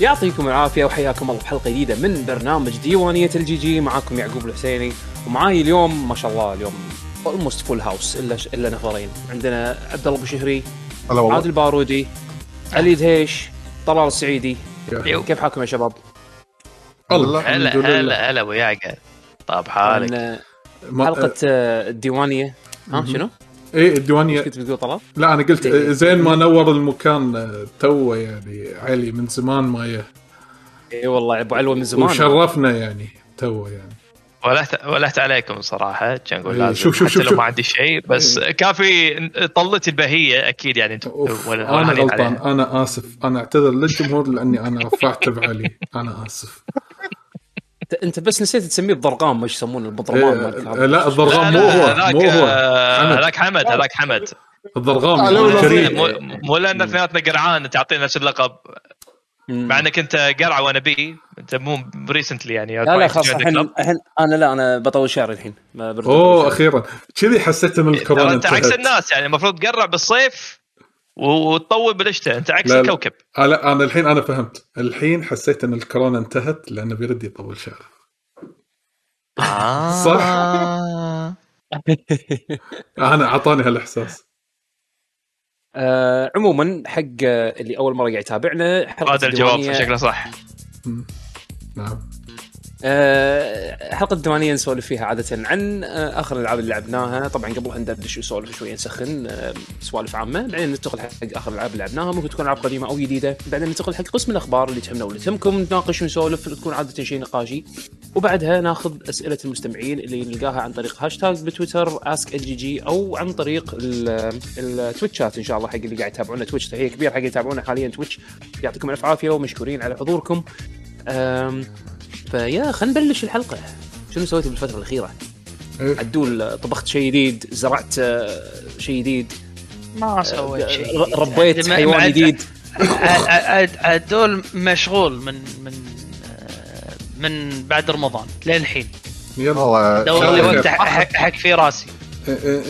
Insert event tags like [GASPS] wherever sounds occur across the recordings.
يعطيكم العافية وحياكم الله بحلقه جديدة من برنامج ديوانية الجي جي معاكم يعقوب الحسيني ومعاي اليوم ما شاء الله اليوم almost full house إلا إلا نفرين عندنا عبد الله أبو شهري هلا والله عادل بارودي علي دهيش طلال السعيدي. كيف حالكم يا شباب؟ الله هلا. هلا هلا ابو يعقوب طاب حالك حلقة الديوانية ها شنو؟ إيه الديوانيه كنت بتقول طلال؟ لا أنا قلت إيه. زين ما نور المكان آه، توه يعني علي من زمان ما يه اي والله أبو علوة من زمان. وشرفنا يعني توه يعني. ولحت ولحت عليكم صراحة كان أقول إيه، لازم شوف- شوف- حتى شوف- لو شوف. ما عندي شيء بس كافي طلت البهية أكيد يعني. أنتم أنا غلطان. أنا آسف. أنا أعتذر للجمهور لأني أنا [LAUGHS] رفعت بعلي أنا آسف. انت بس نسيت تسميه الضرغام مش يسمونه البضرمان إيه الكلام. لا لا الضرغام مو لا هو مو هو آه، حمد. هذاك حمد هذاك حمد الضرغام آه، لا، لا، الكريم مو لأن اثنيناتنا قرعان تعطينا نفس اللقب. مع إنك أنت قرعة وأنا بي أنت مو recently يعني لا لا خلاص الحين الحين أنا لا أنا بطول شعري الحين أوه. أخيرا كذي حسيت ترى الكورونا أنت عكس الناس يعني المفروض تقرع بالصيف وتطول بالشتاء أنت عكس لا، لا. الكوكب. لا أنا الحين أنا فهمت. الحين حسيت إن الكورونا انتهت لأنه بيرد يطول شعره. آه. صح. أنا أعطاني هالإحساس. آه عموما حق اللي أول مرة قاعد يتابعنا هذا الجواب شكله صح. نعم. آه حلقة الديوانية نسولف فيها عادة عن آه آخر الالعاب اللي لعبناها. طبعا قبلها ندردش ونسولف شوية نسخن آه سوالف عامة. بعدين ندخل حق آخر الالعاب اللي لعبناها. ممكن تكون ألعاب قديمة أو جديدة. بعدين ندخل حق قسم الأخبار اللي تهمنا واللي تهمكم. نتناقش ونسولف تكون عادة شيء نقاشي. وبعدها ناخذ أسئلة المستمعين اللي نلقاها عن طريق هاشتاج بتويتر Ask جي جي أو عن طريق ال- التويتشات إن شاء الله حق اللي قاعد يتابعونا. تويتش تحيه كبيرة حق اللي يتابعونا حاليا تويتش. يعطيكم الف عافية ومشكورين على حضوركم. فيا خلينا نبلش الحلقة. شنو سويتوا بالفترة الأخيرة؟ إيه. عدول طبخت شيء جديد زرعت آه، شيء جديد. ما سويت آه، شيء ر- ربيت مع- حيوان جديد. عدول مشغول من من آه، من بعد رمضان للحين يلا. والله دور لي. وقت أحك فيه راسي.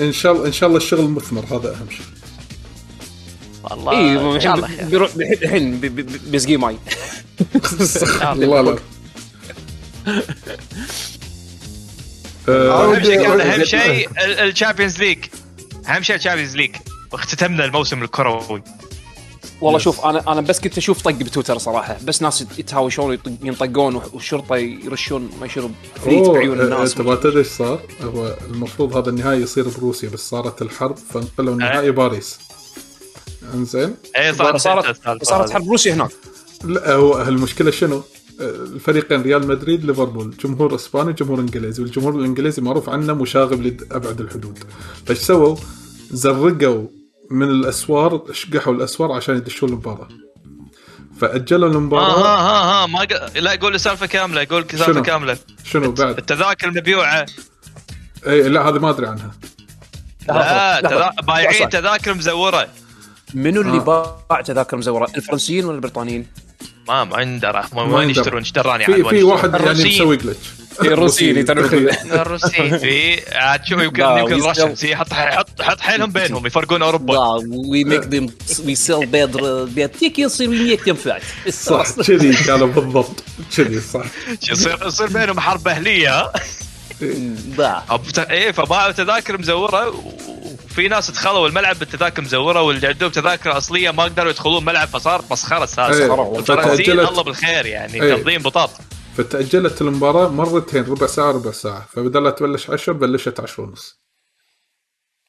ان شاء الله إن شاء الله الشغل مثمر هذا أهم شيء. والله اي إن شاء الله. بيروح الحين بي- بي- بيسقي ماي. الله. [LAUGHS] اهم شيء كان اهم أودي- شيء ال Champions League. أهم شيء ال Champions League. واختتمنا الموسم الكروي. والله شوف أنا أنا بس كنت أشوف طق بتويتر صراحة. بس ناس يتهاوشون ينطقون والشرطة يرشون ما pepper spray أوه، بعيون الناس. تبغى تدري إيش صار؟ هو المفروض هذا النهائي يصير بروسيا بس صارت الحرب فانقلوا النهائي باريس. إنزين؟ اي صارت صارت صارت حرب روسيا هناك. لا هو المشكلة شنو؟ آه، الفريقين ريال مدريد ليفربول جمهور إسباني جمهور إنجليزي والجمهور الإنجليزي معروف عنه مشاغب لأبعد الحدود فايش سووا؟ زرقوا من الأسوار شقحوا الأسوار عشان يدشون المباراة فاجلوا ها المباراه ها ها ها ما ق... لا قول السالفة كاملة قول شنو؟ السالفه كاملة شنو بعد؟ التذاكر المبيوعه اي لا هذه ما أدري عنها لا لحظة. تذا... بايعين. تذاكر مزورة منو اللي آه. باع تذاكر مزورة الفرنسيين ولا البريطانيين؟ ما ما عندنا ما. يشترون إيش دراني في في. واحد يعني. مسوي جلتش الروسيين يتنرفزون. [LAUGHS] الروسيين في عاد شوف يمكن يمكن راشنز يحط حط حط حيلهم [LAUGHS] بينهم يفرقون أوروبا وي ميك ذيم وي سيل بيد بيد تيك يصير ويميك ينفع صح كذي كانوا بالضبط كذي صح يصير يصير بينهم حرب أهلية [LAUGHS] إيه فباعوا تذاكر مزورة وفي ناس دخلوا الملعب بالتذاكر مزوره واللي عندهم تذاكر أصلية ما قدروا يدخلون الملعب فصار مسخرة. السالفه الفرنسيين الله بالخير يعني إيه. تنظيم بطاط. فتأجلت المباراة مرتين ربع ساعة ربع ساعة. فبدل لا تبلش 10 بلشت 10 ونص.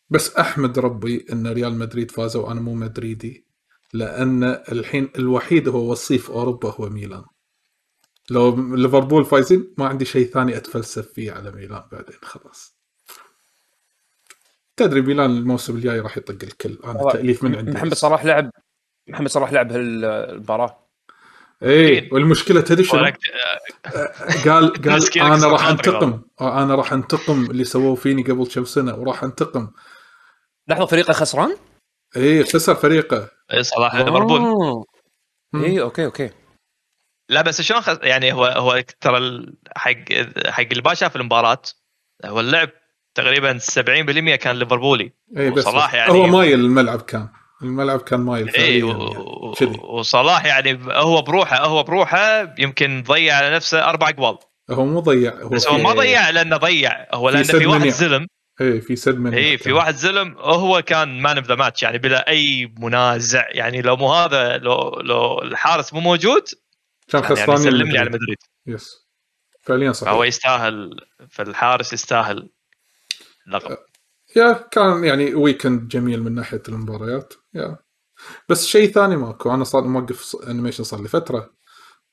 بس أحمد ربي أن ريال مدريد فازوا وأنا مو مدريدي لأن الحين الوحيد هو وصيف أوروبا هو ميلان. لو ليفربول فايزين ما عندي شيء ثاني أتفلسف فيه على ميلان بعدين خلاص. تدري ميلان الموسم الجاي راح يطق الكل. أنا تأليف من عندي محمد صلاح لعب محمد صلاح لعب هالمباراة. إيه والمشكلة تدري شنو؟ ولك- قال [LAUGHS] قال أنا راح أنتقم. أنا راح أنتقم. اللي سووه فيني قبل كم سنة وراح أنتقم. لحظة فريقه خسران؟ إيه خسر فريقه. إيه صلاح ليفربول. أوه. مم. اي أوكي أوكي. لا بس شلون خس... يعني هو هو ترى حق حق اللي ما شاف المباراة هو اللعب تقريبا 70% كان ليفربولي. إيه بس وصلاح يعني هو مايل الملعب كان. الملعب كان مايل اي و- يعني. وصلاح يعني هو بروحه هو بروحه يمكن ضيع على نفسه أربع أقوال. هو مو ضيع هو بس هو في, ما ضيع لأنه ضيع. هو في لأنه سد في واحد. زلم. اي في سد من اي في واحد زلم هو كان man of the match يعني بلا أي منازع. يعني لو مو هذا لو لو الحارس مو موجود كان يعني خسران يسلم لي على مدريد. yes فعليا صحيح. فهو يستاهل فالحارس يستاهل لقب. yeah كان يعني weekend جميل من ناحية المباريات yeah. بس شيء ثاني ماكو أنا صار موقف animation صار لي فترة.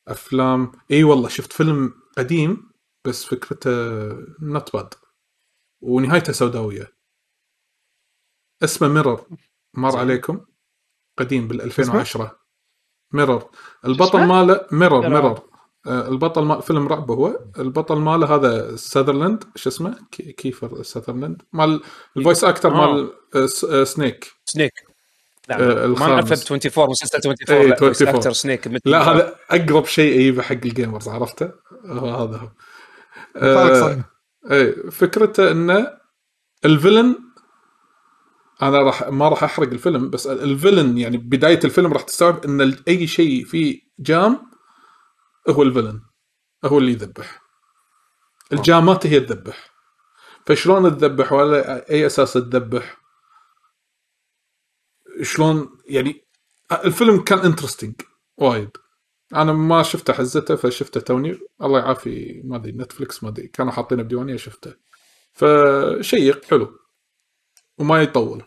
أفلام إي والله شفت فيلم قديم بس فكرته not bad ونهايته سوداوية. اسمه Mirror mirror. عليكم. قديم بال 2010 Mirror البطل؟ ماله Mirror. Mirror البطل ما فيلم رعب هو. البطل ماله هذا ساذرلاند شو اسمه؟ كي- كيفر ساذرلاند. مال ال voice actor آه. مال آه، س- آه، سنيك. سنيك. آه، ما ب 24 مسلسل 24 إيه، لا voice 24. actor سنيك لا هذا أقرب شيء يجيبه حق ال gamers عرفته؟ هو هذا هو. آه، صحيح. إيه فكرته إنه ال villain أنا راح ما راح أحرق الفيلم بس ال villain يعني بداية الفيلم راح تستوعب إن أي شيء فيه جام هو ال villain هو اللي يذبح. الجامات هي تذبح. فشلون تذبح ولا أي أساس تذبح؟ شلون يعني الفيلم كان interesting وايد. أنا ما شفته حزته فشفته توني. الله يعافي ما أدري نتفلكس ما أدري. كانوا حاطينه بديوانية شفته. فشيق حلو. وما يطول.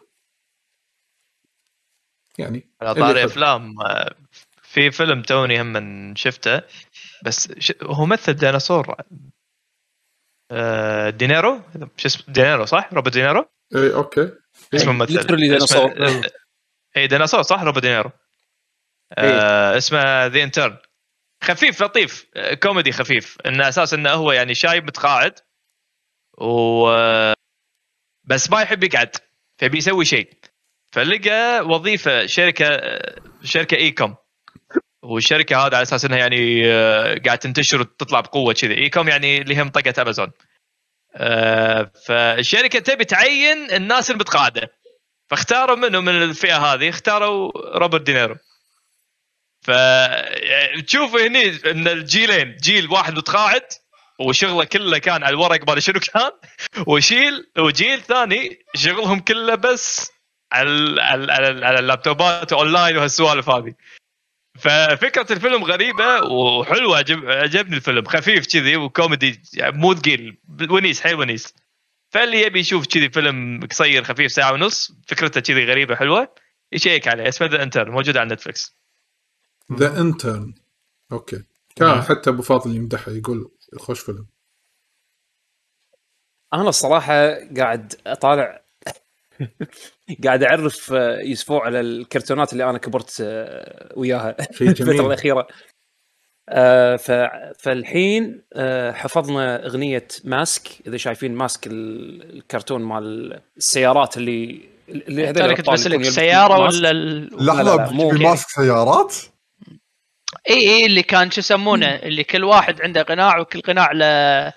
يعني على طاري. أفلام آه، في فيلم توني هم من شفته بس ش... هو مثل ديناصور آه، دينيرو؟ شو اسمه دينيرو صح؟ روبرت دينيرو؟ اي أوكي. اسمه ممثل. Literally ديناصور. اي ديناصور صح؟ روبرت دينيرو. آه اسمه The Intern خفيف لطيف كوميدي خفيف. إنه أساس إنه هو يعني شايب متقاعد و بس ما يحب يقعد فبي يسوي شيء. فلقى وظيفة شركة شركة e-com والشركة هذا على أساس إنها يعني آه، قاعد تنتشر وتطلع بقوة كذي. e-com يعني اللي هي منطقه أمازون. آه، فالشركة تبي تعين الناس المتقاعده فاختاروا منه من الفئة هذه؟ اختاروا روبرت دينيرو. فتشوف هني إن الجيلين جيل واحد متقاعد وشغله كله كان على الورق ما شنو كان وشيل وجيل ثاني شغلهم كله بس على على على اللابتوبات أونلاين وهالسوالف هذه. ففكرة الفيلم غريبة وحلوة عجب عجبني الفيلم. خفيف كذي وكوميدي يعني مو ثقيل. ونيس حيل ونيس. فاللي يبي يشوف كذي فيلم قصير خفيف ساعة ونص فكرته كذي غريبة حلوة يشيك عليه. اسمه The Intern موجود على نتفلكس The Intern أوكي. كان حتى أبو فاضل يمدحه يقول خوش فيلم. أنا الصراحة قاعد أطالع [LAUGHS] قاعد أعرف آه، يسفو على الكرتونات اللي أنا كبرت آه، وياها شيء [LAUGHS] الفترة الأخيرة آه، فالحين حفظنا أغنية ماسك إذا شايفين ماسك ال- الكرتون مال السيارات اللي اللي هذول كنت بسألك سيارة. ولا. لحظة مو. MASK سيارات اي اي اللي كان شو يسمونه اللي كل واحد عنده قناع وكل قناع له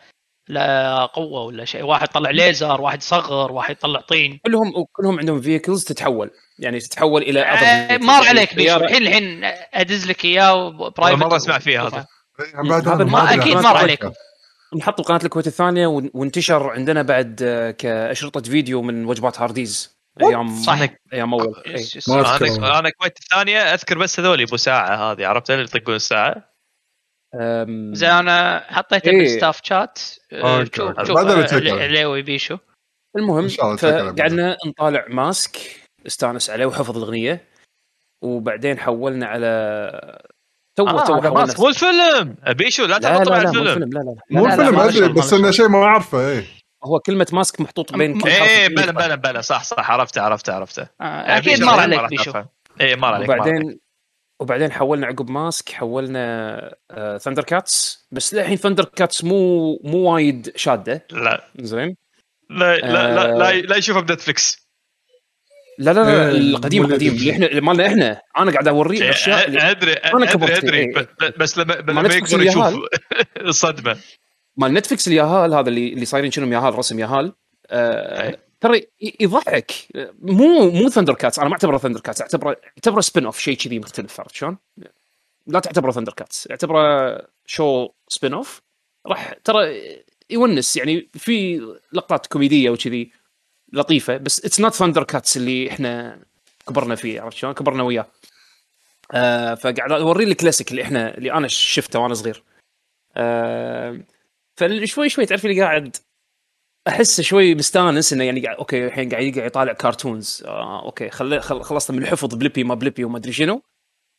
له قوة ولا شيء واحد يطلع ليزر واحد يصغر واحد يطلع طين كلهم كلهم عندهم vehicles تتحول يعني تتحول إلى آه، vehicles. مر يعني عليك بيشو الحين الحين أدز لك إياه private مرة أسمع فيه هذا. إيه، هذا ما- عن مر عليك. نحط بقناه الكويت الثانية وانتشر عندنا بعد آه، كأشرطة فيديو من وجبات هارديز أيام صح. أيام أول أذكر أنا والله. أنا كويت الثانية أذكر بس هذول ابو ساعة هذه عرفت اللي يطقون الساعة أم، زين أنا حطيته إيه. بال staff chat. شوف شوف بيشو المهم. فقعدنا نطالع MASK استانس عليه وحفظ الأغنية وبعدين حولنا على تو آه تو حولنا. مو الفيلم. بيشو لا لا على الفيلم. لا لا مو الفيلم ادري بس. إنه شيء ما أعرفه إيه. هو كلمة MASK محطوط بين كل إيه كلمة. بلا بلا بلا صح صح عرفته عرفته عرفته. آه، أكيد مر ما عليك بيشو. إيه عليك مر عليك. وبعدين وبعدين حولنا عقب MASK حولنا ThunderCats بس للحين ThunderCats مو مو وايد شادة. لا. زين. لا لا لا آه. لا, لا يشوفه ب Netflix لا لا لا إيه، القديم القديم. اللي إحنا اللي مالنا إحنا. أنا قاعد اوريه اللي- أدري أنا أدري كبرت. أدري. ب- بس لما ما لما يكبر يشوف. الصدمه [LAUGHS] مال Netflix الياهال هذا اللي اللي صايرين شنو ياهال رسم ياهال آه إيه. ترى يضحك. مو مو ThunderCats أنا ما أعتبره ThunderCats أعتبره أعتبره spin-off شيء كذي مختلف عرفت شلون؟ لا تعتبره ThunderCats أعتبره شو spin-off راح ترى يونس يعني في لقطات كوميدية وكذي لطيفة بس it's not ThunderCats اللي إحنا كبرنا فيه عرفت شلون؟ كبرنا وياه. آه فقاعد أوري لك الكلاسيك اللي إحنا اللي أنا شفته وأنا صغير. آه فشوي شوي تعرف اللي قاعد أحس شوي مستانس إنه يعني okay الحين قاعد يقعد يطالع cartoons آه okay خل... خل... خلصنا من الحفظ Blippi ما Blippi وما أدري شنو.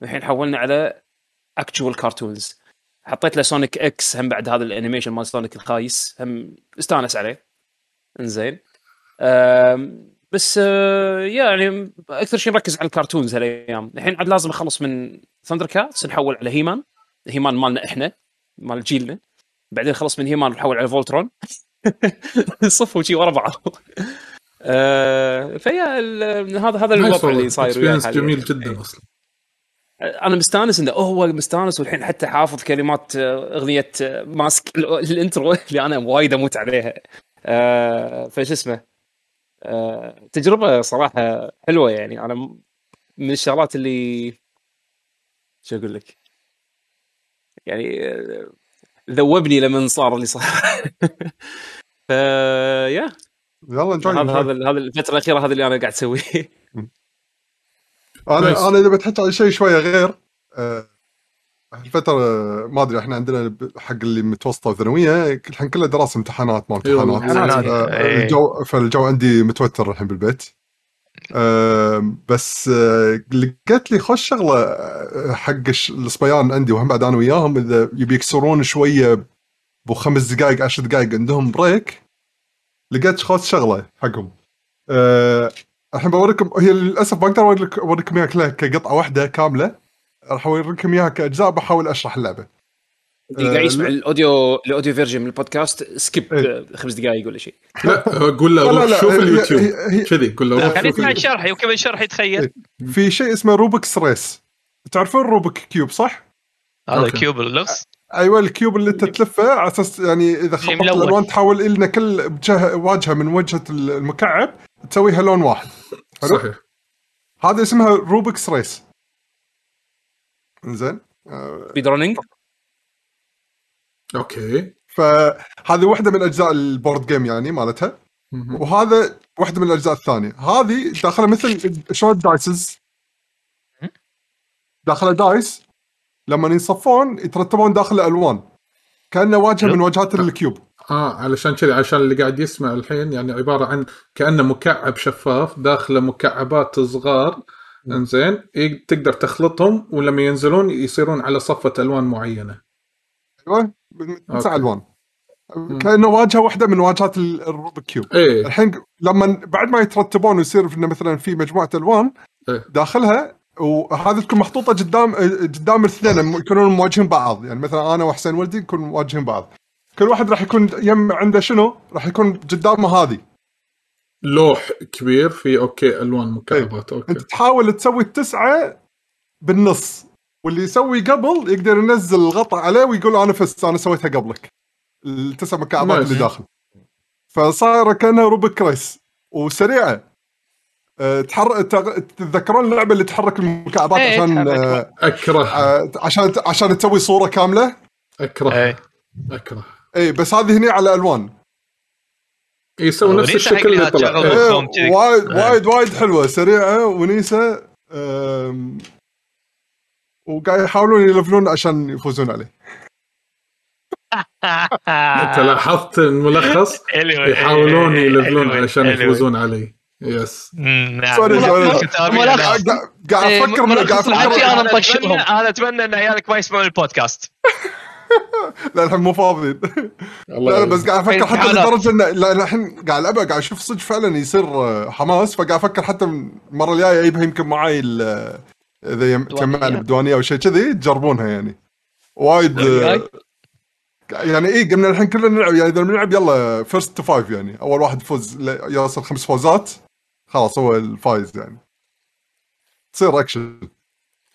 الحين حولنا على actual cartoons حطيت له Sonic X هم بعد هذا ال animation مال Sonic الخايس هم استانس عليه. إنزين. بس آه، يعني أكثر شيء مركز على ال cartoons هالأيام. الحين عاد لازم أخلص من ThunderCats نحول على He-Man He-Man مالنا إحنا مال جيلنا. بعدين خلص من He-Man نحول على Voltron [LAUGHS] صفوا شي ورا بعض. آه، ف yeah هذا هذا الوضع اللي صاير experience. جميل جدا أصلا. أنا مستأنس إنه هو مستأنس والحين حتى حافظ كلمات آه، أغنية آه، MASK ال- ال intro [LAUGHS] اللي أنا وايد أموت عليها. آه، فش اسمه؟ آه، تجربة صراحة حلوة يعني. أنا من الشغلات اللي شو أقول لك؟ يعني آه، ذوبني لمن صار اللي صار [LAUGHS] ف يا يلا هذا نجوين هذا هذا الفترة الأخيرة هذا اللي أنا قاعد أسويه. [LAUGHS] أنا أنا إذا بتحكي عن شيء شوية غير آه، الفترة ما أدري إحنا عندنا حق اللي متوسطة وثانوية الحين كله دراسة امتحانات ما امتحانات امتحانات. آه،. الجو فالجو عندي متوتر الحين بالبيت آه، بس آه، لقيت لي خوش شغلة آه، حق الصبيان عندي وهم بعد أنا وياهم إذا يبي يكسرون شوية بو خمس دقائق عشر دقائق عندهم break لقيت خوش شغلة حقهم. آه، الحين بوريكم هي للأسف ما أقدر أوريك- أوريكم إياها كلها كقطعة واحدة كاملة. راح أوريكم إياها كأجزاء بحاول أشرح اللعبة. اللي قاعد يسمع ال audio ال audio version من البودكاست skip إيه. آه، خمس دقائق ولا شيء لا قول له روح شوف اليوتيوب كذي قول له روح خليه شوف. الشرح يمكن من الشرح يتخيل في شيء اسمه Rubik's Race تعرفون Rubik cube صح؟ هذا. cube اللغز أيوه ال cube اللي أنت تلفه على أساس يعني إذا خبطت. الألوان تحول لنا كل واجهة من وجهة المكعب تسويها لون واحد حلو؟ صحيح هذا اسمها Rubik's Race زين speed running okay. فهذه واحدة من أجزاء ال board game يعني مالتها. وهذا واحدة من الأجزاء الثانية. هذه داخلها مثل شلون ال dices داخلها dice لما ينصفون يترتبون داخل الألوان. كأنه واجهة من واجهات ال cube. آه علشان كذا عشان اللي قاعد يسمع الحين يعني عبارة عن كأنه مكعب شفاف داخله مكعبات صغار. إنزين ي- تقدر تخلطهم ولما ينزلون يصيرون على صفة ألوان معينة. أيوه. تسع. الوان. كأنه واجهة واحدة من واجهات ال- الروبك كيوب إيه. الحين لما بعد ما يترتبون ويصير في مثلا في مجموعة ألوان إيه. داخلها وهذه تكون محطوطة قدام قدام الاثنين يكونون مواجهين بعض. يعني مثلا أنا وحسين ولدي نكون مواجهين بعض. كل واحد راح يكون يم عنده شنو؟ راح يكون قدامه هذه. لوح كبير فيه okay ألوان مكعبات okay. أنت تحاول تسوي التسعه بالنص. واللي يسوي قبل يقدر ينزل الغطاء عليه ويقول أنا فزت أنا سويتها قبلك التسع مكعبات. اللي داخل فصايره كانها Rubik Race وسريعة أه، تحر... تتذكرون اللعبة اللي تحرك المكعبات إيه، عشان. أه، أكره أه، عشان عشان تسوي صورة كاملة أكره إيه أكره اي بس هذه هنا على ألوان يسوي نفس الشكل اللي طلع. إيه. إيه،. وايد إيه. وايد وايد حلوة سريعة ونيسة أم، وقاعد يحاولون يلفلون عشان يفوزون عليه. [LAUGHS] أنت لاحظت الملخص؟ يحاولون يلفلون علشان يفوزون علي yes sorry، sorry. قاعد إيه، أفكر قاعد أفكر. أنا نطشهم. أنا اتمنى إن عيالك ما يسمعون البودكاست. [LAUGHS] لا الحين مو فاضيين الله لا. بس قاعد أفكر حتى امتحانات. لدرجة انه لا أنا الحين قاعد العبها قاعد أشوف صدق فعلا يصير آه، حماس فقاعد أفكر حتى المرة الجاية اجيبها يمكن معاي ال- إذا. تجمعني بديوانيه أو شيء كذي تجربونها يعني. وايد يعني اي قمنا الحين كلنا نلعب يعني إذا بنلعب يلا first to five يعني. أول واحد يفوز يوصل خمس فوزات خلاص هو الفايز يعني. تصير أكشن.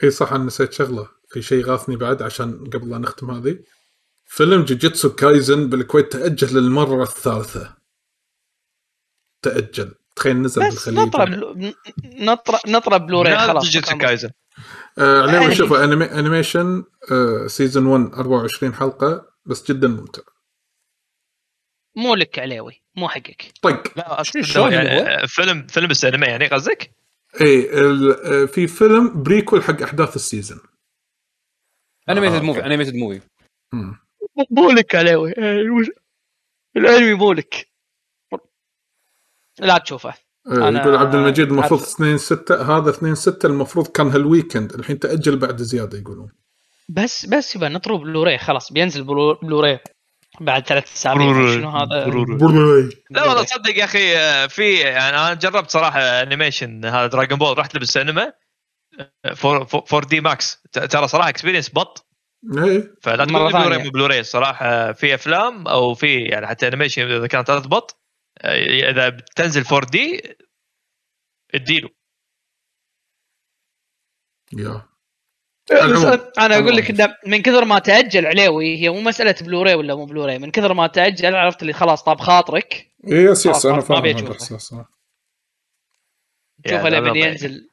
اي صح أنا نسيت شغلة. في شيء غاثني بعد عشان قبل لا نختم هذه. فيلم Jujutsu Kaisen بالكويت تأجل للمرة الثالثة. تأجل. تخيل نزل بس Blu... نطره نطره بلوري خلاص. Kaisen. آه عليهم يعني- شوفوا anime... animation آه season 1 24 حلقة بس جدا ممتع. مو لك علاوي مو حقك. طق لا أصلا شلون يعني فيلم فيلم السينما يعني قصدك؟ اي ال- آه، في فيلم prequel حق أحداث ال season animated آه، movie. animated movie. مو لك علاوي الأنمي مو لك. لا تشوفه. آه، أنا- يقول عبد المجيد المفروض عارف. 2 6 هذا 2 6 المفروض كان هال weekend الحين تأجل بعد زيادة يقولون. بس بس يبقى نطروا بلوراي خلاص بينزل Blu- Blu-ray بعد ثلاث اسابيع بلوراي. شنو هذا؟ بروي. لا والله تصدق يا أخي آه، في يعني أنا جربت صراحة animation هذا Dragon Ball رحت له بالسينما 4 D max ترى صراحة experience بط. اي فلا تقول Blu-ray Blu-ray الصراحه في أفلام أو في يعني حتى animation إذا كانت تضبط آه، إذا بتنزل 4 D اديله يا العموم. أنا أقول لك إنه من كثر ما تأجل علاوي هي مو مسألة بلوراي ولا مو بلوراي من كثر ما تأجل عرفت اللي خلاص طاب خاطرك إي، yes yes أنا فاهم هذا. الإحساس. نشوفه لما ينزل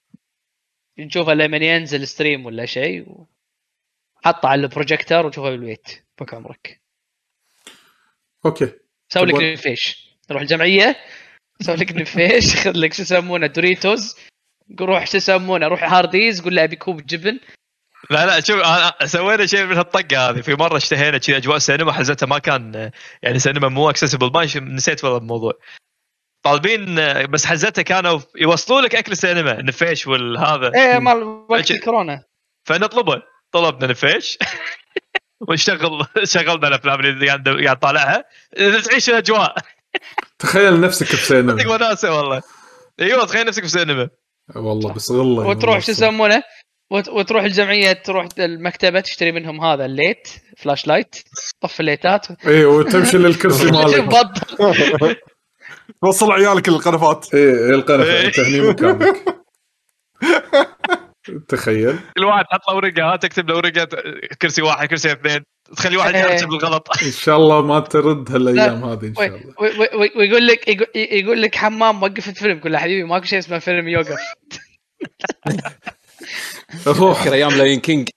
نشوفه لما ينزل stream ولا شيء و... حطه على البروجيكتور وشوفه بالبيت فك عمرك okay سوي لك طب- نفيش روح الجمعية سوي لك نفيش [LAUGHS] خذ لك شو يسمونه Doritos. روح شو يسمونه روح هارديز قول له ابي كوب جبن. لا لا شوف سوينا شيء من هالطقة هذه. في مرة اشتهينا كذا أجواء سينما حزتها ما كان يعني سينما مو accessible ما نسيت والله الموضوع. طالبين بس حزتها كانوا يوصلوا لك أكل السينما النفيش والهذا. إيه مال وقت. الكورونا. فنطلبه. طلبنا نفيش. [LAUGHS] ونشتغل شغلنا الأفلام اللي قاعد قاعد طالعها. تعيش الأجواء. تخيل نفسك بسينما صدق وناسه والله. أيوه تخيل نفسك بسينما والله بس غله وتروح شو يسمونه؟ وت- وتروح الجمعية تروح المكتبة تشتري منهم هذا ال light flashlight طف الليتات. اي إيه، وتمشي للكرسي [LAUGHS] مالك. بط وصل عيالك القنفات اي القنفة. إيه. أنت هني مكانك. تخيل. كل واحد حط له ورقة تكتب له ورقة كرسي واحد كرسي اثنين. تخلي واحد إيه. يحسب بالغلط إن شاء الله ما ترد هالأيام هذه إن شاء الله. ويقول لك يقول- يقول لك حمام وقفت فيلم. كل حبيبي ماكو شيء اسمه فيلم يوقف. [LAUGHS] روح. أيام Lion King.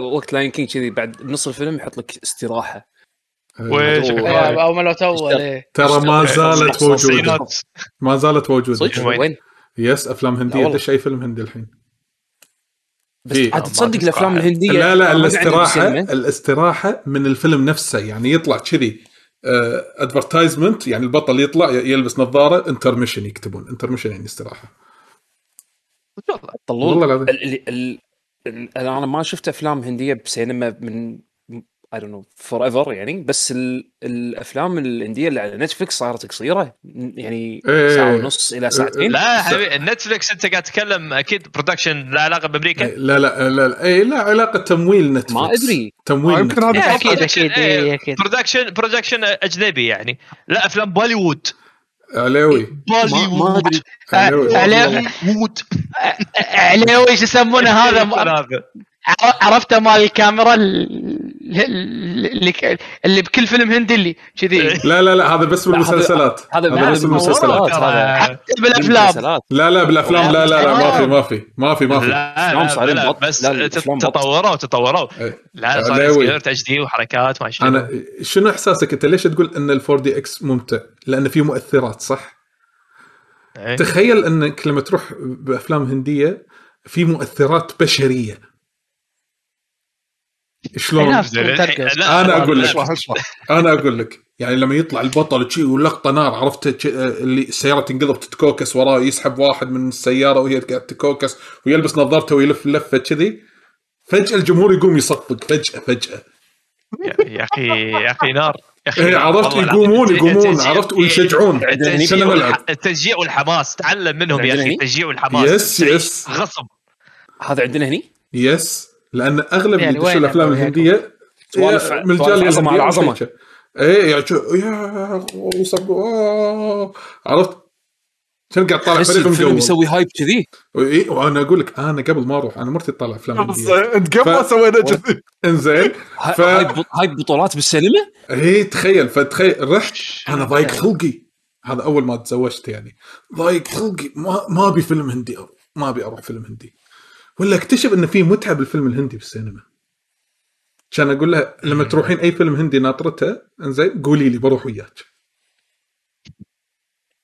وقت لاين كينج كذي بعد نص الفيلم يحط لك استراحة. أوه. إيه، أو ملوت اول إيه. ترى ما زالت موجودة. ما زالت موجودة. صدق؟ وين؟ yes أفلام لا هنديه. دش اي فيلم هندي الحين؟ بس. عاد تصدق الأفلام الهندية لا لا الاستراحه. الاستراحة من الفيلم نفسه يعني يطلع كذي advertisement يعني البطل يطلع يلبس نظارة intermission يكتبون intermission يعني استراحة طلول والله العظيم. ال... ال... ال... ال... أنا ما شفت أفلام هندية بسينما من I don't know forever يعني. بس ال... الأفلام الهنديه اللي على Netflix صارت قصيرة. يعني إيه. ساعة ونص إلى ساعتين. لا حبيبي ال Netflix أنت قاعد تتكلم أكيد production له علاقة بأمريكا. لا لا لا لا اي لا علاقة تمويل Netflix ما أدري. تمويل يمكن Netflix. هذا أكيد، أكيد، إيه، أكيد. production production أجنبي يعني. لا أفلام بوليوود. علاوي بوليوود. علاوي عليه شو يسمونه هذا؟ هذا عرفته مال الكاميرا اللي, اللي, اللي بكل فيلم هندي اللي كذي لا لا لا هذا بس بالمسلسلات هذا بس بالمسلسلات حتى بالأفلام. لا لا بالأفلام لا لا لا ما في ما في ما في ما في لا صارين بط. بس. تطوروا تطوروا إيه. لا صار دي وحركات ما شنو أنا شنو إحساسك أنت ليش تقول إن ال four DX ممتع؟ لأن في مؤثرات صح؟ إيه. تخيل انك لما تروح بأفلام هندية في مؤثرات بشرية شلون؟ لا، أنا أقول لك. اشرح اشرح أنا أقول لك يعني لما يطلع البطل شي ولقطة نار عرفت؟ شي- اللي السيارة تنقلب تتكوكس وراه يسحب واحد من السيارة وهي قاعدة تتكوكس ويلبس نظارته ويلف لفه كذي. فجأة الجمهور يقوم يصفق فجأة فجأة. يا- أخي يا أخي نار يا أخي إيه، نار. عرفت؟ يقومون. يقومون عرفت؟ ويشجعون. التشجيع والحماس. تعلم منهم يا أخي؟ التشجيع والحماس. yes yes. غصب. هذا عندنا هني؟ yes. لأن أغلب يعني اللي وين الأفلام الهندية سوالف- من الجاليه عظمة على إيه يعني شو- يا وصب- آه، عرفت؟ كان قاعد طالع فريق الفيلم يسوي hype كذي؟ إيه، وأنا أقول لك أنا قبل ما أروح أنا مرتي تطالع أفلام هندية. أنت قبل ما سوينا كذي. إنزين [LAUGHS] ف- هايب هايب بطولات بالسينما؟ إيه تخيل فتخيل رحت أنا ضايق خلقي هذا أول ما تزوجت يعني. ضايق خلقي ما ما أبي فيلم هندي أروح. ما أبي أروح فيلم هندي. ولا اكتشف ان في متعة بالفيلم الهندي بالسينما. كان أقول لها لما تروحين أي فيلم هندي ناطرته إنزين قولي لي بروح وياك.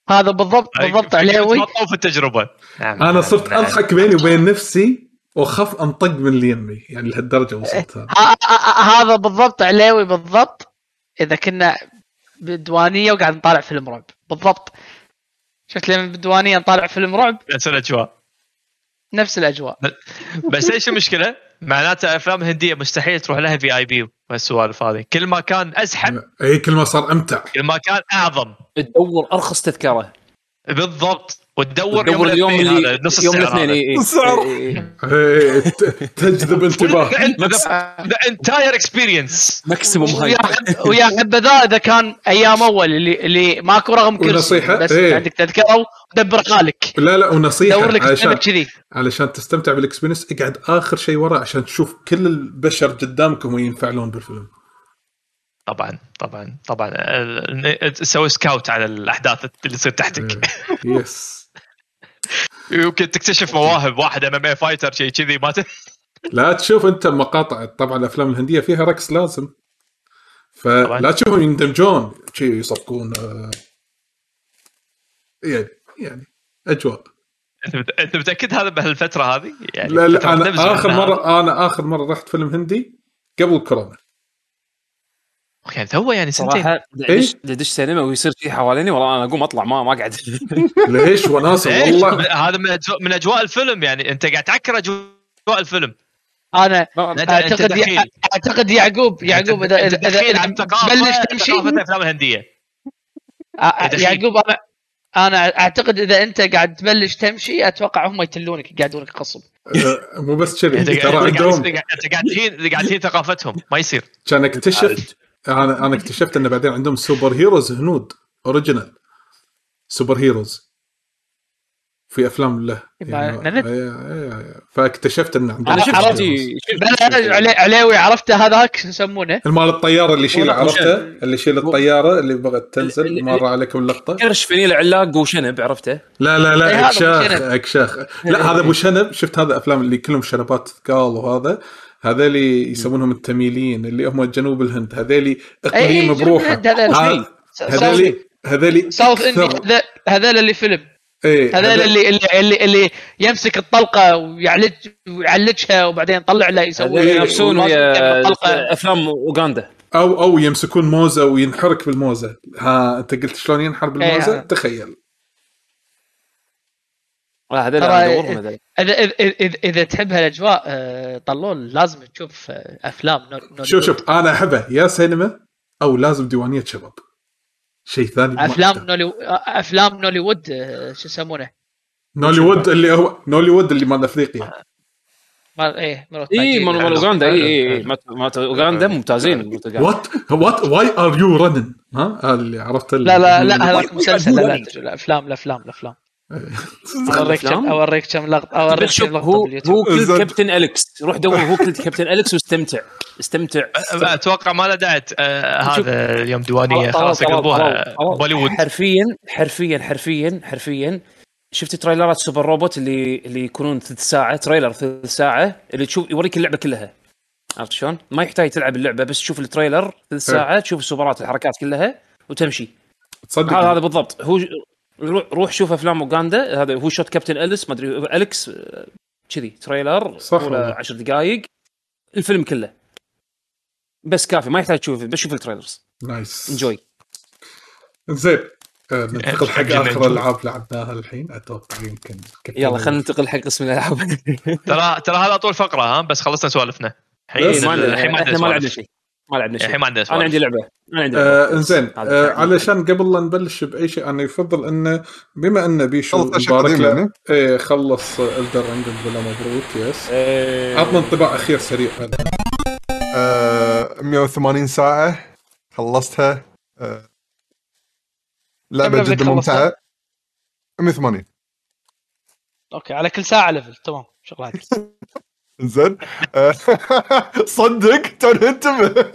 هذا بالضبط بالضبط عليوي. في التجربة. نعم. أنا صرت أضحك بيني وبين نفسي وأخاف أنطق من اللي يمي يعني لهالدرجة وصلت هذا. بالضبط عليوي بالضبط. إذا كنا بالديوانية وقاعد نطالع فيلم رعب. بالضبط. شفت لما بالديوانيه نطالع فيلم رعب. نفس الاجواء نفس الأجواء. بس إيش المشكلة؟ معناته أفلام هندية مستحيل تروح لها في اي بي والسوالف هذه كل ما كان أزحم أي كل ما صار أمتع. كل ما كان أعظم. تدور أرخص تذكرة. بالضبط. وتدور تدور اليوم الاثنين اللي هذا، نص يوم الاثنين هذا. اي اي السعر. إي- إي. إيه، [LAUGHS] ت- تجذب انتباه. the entire experience maximum هاي ويا حب- [LAUGHS] ويا حبذا إذا كان أيام أول اللي اللي ماكو رقم كرسي ونصيحة، بس إيه. عندك تذكرة ودبر حالك. لا لا ونصيحة دور لك سينما كذي علشان تستمتع بال experience اقعد آخر شيء ورا عشان تشوف كل البشر قدامكم وينفعلون بالفيلم. طبعا طبعا طبعا. ال- تسوي scout على الأحداث اللي تصير تحتك. إيه، yes [LAUGHS] يمكن تكتشف مواهب واحد MMA fighter شيء كذي ما. [LAUGHS] لا تشوف أنت مقاطع طبعا الأفلام الهندية فيها رقص لازم فلا. تشوفهم يندمجون شي يصفقون آه، يعني يعني أجواء أنت مت- أنت متأكد هذا بهالفترة هذه؟ يعني لا لا أنا آخر. مره أنا آخر مرة رحت فيلم هندي قبل كورونا يعني تو يعني سنتين. صراحة دش دش سينما ويصير شيء حواليني؟ والله أنا أقوم أطلع ما ما اقعد [LAUGHS] ليش؟ وناسه ليش؟ والله. [LAUGHS] هذا من أجواء, من أجواء الفيلم يعني. أنت قاعد تعكر أجواء الفيلم. أنا أعتقد. أعتقد يعقوب يعقوب اذا اذا تبلش تمشي. الأفلام الهندية. يعقوب أنا أنا أعتقد إذا أنت قاعد تبلش تمشي أتوقع هم يتلونك يقعدونك غصب آه، مو بس كذي. ترى قاعد عندهم أنت قاعد تهين قاعد تهين ثقافتهم. ما يصير. كان اكتشفت أنا أنا اكتشفت إن بعدين عندهم سوبر هيروز هنود original superheroes في أفلام له. يعني. إيه، إيه، إيه. فاكتشفت إن عندهم عليوي عرفته هذاك؟ شو يسمونه؟ المال الطيارة اللي يشيل عرفته. اللي يشيل الطيارة اللي بغت تنزل مر عليكم اللقطه قرش فنيل علاق وشنب عرفته؟ لا لا إيه، لا أبو اكشاخ. إكشاخ. لا هذا أبو شنب. شفت هذا أفلام اللي كلهم شنبات ثقال وهذا. هذول يسمونهم التميليين اللي هم جنوب الهند. هذول إقليم إيه، بروحه. هذول. هذا- هذول هذول ساوث اندي هذول اللي فيلم. إيه، هذول اللي اللي اللي, اللي يمسك الطلقة ويعلج ويعلجها وبعدين يطلع له يسوي ينافسون ويا الطلقة. أفلام أوغندا. أو أو يمسكون موزة وينحرك بالموزة. ها أنت قلت شلون ينحر بالموزة؟ إيه. تخيل. هذول هذول. اذا اذا اذا, إذا تحب هالأجواء آه، طلول لازم تشوف آه، أفلام نو- نوليوود. شوف شوف أنا أحبه. يا سينما أو لازم ديوانية شباب. شيء ثاني أفلام. نولي أفلام نوليوود آه، شو يسمونه؟ نوليوود اللي هو نوليوود اللي مال أفريقيا. ما إيه مرة اي تاجيل. مال مال أوغندا. اي اي مالت أوغندا ممتازين وات وات واي ار يو رنن ها هذا اللي عرفت لا لا لا هذاك مسلسل لا لا تدري، لا أفلام الأفلام الأفلام. [LAUGHS] اوريك كم الأفلام؟ أوريك كم لقطه أوريك كم لقطة هو باليوتيوب. هو كل. كابتن أليكس. روح دور هو كل كابتن أليكس واستمتع. استمتع. أتوقع ما له داعي آه،. هذا اليوم ديوانيه خلاص طلال. بوليوود. حرفيا حرفيا حرفيا حرفيا. شفت trailer ات Super Robot اللي اللي يكونون ثلث ساعة trailer ثلث ساعة اللي تشوف يوريك اللعبة كلها. عرفت شلون؟ ما يحتاج تلعب اللعبة بس تشوف ال trailer ثلث ساعة تشوف السوبرات الحركات كلها وتمشي. تصدق هذا هذا بالضبط. هو روح- روح شوف أفلام أوغندا. هذا who shot Captain Alice ما أدري أليكس كذي trailer صح. ولا والله. 10 دقائق الفيلم كله. بس كافي ما يحتاج تشوف بس شوف ال trailers. nice enjoy زين آه، ننتقل حق. آخر ألعاب لعبناها الحين. أتوقع يمكن يلا خلينا ننتقل حق قسم الألعاب. ترى ترى هذا أطول فقرة ها؟ بس خلصنا سوالفنا. الحين الحين ما لعبنا شيء. ما لعبنا شيء. الحين ما عندنا أنا عندي لعبة. أنا عندي آه لعبة. إنزين آه. علشان قبل لا نبلش بأي شيء أنا يفضل انه بما أن بيشو مبارك له يعني؟ إيه خلص Elden Ring يلا مبروك yes إيه، عطنا انطباع أخير سريع هذا آه 180 ساعة خلصتها. آه level جدا؟ ممتعة. 180 أوكي على كل ساعة level تمام. شغل عادي [LAUGHS] زين. [LAUGHS] صدق توني انتبه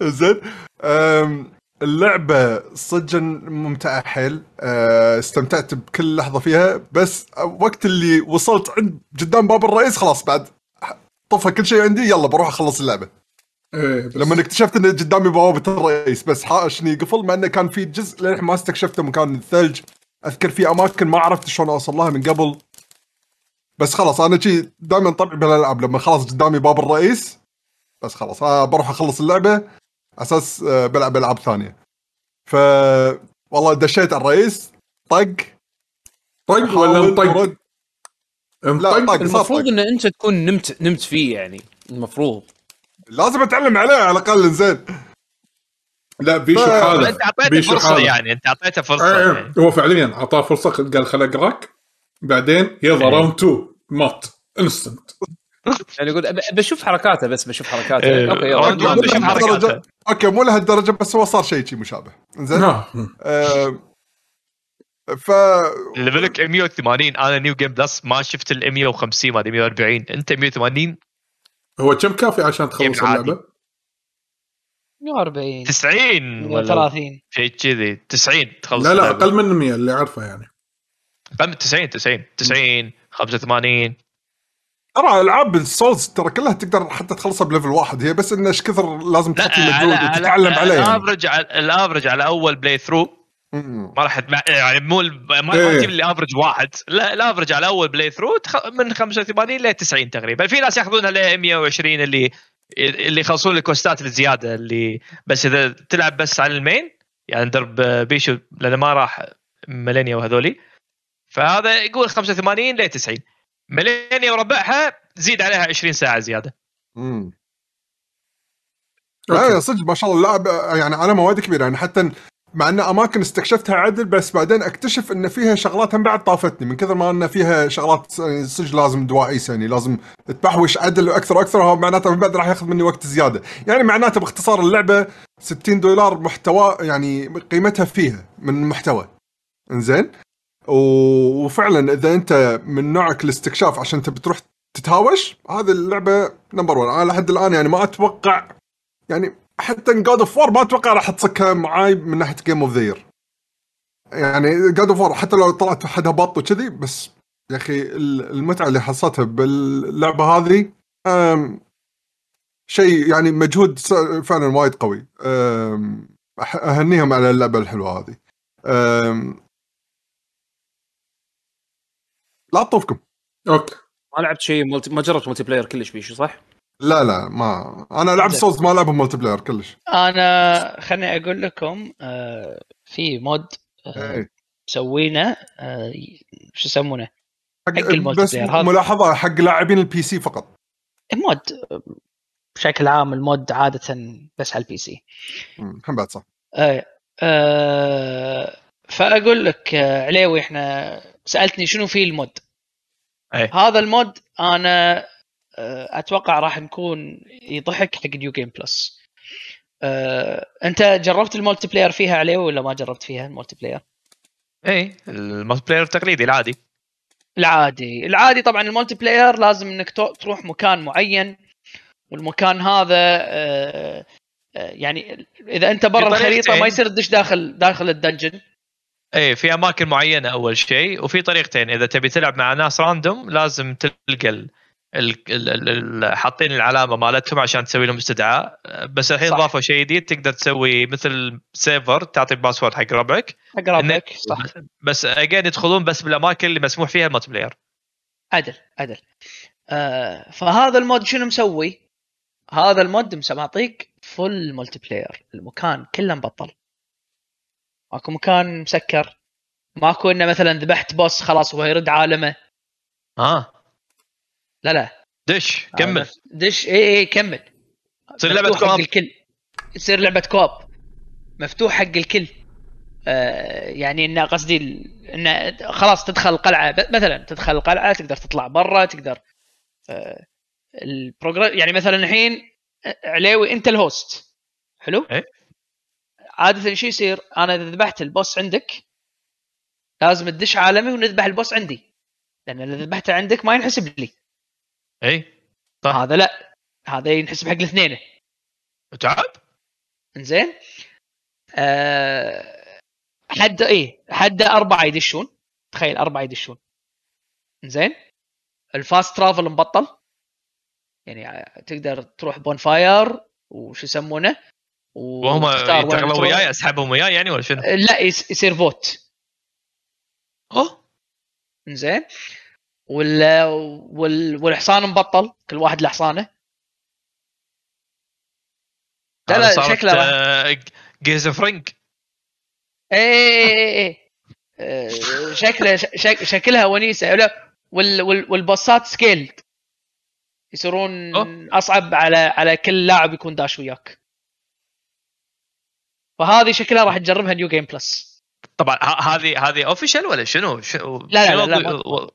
[LAUGHS] زين. آم، اللعبة صدقا ممتعة حيل. أه استمتعت بكل لحظة فيها بس وقت اللي وصلت عند قدام باب الرئيس خلاص بعد طفى كل شيء عندي يلا بروح أخلص اللعبة. إيه بس لما اكتشفت إن قدامي بوابة الرئيس بس حاشني قفل مع إنه كان في جزء للحين ما استكشفته مكان الثلج. أذكر في أماكن ما عرفت شلون أوصل لها من قبل. بس خلاص أنا شي دائما طبعي بالالعاب لما خلاص قدامي باب الرئيس بس خلاص آه بروح أخلص اللعبة أساس آه بلعب ألعاب ثانية ف والله دشيت على الرئيس طق طق ولا انطق؟ طق. المفروض. إن أنت تكون نمت نمت فيه يعني المفروض لازم أتعلم عليه على الأقل زين لا بيشو ف- حاله أنت أعطيته بيشو فرصة حاله. يعني أنت أعطيته فرصة إيه، يعني. هو فعليا أعطاه فرصة قال خل اقراك بعدين يلا. round 2 مات instant يعني يقول بشوف حركاته بس بشوف حركاته إيه. أوكي round بشوف. حركاته. أوكي مو لهالدرجة بس هو صار شيء شي مشابه زين ها آه، ف level ك 180 أنا new game plus ما شفت ال 150 ما أدري 140 أنت 180 هو كم كافي عشان تخلص. اللعبة؟ 140 90 ولا 130 شيء كذي 90 تخلص لا لا. أقل من 100 اللي أعرفه يعني من 90 90 90 85 ترى العاب ال Souls ترى كلها تقدر حتى تخلصها ب level واحد هي بس إنه إيش كثر لازم تحط لي مجهود وتتعلم عليه يعني. ال average على ال average على أول playthrough. ما راح يعني مو ال- ما, إيه. تجيب لي average واحد لا ال average على أول playthrough. من 85 ل 90 تقريبا في ناس ياخذونها ل 120 اللي اللي يخلصون ال quest ات الزياده اللي بس إذا تلعب بس على ال main يعني درب بيشو لأنه ما راح Malenia وهذولي فهذا يقول 85 ل 90 Malenia وربعها زيد عليها 20 ساعة زيادة. مم. أوكي. لا يا صدق ما شاء الله. اللعبه يعني على مواد كبيرة. يعني حتى مع إن أماكن استكشفتها عدل بس بعدين أكتشف إن فيها شغلات هم بعد طافتني. من كثر ما إن فيها شغلات يعني صدق لازم دواعيس يعني لازم تبحوش عدل أكثر وأكثر هو معناته من بعد راح ياخذ مني وقت زيادة. يعني معناته باختصار اللعبة 60 دولار محتوى يعني قيمتها فيها من محتوى إنزين؟ وفعلا إذا أنت من نوعك الاستكشاف عشان تبي تروح تتهاوش هذه اللعبة number 1 أنا لحد الآن يعني ما أتوقع يعني حتى God of War ما أتوقع راح تصكها معاي من ناحية game of the year God of War حتى لو طلعت حدها بط وكذي بس يا أخي ال- المتعة اللي حصلتها باللعبة هذه شيء يعني مجهود فعلا وايد قوي. أهنيهم على اللعبة الحلوة هذه أم، لا تطوفكم أوكي ما لعبت شيء multi... ما جربت multiplayer كلش بيشو صح؟ لا لا ما أنا العب زين. Souls ما العبهم multiplayer كلش أنا خليني أقول لكم آه، في mod آه، إيه. مسوينه آه، شو يسمونه حق حق ال multi بس player هذا. ملاحظة حق لاعبين ال PC فقط mod آه، بشكل عام ال mod عادة بس على ال PC مم، هم بعد صح آه، آه، فأقول لك عليوي إحنا سألتني شنو فيه ال mod أي. هذا ال mod أنا آه، أتوقع راح نكون يضحك حق new game plus آه، أنت جربت ال multiplayer فيها عليه ولا ما جربت فيها ال multiplayer؟ اي ال multiplayer التقليدي العادي العادي العادي طبعا ال multiplayer لازم إنك تروح مكان معين والمكان هذا آه، آه، يعني إذا أنت برا. الخريطة ما يصير تدش داخل داخل ال dungeon اي في أماكن معينة أول شيء وفي طريقتين. إذا تبي تلعب مع ناس random لازم تلقى ال... ال... ال... ال... حاطين العلامة مالتهم عشان تسوي لهم استدعاء. بس الحين. ضافوا شيء جديد تقدر تسوي مثل server تعطي ال password حق ربعك. إنه- لك صح. بس again يدخلون بس بالأماكن اللي مسموح فيها ال multiplayer عدل عدل. آه فهذا ال mod شنو مسوي؟ هذا ال mod معطيك full multiplayer المكان كله مبطل. ماكو مكان مسكر. ماكو إنه مثلا ذبحت boss خلاص هو يرد عالمه. آه. لا لا. دش كمل. دش اي اي كمل. تصير لعبة co-op الكل. تصير لعبة co-op مفتوح حق الكل. آه يعني إنه قصدي إنه خلاص تدخل القلعة. مثلا تدخل القلعة تقدر تطلع برا تقدر آه ال program يعني مثلا الحين عليوي أنت ال host حلو؟ إيه. عادة شو يصير؟ أنا إذا ذبحت ال boss عندك لازم تدش عالمي ونذبح ال boss عندي. لأن إذا ذبحته عندك ما ينحسب لي. إي صح. هذا لا هذا ينحسب حق الاثنين. تعب؟ إنزين؟ آه حد إيه حد أربعة يدشون. تخيل أربعة يدشون. زين ال fast travel مبطل. يعني تقدر تروح bonfire وش يسمونه؟ وهم تروح. وياي أسحبهم وياي يعني ولا شنو؟ لا يصير فوت. أوه. زين وال... وال... والحصان مبطل كل واحد له حصانه لا لا شكله راح. jeez إيه إيه إيه آه، شكله شك... شكلها ونيسة. لا وال... وال... والبوسات scaled يصيرون أوه. أصعب على على كل لاعب يكون داش وياك. فهذه شكلها راح تجربها New Game Plus طبعا هذه هذه official ولا شنو؟ شنو؟ لا، لا، لا، و-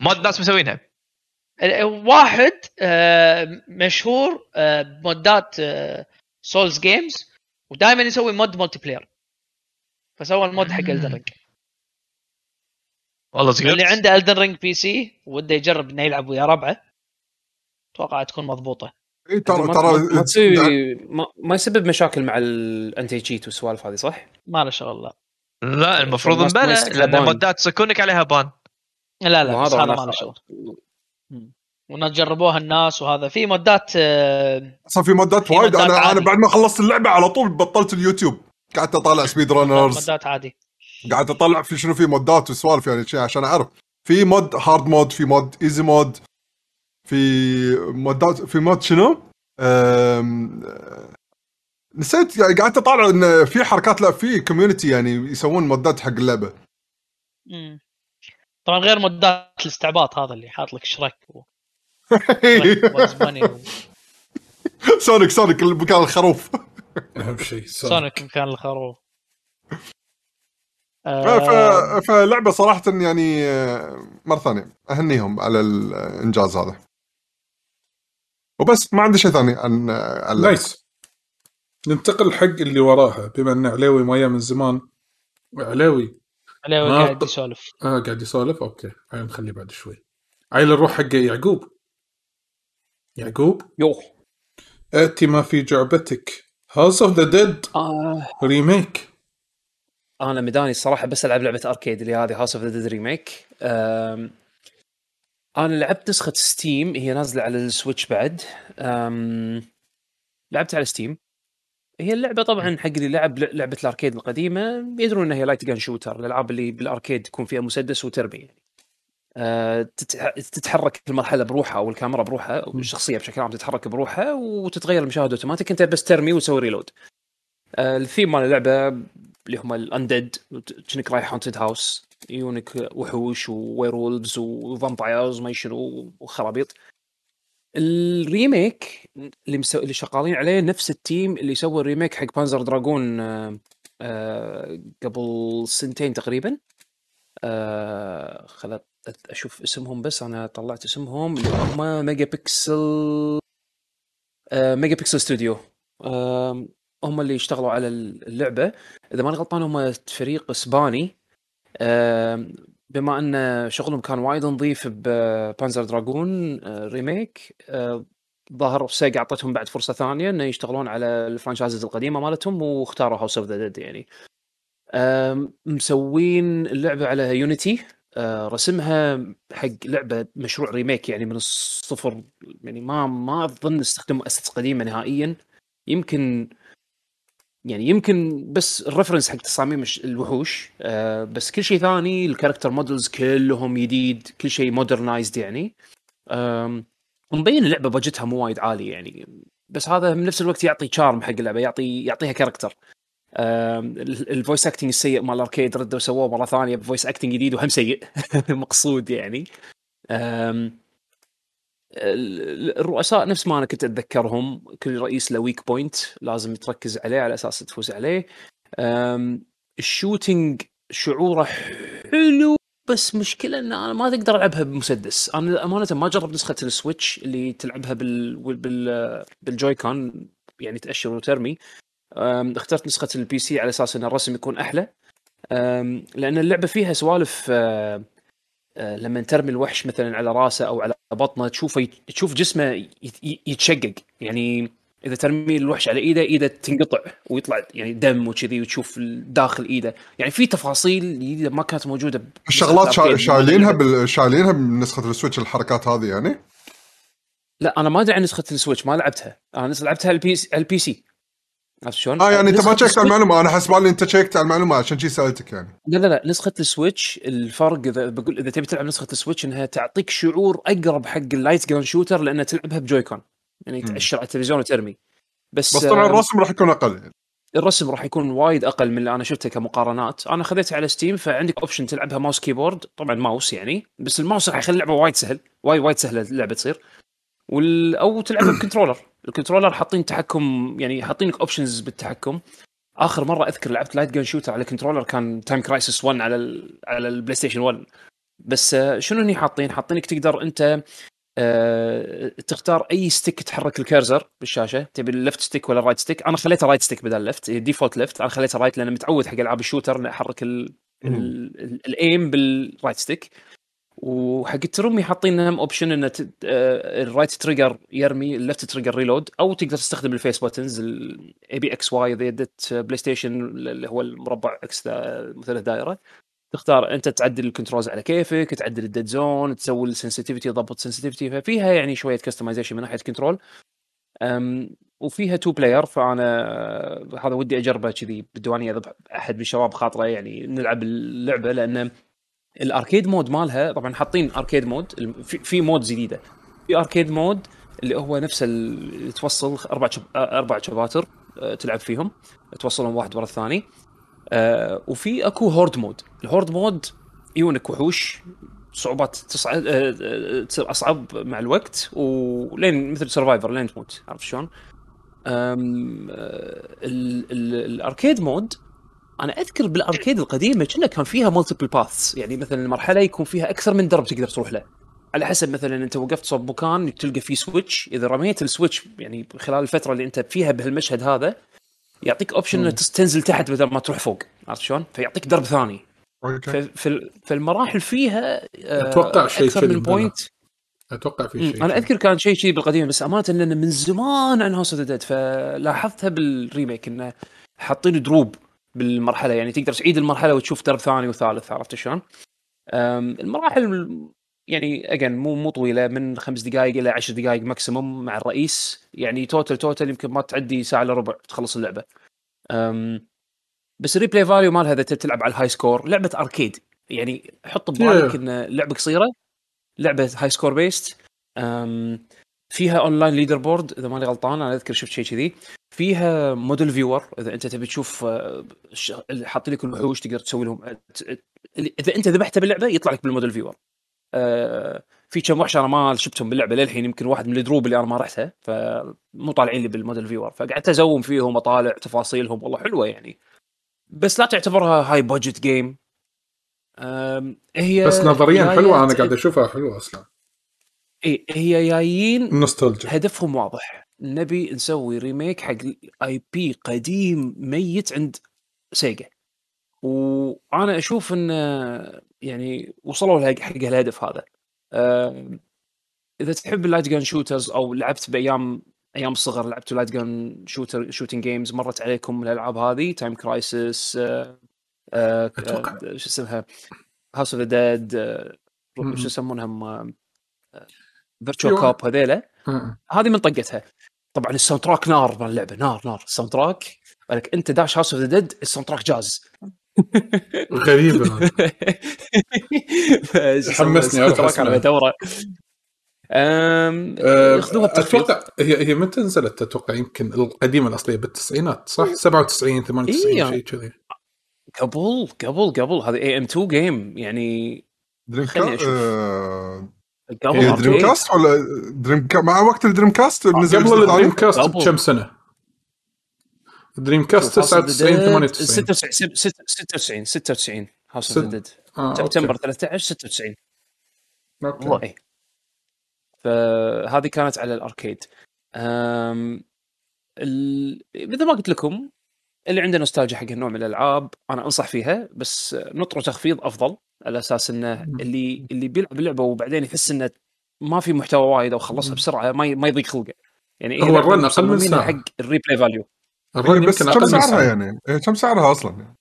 mod ناس مسوينها؟ واحد آه، مشهور آه، بمودات Souls games ودائما يسوي mod multiplayer فسوى ال mod حق Elden Ring والله زين. اللي عنده Elden Ring PC وده يجرب إنه يلعب ويا ربعه أتوقع تكون مضبوطة. إي ترى ترى ما- ما تسوي ما, ما يسبب مشاكل مع ال anti-cheat والسوالف هذه صح؟ ما له شغل لا. لا المفروض الناس ما مبلى. لأن مودات سكونك عليها ban لا لا بس هذا ما له شغل. وناس جربوها الناس وهذا. في مودات آه، أصلا في مودات وايد. أنا أنا عادي. بعد ما خلصت اللعبة على طول بطلت اليوتيوب. قعدت اطالع speedrunners مودات عادي. قاعد أطلع في شنو في مودات وسوالف يعني شيء عشان أعرف. في مود hard mode في مود easy mode في مودات في mod شنو؟ أم... نسيت يعني قعدت أطالع إن في حركات لا في community يعني يسوون مودات حق اللعبة. مم. طبعا غير مودات الاستعباط هذا اللي حاط لك شرك و... [LAUGHS] و... Sonic Sonic مكان الخروف. أهم شيء [LAUGHS] Sonic مكان الخروف. [LAUGHS] ف... آه، فلعبة صراحة يعني آه، مرة ثانية أهنيهم على الإنجاز هذا. وبس ما عندي شيء ثاني عن. nice. ننتقل حق اللي وراها. بما إن علاوي ما من زمان. علاوي ما قاعد ط- يسولف. آه قاعد يسولف؟ okay. هاي نخليه بعد شوي. عيل نروح حق يعقوب. يعقوب؟ yo. أتي ما في جعبتك. House of the Dead remake أنا ميداني الصراحة بس ألعب لعبة arcade اللي هذه House of the Dead remake أنا لعبت نسخة Steam هي نازلة على ال Switch بعد. أم... لعبت على Steam هي اللعبة طبعا حق اللي لعب لعبة ال arcade القديمة. يدرون إنها هي light gun shooter الألعاب اللي بال arcade تكون فيها مسدس وترمي يعني. أه تتح... تتحرك المرحلة بروحها أو الكاميرا بروحها والشخصيه بشكل عام تتحرك بروحها وتتغير المشاهد أوتوماتيك. أنت بس ترمي وتسوي reload آه، الثيم مال اللعبة اللي هم ال undead كأنك رايح haunted house يجونك وحوش و werewolves و vampires وما شنو وخرابيط. ال remake اللي مسو... اللي شغالين عليه نفس ال team اللي سوى ال remake حق Panzer Dragoon آه، آه، قبل سنتين تقريبا. آه، خلت أشوف اسمهم بس أنا طلعت اسمهم اللي هم MegaPixel MegaPixel Studio هم اللي اشتغلوا على اللعبة. إذا ماني غلطان هم فريق إسباني. بما أن شغلهم كان وايد نظيف ب Panzer Dragoon آه، remake آه، ظاهر Sega أعطتهم بعد فرصة ثانية إنه يشتغلون على ال franchises القديمة مالتهم واختاروا House of the Dead يعني. مسوين اللعبه على Unity رسمها حق لعبة مشروع remake يعني من الصفر يعني ما ما أظن استخدموا اسس قديمة نهائيا. يمكن يعني يمكن بس ال reference حق تصاميم الوحوش آه بس كل شيء ثاني ال character models كلهم جديد كل شيء modernized يعني. مبين اللعبة budget ها مو وايد عالي يعني بس هذا من نفس الوقت يعطي charm حق اللعبة يعطي يعطيها character ال voice acting السيء مال ال arcade ردوا سووه مرة ثانية ب voice acting جديد وهم سيء [LAUGHS] مقصود يعني. الرؤساء نفس ما أنا كنت أتذكرهم. كل رئيس له weak point لازم تركز عليه على أساس تفوز عليه. أم، ال shooting شعوره حلو بس مشكلة إن أنا ما تقدر ألعبها بمسدس. أنا أمانة ما جربت نسخة ال Switch اللي تلعبها بال بال بال Joy-Con يعني تأشر وترمي. اخترت نسخة ال PC على أساس إن الرسم يكون أحلى. لأن اللعبة فيها سوالف أه، لما ترمي الوحش مثلا على راسه أو على بطنه تشوفه تشوف جسمه يت- يتشقق. يعني إذا ترمي الوحش على إيده إيده تنقطع ويطلع يعني دم وكذي وتشوف داخل إيده. يعني في تفاصيل جديدة ما كانت موجودة الشغلات. شايلينها بال... شايلينها بنسخة ال Switch الحركات هذه يعني؟ لا أنا ما أدري عن نسخة ال Switch ما لعبتها. أنا لعبتها على ال PC. عرفت شلون؟ آه يعني انت ما check ت على المعلومة. أنا حسبالي أنت check ت على المعلومة عشان شي سألتك يعني. لا لا لا نسخة ال Switch الفرق إذا بقول إذا تبي تلعب نسخة ال Switch إنها تعطيك شعور أقرب حق ال light gun shooter لأنها تلعبها ب Joy-Con. يعني. تأشر على التلفزيون وترمي. بس, بس طبعا الرسم راح يكون أقل يعني. الرسم راح يكون وايد أقل من اللي أنا شفته كمقارنات. أنا خذيتها على Steam فعندك option تلعبها mouse keyboard طبعا ماوس يعني بس الماوس راح يخلي اللعبة وايد سهل وايد وايد سهلة اللعبة تصير. وال... أو تلعبها [CLEARS THROAT] ب controller ال controller حاطين تحكم يعني حاطين لك options بالتحكم. آخر مرة أذكر لعبت light gun shooter على controller كان Time Crisis 1 على ال... على ال PlayStation 1 بس آه، شنو هني حاطين؟ حاطينك تقدر أنت آه، تختار أي stick تحرك ال cursor بالشاشة. تبي ال left stick ولا ال right stick أنا خليته right stick بدل left default left أنا خليته right لأن متعود حق ألعاب ال shooter اني أحرك ال- ال- ال- ال aim بال right stick وحق الترمي حاطين لهم option إن آه، ال right trigger يرمي ال left trigger reload أو تقدر تستخدم ال face buttons ال A B X Y اذا يدت PlayStation اللي هو المربع X مثلث دائرة. تختار أنت تعدل ال controls على كيفك تعدل ال dead zone تسوي ال sensitivity تضبط ال sensitivity ففيها يعني شوية customization من ناحية control وفيها two player فأنا آه، هذا ودي أجربه كذي بالديوانيه اذا أحد من الشباب خاطره يعني نلعب اللعبة لأن ال arcade mode مالها طبعا حاطين arcade mode في, mode جديدة. في arcade mode اللي هو نفس اللي توصل أربع chap... أربع chapter آه، تلعب فيهم توصلهم واحد ورا الثاني. آه، وفي أكو horde mode. ال horde mode يونك وحوش صعوبات تصعد آه، آه، تصير أصعب مع الوقت ولين مثل survivor لين تموت عرفت شلون؟ آه، ال- ال- ال arcade mode أنا أذكر بال arcade القديمة كنا كان فيها multiple paths يعني مثلا المرحله يكون فيها أكثر من درب تقدر تروح له. على حسب مثلا أنت وقفت صوب مكان تلقى فيه switch إذا رميت ال switch يعني خلال الفترة اللي أنت فيها بهالمشهد هذا يعطيك option إنك تنزل تحت بدل ما تروح فوق. عرفت شلون؟ فيعطيك درب ثاني. في فالمراحل فيها آه، أتوقع شيء أكثر من. point أتوقع في شيء أنا أذكر كان شيء شيء بالقديم بس أمانة إنه من زمان عن House of Dead فلاحظتها بال remake إنه حاطين دروب. بالمرحلة يعني تقدر تعيد المرحلة وتشوف درب ثاني وثالث عرفت شلون؟ المراحل يعني again مو مو طويلة من خمس دقائق إلى عشر دقائق maximum مع الرئيس يعني total total يمكن ما تعدي ساعة إلا ربع تخلص اللعبة. بس ال replay value مالها إذا تلعب على ال high score لعبة arcade يعني حط ببالك. إن لعبة قصيرة لعبة high score based فيها online leaderboard إذا ماني غلطان أنا أذكر شفت شيء كذي فيها model viewer إذا أنت تبي تشوف آه، حاطين لك الوحوش تقدر تسوي لهم إذا أنت ذبحته باللعبة يطلع لك بال model viewer آه، في كم وحش أنا ما شفتهم باللعبة للحين يمكن واحد من الدروب اللي أنا ما رحتها فمو طالعين لي بال model viewer فقعدت أ zoom فيهم أطالع تفاصيلهم والله حلوة يعني. بس لا تعتبرها high budget game هي بس نظريا حلوة أنا ت- قاعد أشوفها حلوة أصلا. اي هي جايين هدفهم واضح. نبي نسوي remake حق IP قديم ميت عند Sega وأنا أشوف إن يعني وصلوا حق الهدف هذا آم، إذا تحب ال light gun shooters أو لعبت بأيام أيام الصغر لعبتوا light gun shooter shooting games مرت عليكم الألعاب هذه Time Crisis. شو اسمها House of the Dead. شو يسمونهم Virtua. Cop هذيلا آه. هذه من طقتها طبعا ال soundtrack نار مال اللعبة نار نار. ال soundtrack بالك انت داش House of the Dead ال soundtrack jazz غريبه [LAUGHS] حمسني track على. دورة. أم، آه، خذوها بتخفيض أتوقع هي هي متى نزلت؟ أتوقع يمكن القديمة الأصلية بالتسعينات صح؟ 97 98 إيه. شيء كذي. قبل قبل قبل. هذه AM 2 game يعني خليني كا... قبل Dreamcast ولا Dream ca... مع وقت ال Dreamcast نزل قبل ال Dreamcast؟ بكم سنة ال Dreamcast شوف، House of the 99 Dead 98 96 96 96 House of Dead سبتمبر okay. 13 96 okay. والله اي فهذه كانت على ال arcade أم... ال... مثل ما قلت لكم اللي عنده نوستالجيا حق النوع من الألعاب أنا أنصح فيها بس نطروا تخفيض أفضل على أساس إنه اللي اللي بيلعب اللعبة وبعدين يحس إنه ما في محتوى وايد أو خلصها. بسرعة ما. ما يضيق خلقه يعني هو ال run أقل من ساعة. حق ال replay value ال run إيه، بس يمكن كم أقل سعرها ساعة يعني؟ إيه، كم سعرها أصلا؟ يعني؟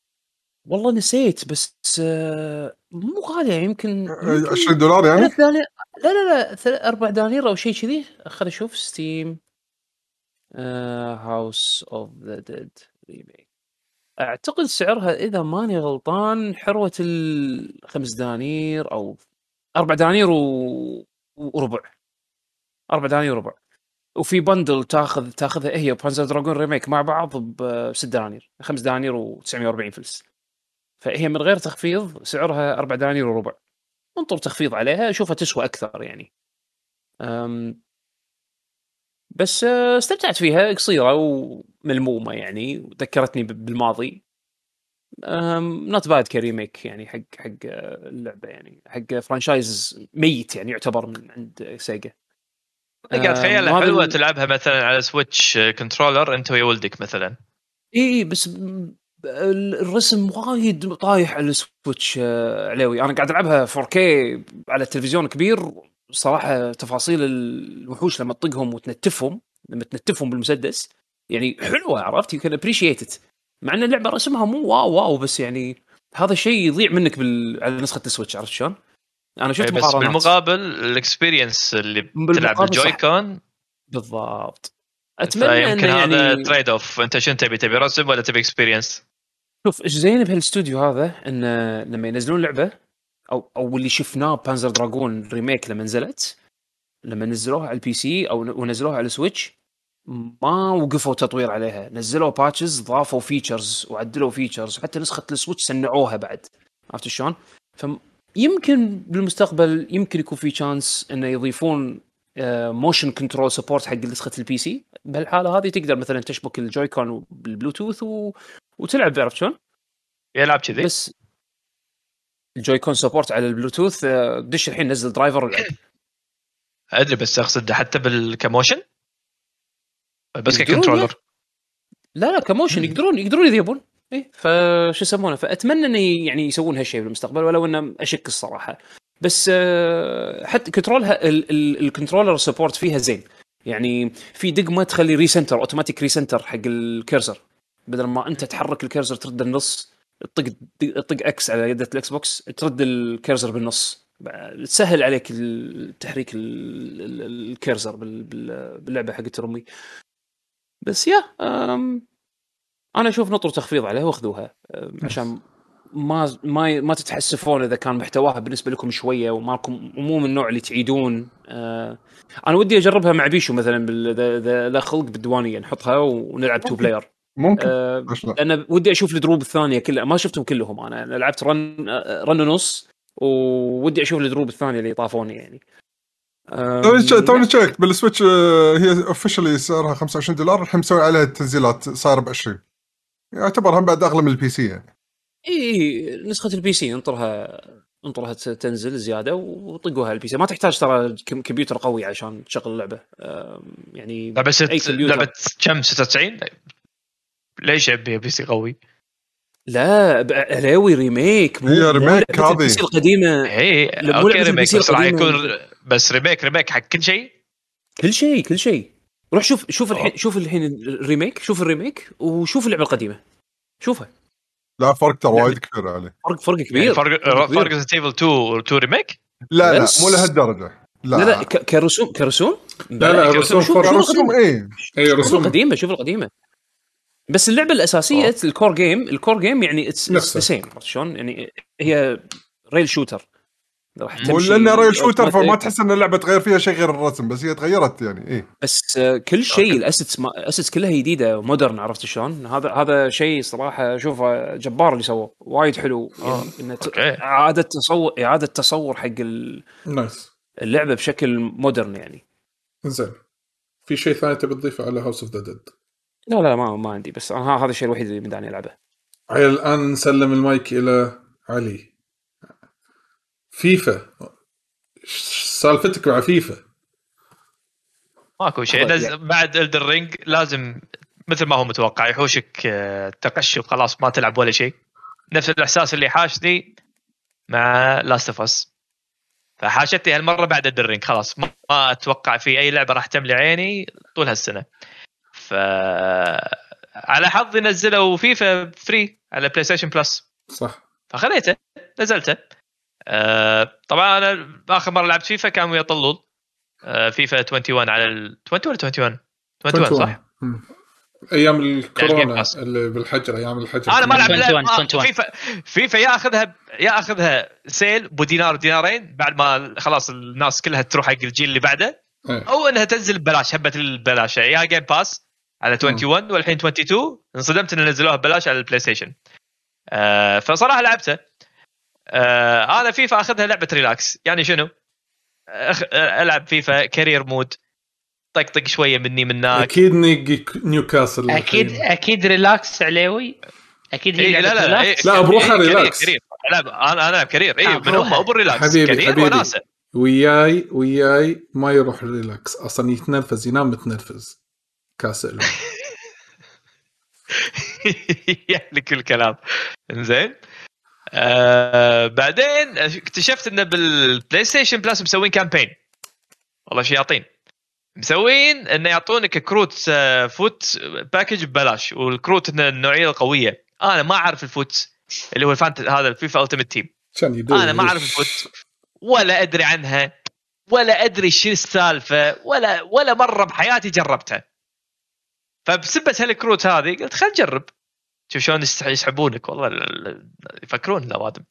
والله نسيت بس آه، مو غالية يمكن يمكن 20 دولار يعني؟ ثلاث دنانير لا لا لا ثل- أربع دنانير أو شيء كذي خل أشوف Steam House of the Dead Remake أعتقد سعرها إذا ماني غلطان حروة الخمس دنانير أو أربع دنانير و... وربع. أربع دنانير وربع. وفي bundle تاخذ تاخذها هي و Panzer Dragoon Remake مع بعض بست دنانير. خمس دنانير و940 فلس. فهي من غير تخفيض سعرها أربع دنانير وربع. انطر تخفيض عليها اشوفها تسوى أكثر يعني. أم بس آه، استمتعت فيها قصيرة وملمومة يعني وذكرتني بالماضي. not bad ك remake يعني حق حق آه، اللعبة يعني حق franchise ميت يعني يعتبر من عند Sega. قاعد أم، اتخيلها وهذا حلوة تلعبها مثلا على Switch controller أنت ويا ولدك مثلا. اي إي، بس الرسم وايد طايح على ال Switch آه، عليوي. أنا قاعد ألعبها 4K على التلفزيون كبير صراحة تفاصيل الوحوش لما تطقهم وتنتفهم لما تنتفهم بالمسدس يعني حلوة عرفت you can appreciate مع إن اللعبة رسمها مو wow wow بس يعني هذا الشيء يضيع منك بال... على نسخة ال Switch عرفت شلون؟ أنا شفت إيه، بس مقارنات بالمقابل ال experience اللي بتلعب بال Joy-Con بالضبط أتمنى فيمكن انه هذا يعني trade off أنت شنو تبي تبي رسم ولا تبي experience؟ شوف إيش زين بهالاستوديو هذا انه لما ينزلون لعبة أو أو اللي شفناه Panzer Dragoon Remake لما نزلت لما نزلوها على ال PC أو ونزلوها على ال Switch ما وقفوا تطوير عليها نزلوا patches ضافوا features وعدلوا features وحتى نسخة ال Switch سنعوها بعد عرفت شلون؟ فيمكن بالمستقبل يمكن يكون في chance إنه يضيفون motion control support حق نسخة ال PC بهالحالة هذه تقدر مثلا تشبك ال Joy-Con بال Bluetooth و... وتلعب عرفت شلون؟ يلعب كذي بس ال Joy-Con support على البلوتوث آه، دش الحين نزل driver. [LAUGHS] أدري بس أقصد حتى بالك motion؟ بس ك controller. لا لا ك motion يقدرون يقدرون يضيفون إيه فشو يسمونه؟ فأتمنى انه يعني يسوون هالشيء بالمستقبل ولو إنه أشك الصراحة. بس آه، حتى control ها ال- ال- ال controller support فيها زين. يعني في دقمه تخلي recenter automatic recenter حق ال cursor. بدل ما أنت تحرك ال cursor ترد النص تطق تطق X على يده ال Xbox ترد ال cursor بالنص. تسهل عليك التحريك ال- ال- ال cursor بال- بال- باللعبة حقت رمي بس يا أنا أشوف نطروا تخفيض عليها وأخذوها عشان ما ما ما تتحسفون إذا كان محتواها بالنسبة لكم شوية وما لكم مو من النوع اللي تعيدون. أه أنا ودي أجربها مع بيشو مثلا إذا لا خلق بالديوانية نحطها ونلعب two player ممكن. لا؟ لأن ودي أشوف الدروب الثانية كلها. ما شفتهم كلهم أنا. أنا لعبت run آه، run ونص وودي أشوف الدروب الثانية اللي طافوني يعني. توني توني checked بال Switch آه، هي officially سعرها 25 دولار الحين مسوي عليها تنزيلات صار ب 20 يعتبر هم بعد أغلى من ال PC يعني. إي نسخة ال PC انطرها انطرها تنزل زيادة وطقوها على ال PC ما تحتاج ترى كم- كمبيوتر قوي عشان تشغل اللعبة. يعني لعبة ست. لعبة كم؟ 96 ليش يبي PC قوي؟ لا علاوي remake مو هي remake هذه. ال PC القديمه اي لا، مو okay remake بس راح. يكون بس remake remake حق كل شيء؟ كل شيء كل شيء. روح شوف شوف الحين شوف الحين ال remake شوف ال remake وشوف اللعبة القديمة. شوفها. لا فرق ترى وايد كبير عليه. فرق فرق كبير. يعني فرق فرق Resident Evil 2 2 Remake لا لا مو لهالدرجة. لا. لا لا ك- كرسوم كرسوم؟ لا لا رسوم شوف- فرق شوف رسوم اي شوف رسوم. القديمة شوف القديمة. بس اللعبة الأساسية ال core game ال core game يعني it's the same عرفت شلون؟ يعني هي rail shooter راح تمشي لأنه rail shooter فما. تحس إن اللعبة تغير فيها شيء غير الرسم بس هي تغيرت يعني إيه بس آه، كل شيء ال assets ما ال assets كلها جديدة modern عرفت شلون؟ هذا هذا شيء صراحة أشوفه جبار اللي سووه وايد حلو آه، يعني إنه. إعادة تصور إعادة تصور حق ال- nice اللعبة بشكل modern يعني زين في شيء ثاني تبي تضيفه على House of the Dead لا لا ما ما عندي بس أنا هذا الشيء الوحيد اللي مداني ألعبه. عيل الآن نسلم المايك إلى علي. فيفا. سالفتك مع فيفا. ماكو شيء. خلاص، نز... بعد ال Elden Ring لازم مثل ما هو متوقع يحوشك آه، تقشف خلاص ما تلعب ولا شيء. نفس الإحساس اللي حاشني مع Last of Us فحاشتني هالمرة بعد الدرينج خلاص. ما ما أتوقع في أي لعبة راح تملي عيني طول هالسنة. ف على حظي نزلوا فيفا free على بلاي ستيشن Plus صح فخذيته نزلته آه طبعا أنا آخر مرة لعبت فيفا كان ويا طلول آه فيفا 21 على ال 20 ولا 21 21 صح؟ مم. أيام يعني الكورونا. اللي بالحجره أيام الحجره أنا ما العب 21 لعبة- 21. فيفا فيفا يا اخذها يا أخذها sale بدينار دينارين بعد ما خلاص الناس كلها تروح حق الجيل اللي بعده إيه. أو إنها تنزل ببلاش هبة البلاش يا Game Pass على 21 والحين 22 انصدمت ان نزلوها ببلاش على البلاي ستيشن. آه فصراحة لعبته. آه أنا فيفا أخذها لعبة relax يعني شنو؟ أخ... ألعب فيفا career mode طقطق شوية مني من هناك أكيد نيجي نيوكاسل أكيد. أكيد relax عليوي. أكيد هي إيه لا لا. لا، بروحها career- relax. العب أنا أنا ألعب career إي آه، من هم بروحها. ابو relax حبيبي- career حبيبي. وناسة. وياي وياي ما يروح relax أصلا يتنرفز ينام متنرفز. كاسل. [LAUGHS] يعني كل كلام. إنزين. آه بعدين اكتشفت إنه بالبلاي ستيشن Plus مسوين campaign والله شياطين مسوين إنه يعطونك كروت آه، FUT package ببلاش. والكروت النوعية القوية. أنا ما أعرف ال FUT اللي هو الفانت هذا الفيفا Ultimate Team أنا ما أعرف ال FUT. ولا أدري عنها. ولا أدري شو السالفة. ولا ولا مرة بحياتي جربتها. فبسبة هالكروت هذه قلت خل نجرب. شوف شلون يس- يسحبونك. والله ال- ال- يفكرون الأوادم.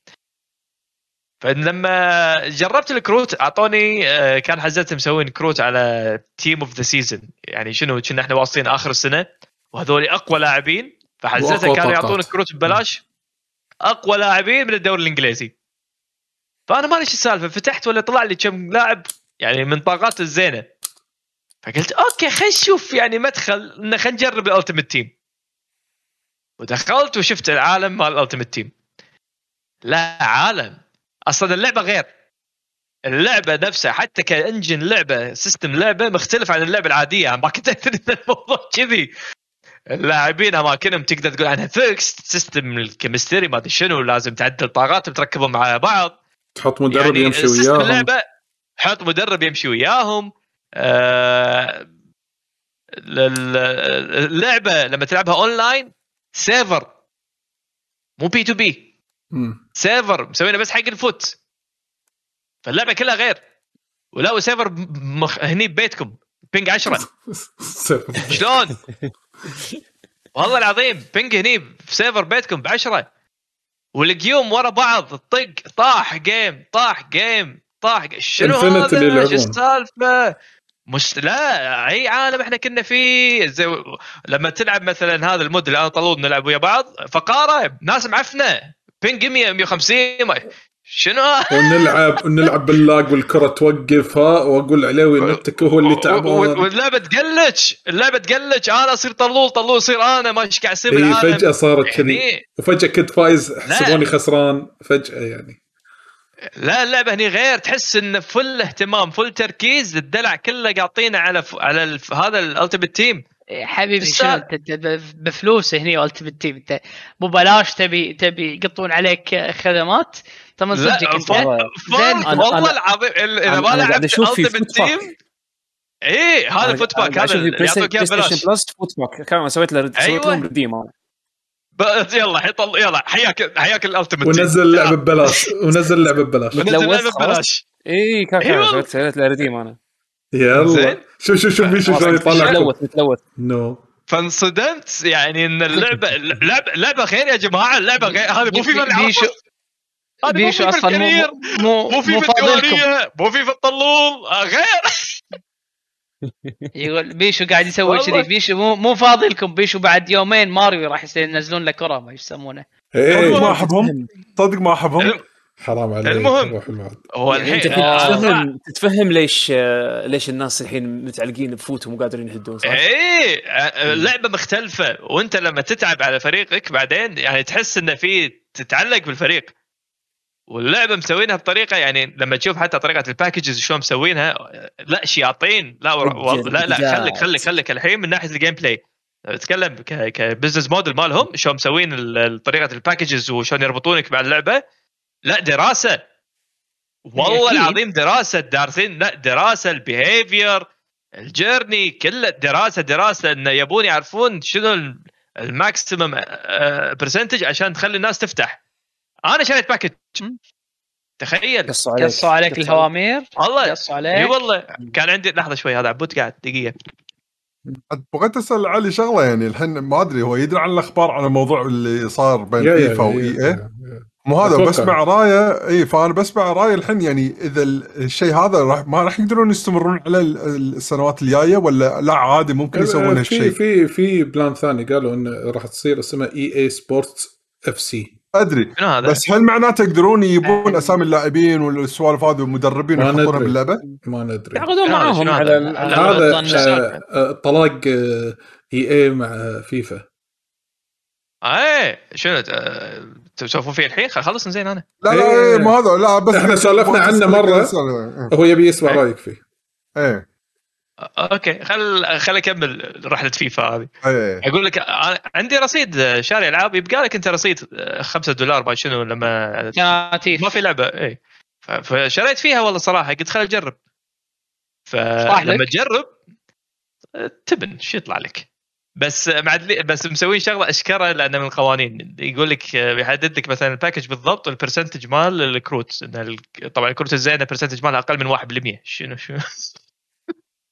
فلما جربت الكروت أعطوني آه، كان حزتهم مسوين كروت على team of the season يعني شنو؟ كنا إحنا واصلين آخر السنة. وهذول أقوى لاعبين. فحزتهم كانوا. يعطونك كروت ببلاش. أقوى لاعبين من الدوري الإنجليزي. فأنا ما ادري إيش السالفة. فتحت ولا طلع لي كم لاعب يعني من طاقات الزينة. فقلت okay خلينا نشوف يعني مدخل انه خلينا نجرب ال Ultimate Team. ودخلت وشفت العالم مال ال Ultimate Team. لا عالم. أصلا اللعبة غير. اللعبة نفسها حتى ك engine لعبة system لعبة مختلف عن اللعبة العادية. ما كنت أدري إن الموضوع كذي. اللاعبين أماكنهم تقدر تقول عنها fix system ال chemistry ما أدري شنو لازم تعدل طاقاتهم تركبهم مع بعض. تحط مدرب يعني يمشي وياهم. اللعبه حط مدرب يمشي وياهم. اللعبه لما تلعبها online server مو P2P. server مسوينه بس حق ال FUT فاللعبة كلها غير ولو server مخ... هني ببيتكم ping 10 [LAUGHS] شلون؟ والله العظيم ping هني في server بيتكم ب 10 والقيوم ورا بعض طق طاح game طاح game طاح شنو هذا؟ شو السالفة؟ مش لا أي عالم إحنا كنا فيه. زي لما تلعب مثلا هذا ال mode اللي أنا طلول نلعب ويا بعض فقارة ناس معفنة. ping 100 150 ما- شنو؟ ونلعب [LAUGHS] ونلعب بال lag والكرة توقف ها وأقول عليوي نتك هو اللي تعبان. واللعبة تقلج اللعبة تقلج. أنا أصير طلول طلول يصير أنا ما إيش قاعد يصير بالعالم. فجأة صارت كذي. يعني وفجاه كنت فايز حسبوني خسران. فجأة يعني. لا اللعبة هني غير تحس انه full اهتمام full تركيز الدلع كله قاطينه على ف... على الف... هذا ال Ultimate Team حبيبي ب- بفلوس هني Ultimate Team أنت مو بلاش تبي تبي يقطون عليك خدمات؟ طب من صدقك أنت؟ زين. والله العظيم إل- إذا ما لعبت FUT pack. team إيه هذا ال FUT pack هذا يعطوك إياه ببلاش. Plus FUT pack كان سويت له سويت أيوة. لهم redeem أنا ب- يلا حيطل يلا حياك حياك الألتيميت تيم. ونزل اللعبة ببلاش ونزل اللعبة ببلاش. ونزل اللعبة. ببلاش. اي كان كان. سويت سويت له ريديم أنا. يلا. شوف شوف شوف بيشو شلون يطلع متلوث متلوث نو. فانصدمت يعني إن اللعبة لعبه لعبة غير يا جماعة اللعبه غير هذه مو فيفا اللي بيشو. هذه مو بيشو فيفا أصلا مو مو فاضلكم الديوانيه مو فيفا الطلول. آه، غير. يقول بيشو قاعد يسوي. كذي. بيشو مو مو فاضي لكم بيشو بعد يومين ماريو راح ينزلون له كرة ما يسمونه. صدق إيه ما أحبهم. صدق ما أحبهم. حرام عليك المهم. هو يعني الحين آه، تتفهم تتفهم ليش آه، ليش الناس الحين متعلقين ب FUT هم وقادرين يهدون صح؟ إيه آه، اللعبه مختلفة. وأنت لما تتعب على فريقك بعدين يعني تحس انه في تتعلق بالفريق. واللعبه مسوينها بطريقة يعني لما تشوف حتى طريقة ال packages شلون مسوينها لا شياطين لا لا لا خليك خليك خليك الحين من ناحية ال gameplay اتكلم ك- ك business model مالهم شلون مسوين طريقة ال packages وشلون يربطونك مع اللعبة. لا دراسة. والله. العظيم دراسة دارسين لا دراسة ال behavior ال journey كله دراسة دراسة انه يبون يعرفون شنو ال- الـ maximum percentage عشان تخلي الناس تفتح. أنا شريت package. تخيل. قصوا عليك. قصوا عليك قصوا الهوامير. والله. قصوا إي عليك والله. كان عندي لحظة شوي هذا عبود قاعد دقيقة. بغيت أسأل علي شغلة يعني الحين ما أدري هو يدري عن الأخبار عن الموضوع اللي صار بين فيفا و EA مو هذا. بسمع رايه إي فأنا بسمع رايه الحين يعني إذا ال- الشيء هذا راح ما راح يقدرون يستمرون على ال- السنوات الجاية ولا لا؟ عادي ممكن يسوون في هالشيء. في في plan ثاني قالوا انه راح تصير اسمها EA Sports FC. أدري؟ بس هل معناته يقدرون يجيبون أسامي اللاعبين والسوالف هذه والمدربين ويحطونها ندري. باللعبة؟ ما ندري يعقدون معاهم على هذا؟ آه، طلاق إي اي مع فيفا إيه شنو آه، تسولفون فيه الحين خل- خلص زين أنا لا لا إيه. إيه ما هذا لا بس إحنا سولفنا عنه مرة. هو يبي يسمع رأيك فيه إيه أوكي خل خل اكمل رحلة فيفا هذه. أقول لك عندي رصيد شاري ألعاب يبقى لك أنت رصيد 5 دولار ما شنو لما كاتيف ما في لعبة إي. فشريت فيها والله صراحة قلت خل أجرب. فلما. تجرب تبن شو يطلع لك؟ بس معدلي بس مسوين شغلة اشكره لأنه من القوانين. يقول لك بيحدد لك مثلا ال package بالضبط وال percentage مال الكروت. طبعا الكروت الزينة ال percentage مالها أقل من 1% شنو شو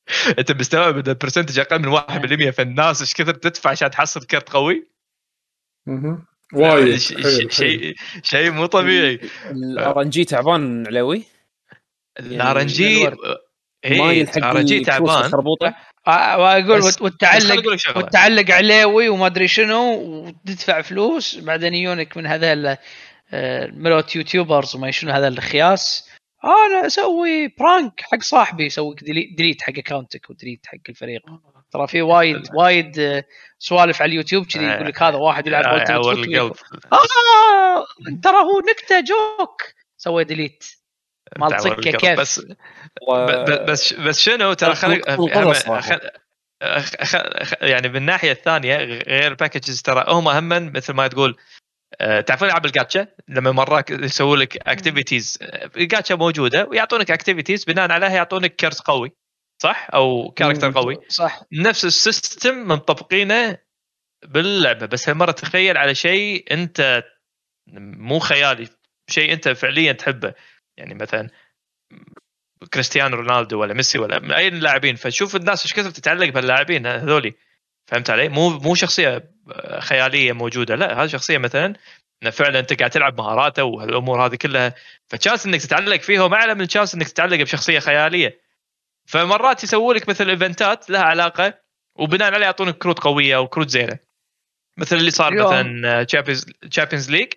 [LAUGHS] انت مستوعب إن ال percentage أقل من 1% فالناس إيش كثر تدفع عشان تحصل كرت قوي. وايد. حيل. شيء شيء مو طبيعي. الار ان جي تعبان علوي؟ الار ان جي ما يلحق الار ان جي تعبان. آه، واقول بس خل وتعلق. وتعلق عليوي وما أدري شنو وتدفع فلوس بعدين يجونك من هذا ملوت يوتيوبرز وما شنو هذا الخياس. أنا أسوي برانك حق صاحبي يسوي ديليت, حق اكونتك وديليت حق الفريق. ترى في وايد [LAUGHS] وايد آه، سوالف على اليوتيوب كذي يقول لك هذا واحد يلعب. آه ترى هو نكتة joke. سوي delete مال صكه القلب. كيف. بس بس بس شنو ترى يعني من الناحية الثانية غير ال packages ترى هم هم مثل ما تقول آه، تعرفون العاب الجاتشا؟ لما مرات يسووا لك activities ال gacha موجودة ويعطونك activities بناء عليها يعطونك كرت قوي صح؟ أو character قوي. صح. نفس ال system مطبقينه باللعبة بس هالمرة تخيل على شيء أنت مو خيالي شيء أنت فعليا تحبه. يعني مثلا كريستيانو رونالدو ولا ميسي ولا أي لاعبين فشوف الناس إيش كثر تتعلق باللاعبين هذولي. فهمت علي؟ مو مو شخصية خيالية موجودة لا هذه شخصية مثلا إنه فعلا أنت قاعد تلعب مهاراته وهالأمور هذه كلها ف chance إنك تتعلق فيهم اعلى من chance إنك تتعلق بشخصية خيالية فمرات يسووا لك مثل event ات لها علاقة وبناء عليه يعطونك كروت قوية وكروت زينة مثل اللي صار اليوم. مثلا Champions League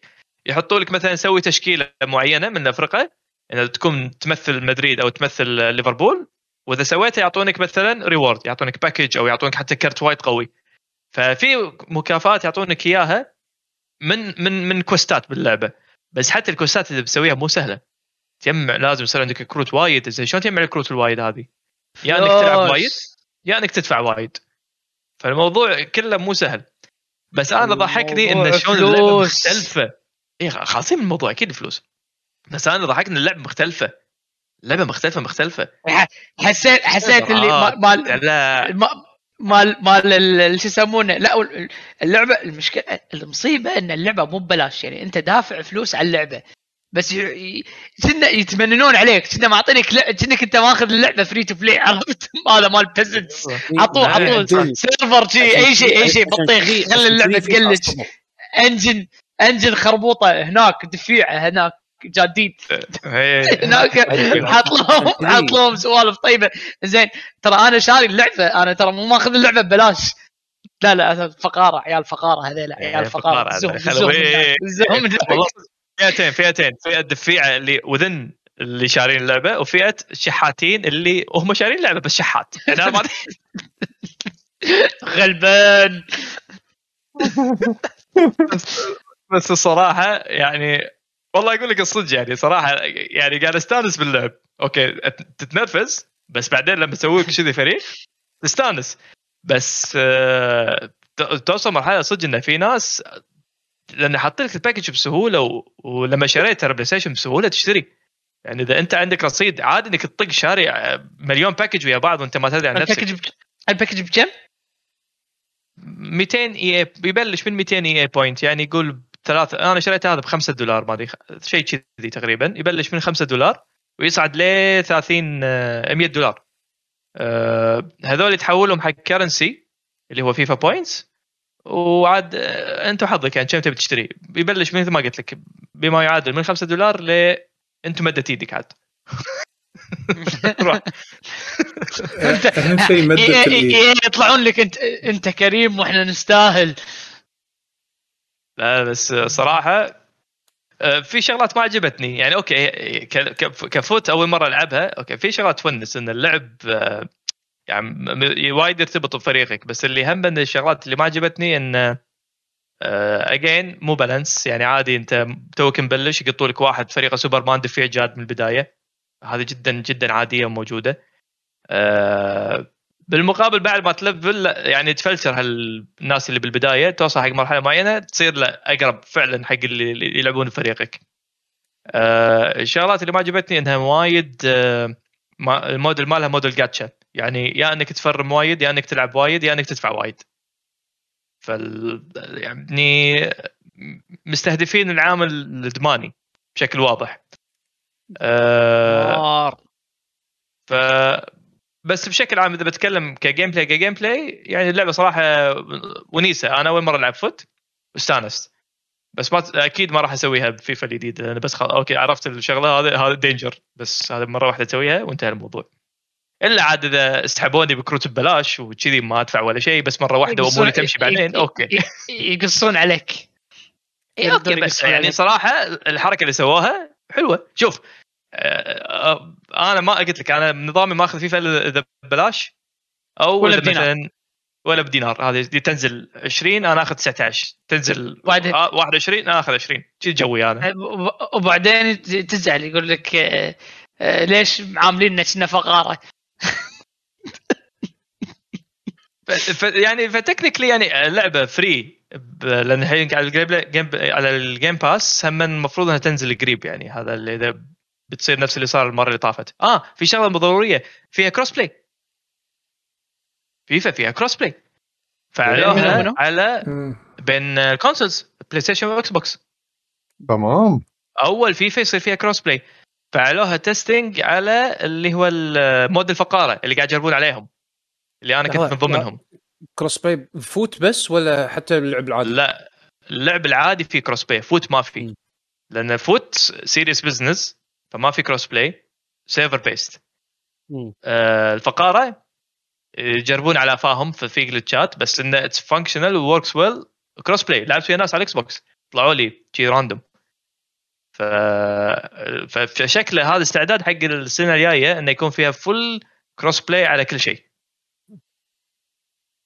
يحطوا لك مثلا سوي تشكيلة معينة من الافرقه ان تكون تمثل مدريد أو تمثل ليفربول وإذا سويتها يعطونك مثلا reward يعطونك package أو يعطونك حتى كرت وايد قوي. ففي مكافآت يعطونك إياها من من من quest ات باللعبة. بس حتى ال quest ات اللي بتسويها مو سهلة. تجمع لازم يصير عندك كروت وايد. زين شلون تجمع الكروت الوايد هذه؟ يا إنك تلعب. وايد يا إنك تدفع وايد. فالموضوع كله مو سهل. بس أنا ضحكني إن شلون اللعبة. مختلفة. اي خاصين من الموضوع أكيد فلوس. بس أنا ضحكني اللعبة مختلفة. اللعبه مختلفة مختلفة. حسيت حسيت اللي ما- مال مال مال ال- ال- شو يسمونه؟ لا اللعبة المشكلة المصيبة إن اللعبة مو ببلاش يعني أنت دافع فلوس على اللعبة. بس كنا يتمننون عليك كنا معطينك كأنك أنت ماخذ اللعبة فري تو بلاي عرفت؟ [LAUGHS] هذا مال بيزنس عطوه عطوه سيرفر شي أي شيء أي شيء بطيخ خلي اللعبة تقلش. انجن انجن خربوطة هناك دفيعة هناك. جديد [LAUGHS] هي- هناك حاط لهم حاط لهم سوالف. طيبه زين ترى أنا شاري اللعبة. أنا ترى مو ماخذ اللعبة ببلاش لا لا فقارة عيال فقارة هذيلا عيال إيه، فقارة. فقارة زهم إيه. فئتين فئتين. فئة دفيعة اللي وذن اللي شارين اللعبة وفئة شحاتين اللي هم شارين اللعبة بس شحات. يعني ما [LAUGHS] غلبان. بس الصراحه يعني والله أقول لك الصدق يعني صراحة يعني قاعد أستأنس باللعب. okay تتنرفز بس بعدين لما تسوي لك كذي فريق تستأنس. بس آه، توصل مرحلة صدق انه في ناس لأن حاطين لك ال package بسهولة و... ولما شريت ترى PlayStation بسهولة تشتري. يعني إذا أنت عندك رصيد عادي إنك تطق شاري مليون package ويا بعض وأنت ما تدري عن نفسك. الباكج الباكج بكم؟ 200 EA يبلش من 200 EA point يعني يقول ثلاثة أنا شريت هذا ب 5 دولار ما ادري شيء كذي تقريبا يبلش من 5 دولار ويصعد ل 30 آه، 100 دولار آه، هذول تحولهم حق currency اللي هو فيفا points وعاد آه، انت وحظك يعني كم تبي تشتري يبلش مثل ما قلت لك بما يعادل من 5 دولار ل انت مدت إيدك عاد اهم شيء إيه- إيه- إيه يطلعون لك انت انت كريم وإحنا نستاهل بس صراحة آه، في شغلات ما عجبتني. يعني okay ك FUT أول مرة ألعبها okay في شغلات تونس إن اللعب آه، يعني وايد يرتبط بفريقك. بس اللي هم من الشغلات اللي ما عجبتني إن again مو balance يعني عادي أنت توك مبلش يقطوا لك واحد فريقه سوبرمان دفيع جاد من البداية. هذه جدا جدا عادية وموجودة. آه، بالمقابل بعد ما تـ level يعني تفلتر هالناس اللي بالبداية توصل حق مرحلة معينة تصير لا أقرب فعلا حق اللي يلعبون فريقك. آه، الشغلات اللي ما عجبتني إنها وايد آه، ما- الموديل مالها موديل جاتشا يعني يا إنك تفرم وايد يا إنك تلعب وايد يا إنك تدفع وايد. فال يعني مستهدفين العامل الإدماني بشكل واضح. آه، ف بس بشكل عام إذا بتكلم ك gameplay ك gameplay يعني اللعبة صراحة ونيسة. أنا أول مرة ألعب FUT واستانست بس ما أكيد ما راح أسويها بفيفا الجديد لأن بس خل... أوكي عرفت الشغلة هذا هذا danger بس هذا مرة واحدة اسويها وانتهى الموضوع. إلا عاد إذا اسحبوني بكروت ببلاش وكذي ما أدفع ولا شيء بس مرة واحدة وأموري تمشي بعدين أوكي. يقصون عليك. إيه، أوكي بس يعني. صراحة الحركة اللي سووها حلوة. شوف أنا ما قلت لك أنا نظامي ما اخذ فيفا إلا إذا ببلاش. أو ولا بدينار. مثلا ولا بدينار. هذه دي تنزل 20 أنا آخذ 19 تنزل بعدين- آه، 21 أنا آخذ 20 شي جوي أنا. وب- وبعدين تزعل يقول لك آه، آه، ليش معامليننا كنا فقارة؟ [LAUGHS] ف... يعني ف technically يعني اللعبه free. لأن الحين على ال game game... على ال Game Pass هم المفروض إنها تنزل قريب يعني هذا اللي إذا بتصير نفس اللي صار المرة اللي طافت. آه في شغلة ضروريه فيها crossplay فيفا فيها crossplay فعلوها؟ على. بين ال consoles بلاي ستيشن واكس بوكس تمام. أول فيفا يصير فيها crossplay فعلوها testing على اللي هو ال mode الفقارة اللي قاعد يجربون عليهم. اللي أنا كنت من ضمنهم. crossplay FUT بس ولا حتى اللعب العادي؟ لا اللعب العادي في crossplay FUT ما في مم. لأن FUT serious business فما في crossplay server based. آه الفقارة يجربون على أفاهم في glitchات بس انه it's functional works well crossplay لعبت ويا ناس على الاكس بوكس طلعوا لي شي random ف... فشكله هذا استعداد حق السنة الجايه إنه يكون فيها full crossplay على كل شيء.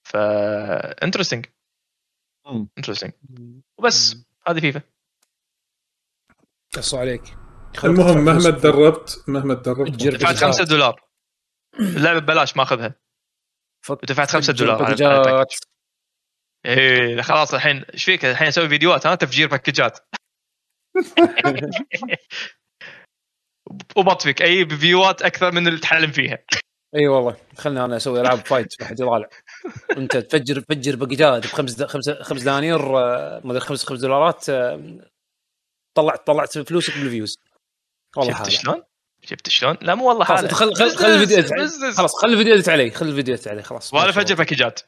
ف interesting. interesting وبس. هذه فيفا. قصوا عليك. المهم مهما تدربت مهما تدربت. دفعت 5 دولار. اللعبه ببلاش ما أخذها. دفعت 5 دولار على-. إيه خلاص الحين إيش فيك؟ الحين أسوي فيديوهات ها؟ تفجير packageات [LAUGHS] وبطفك أي viewات أكثر من اللي تحلم فيها. إي والله خلنا أنا أسوي العاب fight ما حد يطالع. أنت تفجر تفجر packageات بخمس د- خمس خمس دنانير آه، ما أدري خمس خمس دولارات آه، طلعت طلعت فلوسك بال views. والله شفت شلون؟ شفت شلون؟ لا مو والله خلاص حاله خل خل خل الفيديو. خلاص خل الفيديو edit علي خل الفيديو edit علي خلاص. وأنا أفجر. packageات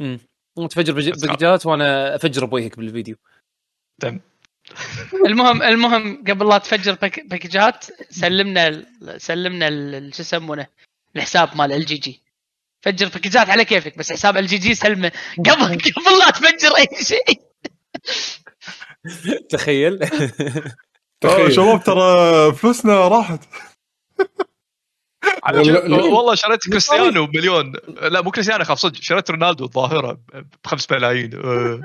مم. انت تفجر packageات وأنا أفجر بوجهك بالفيديو. تم. المهم المهم قبل لا تفجر pack- packageات سلمنا سلمنا ال- شو يسمونه؟ الحساب مال ال GG فجر packageات على كيفك بس حساب ال GG سلمه. قبل [LAUGHS] قبل لا تفجر أي شيء. تخيل. [LAUGHS] تخيل. شباب ترى فلوسنا راحت والله- شريت كريستيانو بمليون لا مو كريستيانو خاف صدق شريت رونالدو الظاهرة بخمس ملايين آه.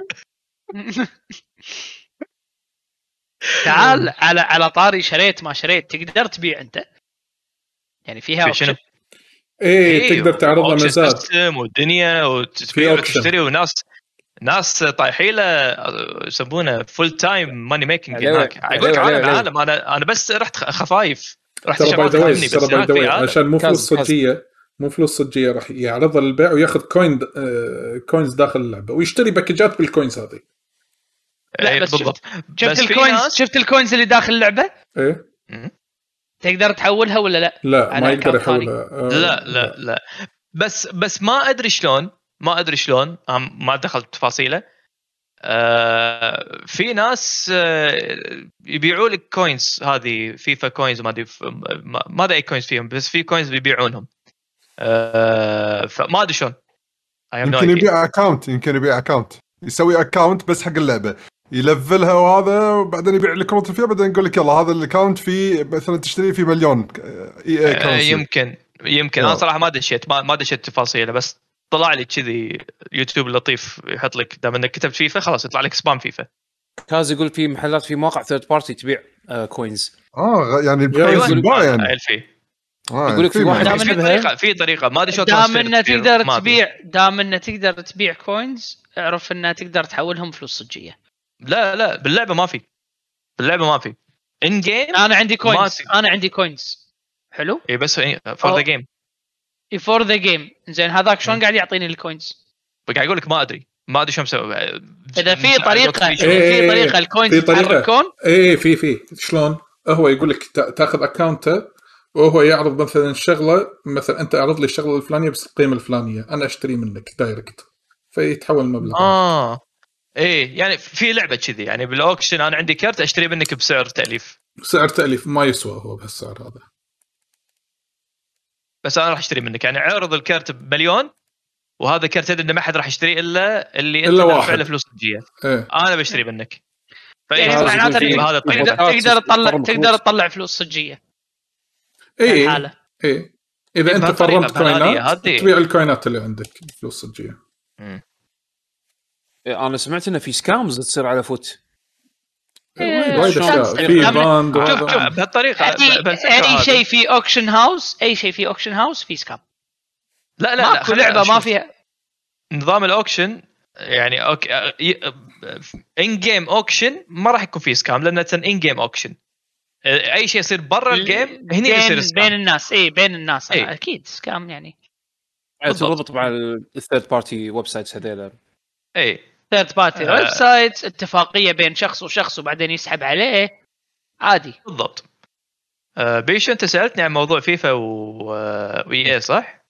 تعال على على طاري شريت ما شريت تقدر تبيع أنت يعني فيها في شنو؟ option. إيه إيه، تقدر تعرضها مزاد والدنيا وتبيع. وتشتري وناس ناس طايحين له يسمونه full time money making هناك أقول لك عالم. عالم أنا أنا بس رحت خفايف ترى by way تفهمني ترى بس. عشان مو فلوس. صجية مو فلوس صجية راح يعرضها للبيع وياخذ coin آه، coins داخل اللعبة ويشتري packageات بال coins هذه لا بس بالضبط شفت ال coins شفت ال coins اللي داخل اللعبة إيه تقدر تحولها ولا لا؟ لا ما يقدر. يحولها آه، لا لا لا بس بس ما أدري شلون ما أدري شلون ما دخلت تفاصيله. آه في ناس آه يبيعوا لك coins هذه فيفا coins ما أدري ما أدري أي coins فيهم بس في coins بيبيعونهم. آه فما أدري شلون. يمكن. يبيع account يمكن يبيع account يسوي account بس حق اللعبة. ي level لها وهذا وبعدين يبيع لك كروت فيها بعدين يقول لك يلا هذا ال account فيه مثلا تشتري فيه مليون اي اي آه currency. يمكن يمكن. أنا wow. صراحة ما دشيت ما دشيت تفاصيله بس طلع لي كذي يوتيوب لطيف يحط لك دام انك كتبت فيفا خلاص يطلع لك spam فيفا. كاز يقول في محلات في مواقع third party تبيع آه coins آه يعني. ينباع يعني عيل فيه. آه، يقول لك في في واحد. في طريقة في طريقة ما أدري شلون دام إنه تقدر. تبيع دام إنه تقدر تبيع coins اعرف إنه تقدر تحولهم فلوس صجية. لا لا باللعبة ما في. باللعبة ما في. in game أنا عندي coins. أنا عندي coins حلو؟ اي بس for the game for the game زين هذاك شلون. قاعد يعطيني ال coins قاعد أقول لك ما أدري. ما أدري شلون مسوي. إذا في طريقه إيه، في إيه، طريقة. ال coins. يتحركون إيه في في. شلون؟ هو يقول لك تا- تاخذ account ته وهو يعرض مثلا شغلة مثلا أنت أعرض لي الشغلة الفلانية بس القيمة الفلانية. أنا أشتري منك direct فيتحول المبلغ. آه. إيه يعني في لعبة كذي. يعني بال auction أنا عندي كرت أشتري منك بسعر تأليف. سعر تأليف ما يسوى هو بهالسعر هذا. بس أنا راح أشتري منك. يعني عرض الكرت بمليون وهذا كرت تدري إنه ما حد راح يشتريه إلا اللي أنت دافع. له فلوس صجيه إيه. أنا بشتري منك. يعني هذا معناته تقدر تطلع تقدر فلوس. تطلع فلوس صجية. الحاله إيه. إذا إيه، أنت فرمت coin ات. تبيع ال coin ات اللي عندك فلوس صجية. إيه، أنا سمعت إنه في scams تصير على FUT. إيه، وايد شلون اشياء تصير؟ في banned شوف- شوف. بهالطريقة أي. شيء في auction house أي شيء في auction house في scam لا لا لا لعبة ما. فيها نظام ال auction يعني okay in-game auction ما راح يكون فيه scam لأنه in-game auction أي شيء يصير برا ال game هني بين يصير scam بين الناس إي بين الناس إي. أنا أكيد scam يعني. تربط مع ال third party websites هذيلا إي third party آه. websites اتفاقية بين شخص وشخص وبعدين يسحب عليه. عادي. بالضبط. آه، بيشو انت سألتني عن موضوع فيفا و آه، و EA صح؟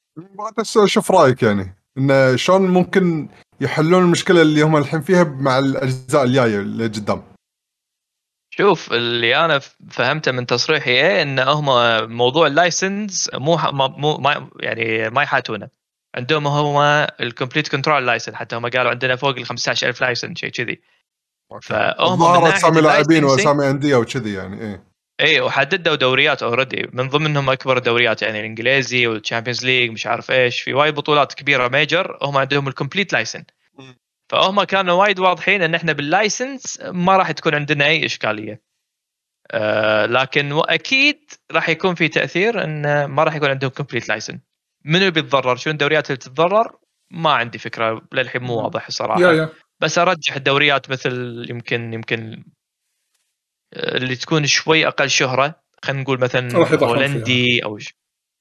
بس أشوف رأيك يعني. انه شلون ممكن يحلون المشكلة اللي هم الحين فيها مع الأجزاء الجاية اللي قدام؟ شوف اللي أنا فهمته من تصريح EA إن هم موضوع ال license مو ح- ما- مو ما يعني ما يحاتونه. عندهم هم ال complete control license حتى هم قالوا عندنا فوق ال 15000 license شيء كذي. فهم من ظهرت اسامي لاعبين واسامي أندية وكذي يعني إيه. اي وحددوا دوريات already من ضمنهم أكبر الدوريات يعني الإنجليزي وال Champions League مش عارف إيش في وايد بطولات كبيرة major هم عندهم ال complete license فهم كانوا وايد واضحين إن إحنا بال license ما راح تكون عندنا أي إشكالية. آه لكن واكيد راح يكون في تأثير إن ما راح يكون عندهم complete license منو اللي بيتضرر؟ شنو الدوريات اللي تتضرر؟ ما عندي فكرة للحين مو واضح الصراحه yeah yeah. بس أرجح الدوريات مثل يمكن يمكن آه، اللي تكون شوي أقل شهرة. خلينا نقول مثلا هولندي أو ش...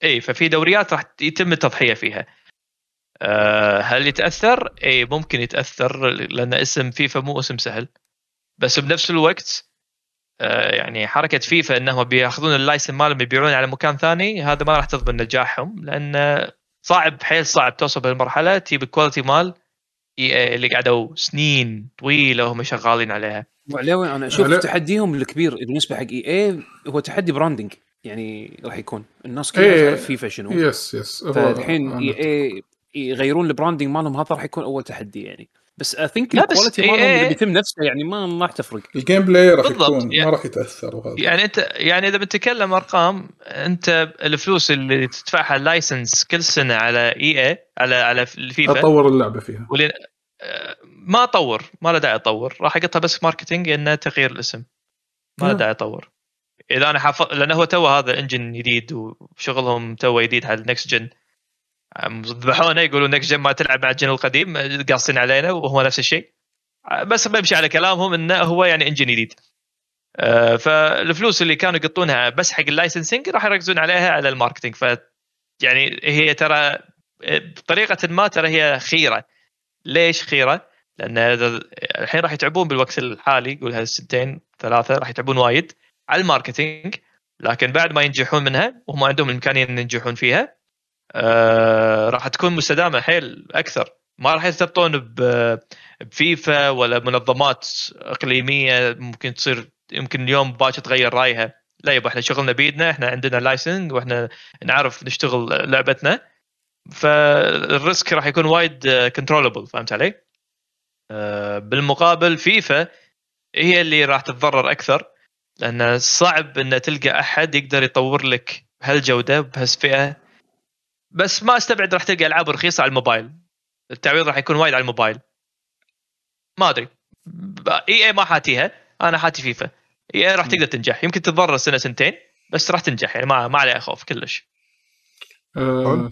إي ففي دوريات راح يتم التضحية فيها. أه هل يتأثر؟ إي ممكن يتأثر لأن اسم فيفا مو اسم سهل. بس بنفس الوقت يعني حركة فيفا إنهم بياخذون اللايسن مالهم يبيعون على مكان ثاني هذا ما راح تضمن نجاحهم لأن صعب حيل صعب توصل للمرحله تجيب ال quality مال EA اللي قعدوا سنين طويلة وهم شغالين عليها. وعلاوي أنا أشوف علا- تحديهم الكبير بالنسبة حق EA هو تحدي branding يعني راح يكون. الناس كلها إيه. تعرف فيفا شنو. yes yes فالحين EA يغيرون ال branding مالهم هذا راح يكون أول تحدي يعني. بس I think لا، بس ال quality مالهم اللي بيتم نفسه يعني ما ما راح تفرق. ال gameplay راح يكون يعني- ما راح يتأثر وهذا. يعني انت يعني إذا بنتكلم أرقام أنت الفلوس اللي تدفعها ال license كل سنة على EA على على الفيفا أطور اللعبة فيها. ولين ما أطور ما له داعي أطور. راح احطها بس marketing إنه تغيير الاسم. ما له. داعي أطور. إذا أنا حافظ لأنه هو تو هذا engine جديد وشغلهم تو جديد على ال next gen ذبحونا يقولون next gen ما تلعب مع ال gen القديم قاصين علينا وهو نفس الشيء. بس بمشي على كلامهم إنه هو يعني engine جديد آه، فالفلوس اللي كانوا يقطونها بس حق ال licensing راح يركزون عليها على ال marketing. ف يعني هي ترى بطريقة ما ترى هي خيرة. ليش خيرة؟ لأن الحين راح يتعبون بالوقت الحالي قول هالسنتين ثلاثة راح يتعبون وايد على ال marketing. لكن بعد ما ينجحون منها وهم عندهم الإمكانية إن ينجحون فيها آه راح تكون مستدامة حيل أكثر. ما راح يرتبطون بفيفا ولا منظمات إقليمية ممكن تصير يمكن اليوم باكر تغير رأيها. لا يبا إحنا شغلنا بيدنا إحنا عندنا licensing وإحنا نعرف نشتغل لعبتنا. فال risk راح يكون وايد controllable فهمت علي؟ آه، بالمقابل فيفا هي اللي راح تتضرر أكثر لأن صعب إن تلقى أحد يقدر يطور لك بهالجودة بهالفئه بس ما استبعد راح تلقى ألعاب رخيصة على الموبايل. التعويض راح يكون وايد على الموبايل. ما أدري. EA ما حاتيها. أنا حاتي فيفا. EA راح تقدر تنجح. يمكن تتضرر سنة سنتين بس راح تنجح. يعني ما ما عليها خوف كلش. آه،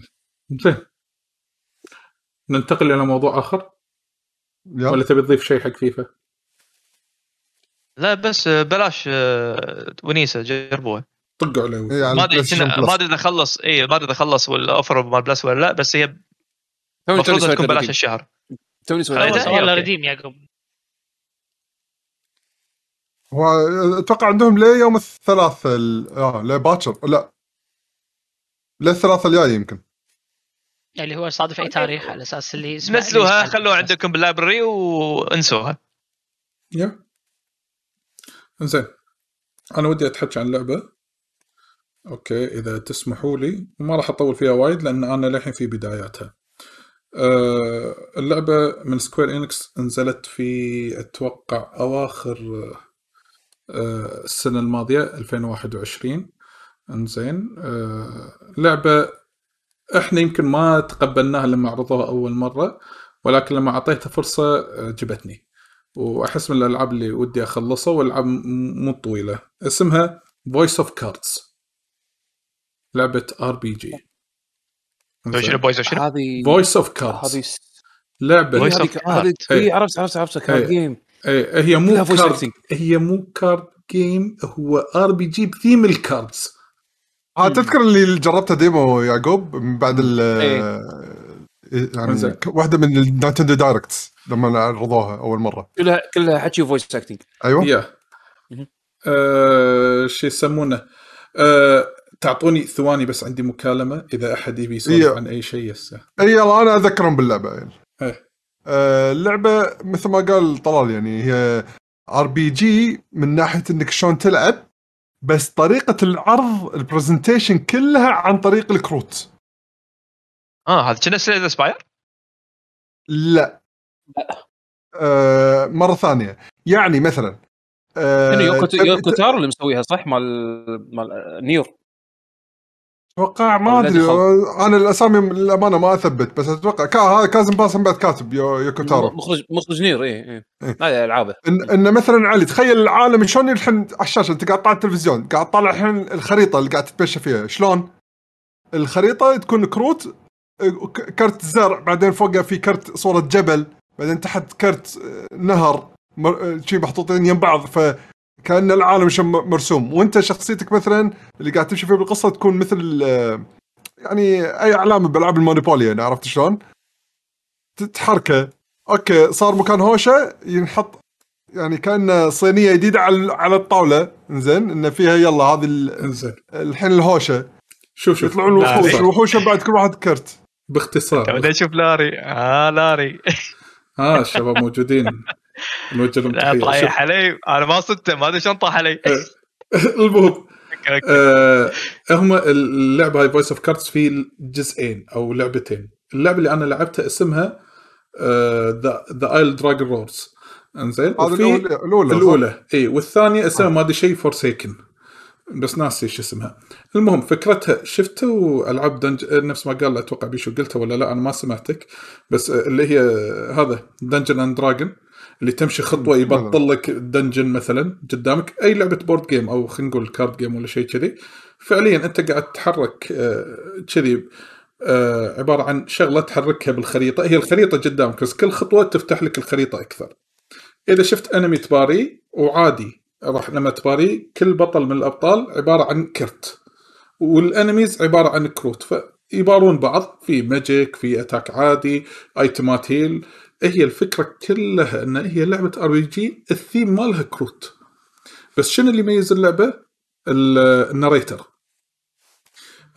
زين ننتقل إلى موضوع آخر؟ يلا. ولا تبي تضيف شيء حق فيفا؟ لا بس آه، بلاش آه، ونيسة جربوها. طقوا عليه. إيه، ما أدري. ما أدري إذا خلص اي ما أدري إذا خلص والاوفر مال بلس ولا لا بس هي توني المفروض تكون سويت بلاش ريديم. الشهر. توني سويت أوكي. رديم يعقوب. هو أتوقع عندهم ليوم الثلاث ال- آه لباكر لا. للثلاثة الجاي يمكن. اللي هو صادف أي تاريخ على أساس اللي نزلوها خلوها. عندكم بال library وانسوها. yeah. زين أنا ودي اتحكي عن لعبة. okay إذا تسمحوا لي. وما راح أطول فيها وايد لأن أنا للحين في بداياتها. أه اللعبة من Square Enix نزلت في أتوقع أواخر أه السنة الماضية 2021 إنزين أه لعبة إحنا يمكن ما تقبلناها لما عرضوها أول مرة ولكن لما أعطيتها فرصة آه، جبتني. وأحس من الألعاب اللي ودي أخلصها والألعاب مو طويلة. اسمها Voice of Cards لعبة RPG شنو شنو؟ هذه Voice of Cards هذه لعبة. هذه إيه. إيه، عرفت عرفت عرفت card إيه. game إيه، هي مو card. هي مو card game هو RPG ب theme ال cards ها تذكر اللي جربتها demo يعقوب من بعد ال يعني واحدة من ال Nintendo Direct لما عرضوها أول مرة. كلها كلها حكي voice acting أيوه. يا. مهم. آه شو يسمونه؟ آه تعطوني ثواني بس عندي مكالمة إذا أحد يبي يسولف إيه. عن أي شيء يسه اي يلا أنا أذكرهم باللعبة يعني. إيه. آه، اللعبة مثل ما قال طلال يعني هي RPG من ناحية إنك شلون تلعب بس طريقة العرض البرزنتيشن كلها عن طريق الكروت. آه هذا كنا سليد اسباير لا. آه مرة ثانية. يعني مثلا آه شنو يوكو تبي- يوكو تارو اللي مسويها صح؟ مال مال نيور. أتوقع ما أدري. أنا الأسامي للأمانة ما أثبت بس أتوقع كا هذا كازم باس بعد كاتب يو يوكوتارو مخرج مخرج نير اي اي إيه. هذه العابه ان, إن مثلا علي تخيل العالم شلون الحين على الشاشة أنت قاعد تطالع التلفزيون قاعد تطالع الحين الخريطة اللي قاعد تتمشى فيها شلون؟ الخريطة تكون كروت كرت زرع بعدين فوقها في كرت صورة جبل بعدين تحت كرت آه، نهر شي محطوطين يم بعض فكان العالم شو م- مرسوم. وأنت شخصيتك مثلا اللي قاعد تمشي فيه بالقصة تكون مثل يعني أي علامه بألعاب المونوبولي يعني عرفت شلون؟ تتحركه أوكي صار مكان هوشة ينحط يعني كان صينية جديدة على على الطاولة. زين ان فيها يلا هذه الحين الهوشة. شوف شوف. يطلعون الوحوش. الوحوش بعد كل واحد كرت. باختصار. بعدين أشوف لاري؟ آه لاري. ها الشباب موجودين. [LAUGHS] نوجه لهم طايح. علي. أنا ما صدته ما أدري شلون طاح علي. [LAUGHS] المهم. آه هم اللعبة هاي فويس اوف كاردز في جزئين أو لعبتين. اللعبة اللي أنا لعبتها اسمها The The Isle Dragon Roars إنزين؟ هذه الأولى الأولى إي والثانية اسمها ما أدري شيء Forsaken بس ناسي شو اسمها. المهم فكرتها شفتوا ألعاب dung نفس ما قال أتوقع بيشو قلتها ولا لا أنا ما سمعتك. بس اللي هي هذا Dungeons and Dragons اللي تمشي خطوة يبطل لك dungeon مثلا قدامك أي لعبة board game أو خلينا نقول card game ولا شيء كذي. فعليا أنت قاعد تتحرك آه، كذي آه، عبارة عن شغلة تحركها بالخريطة. هي الخريطة قدامك بس كل خطوة تفتح لك الخريطة أكثر. إذا شفت enemy تباري وعادي راح لما تباري كل بطل من الأبطال عبارة عن كرت. وال enemies عبارة عن كروت فيبارون بعض في magic في attack عادي item ات heal هي الفكرة كلها إن هي لعبة RPG ال theme مالها كروت بس شنو اللي يميز اللعبة؟ ال- ال narrator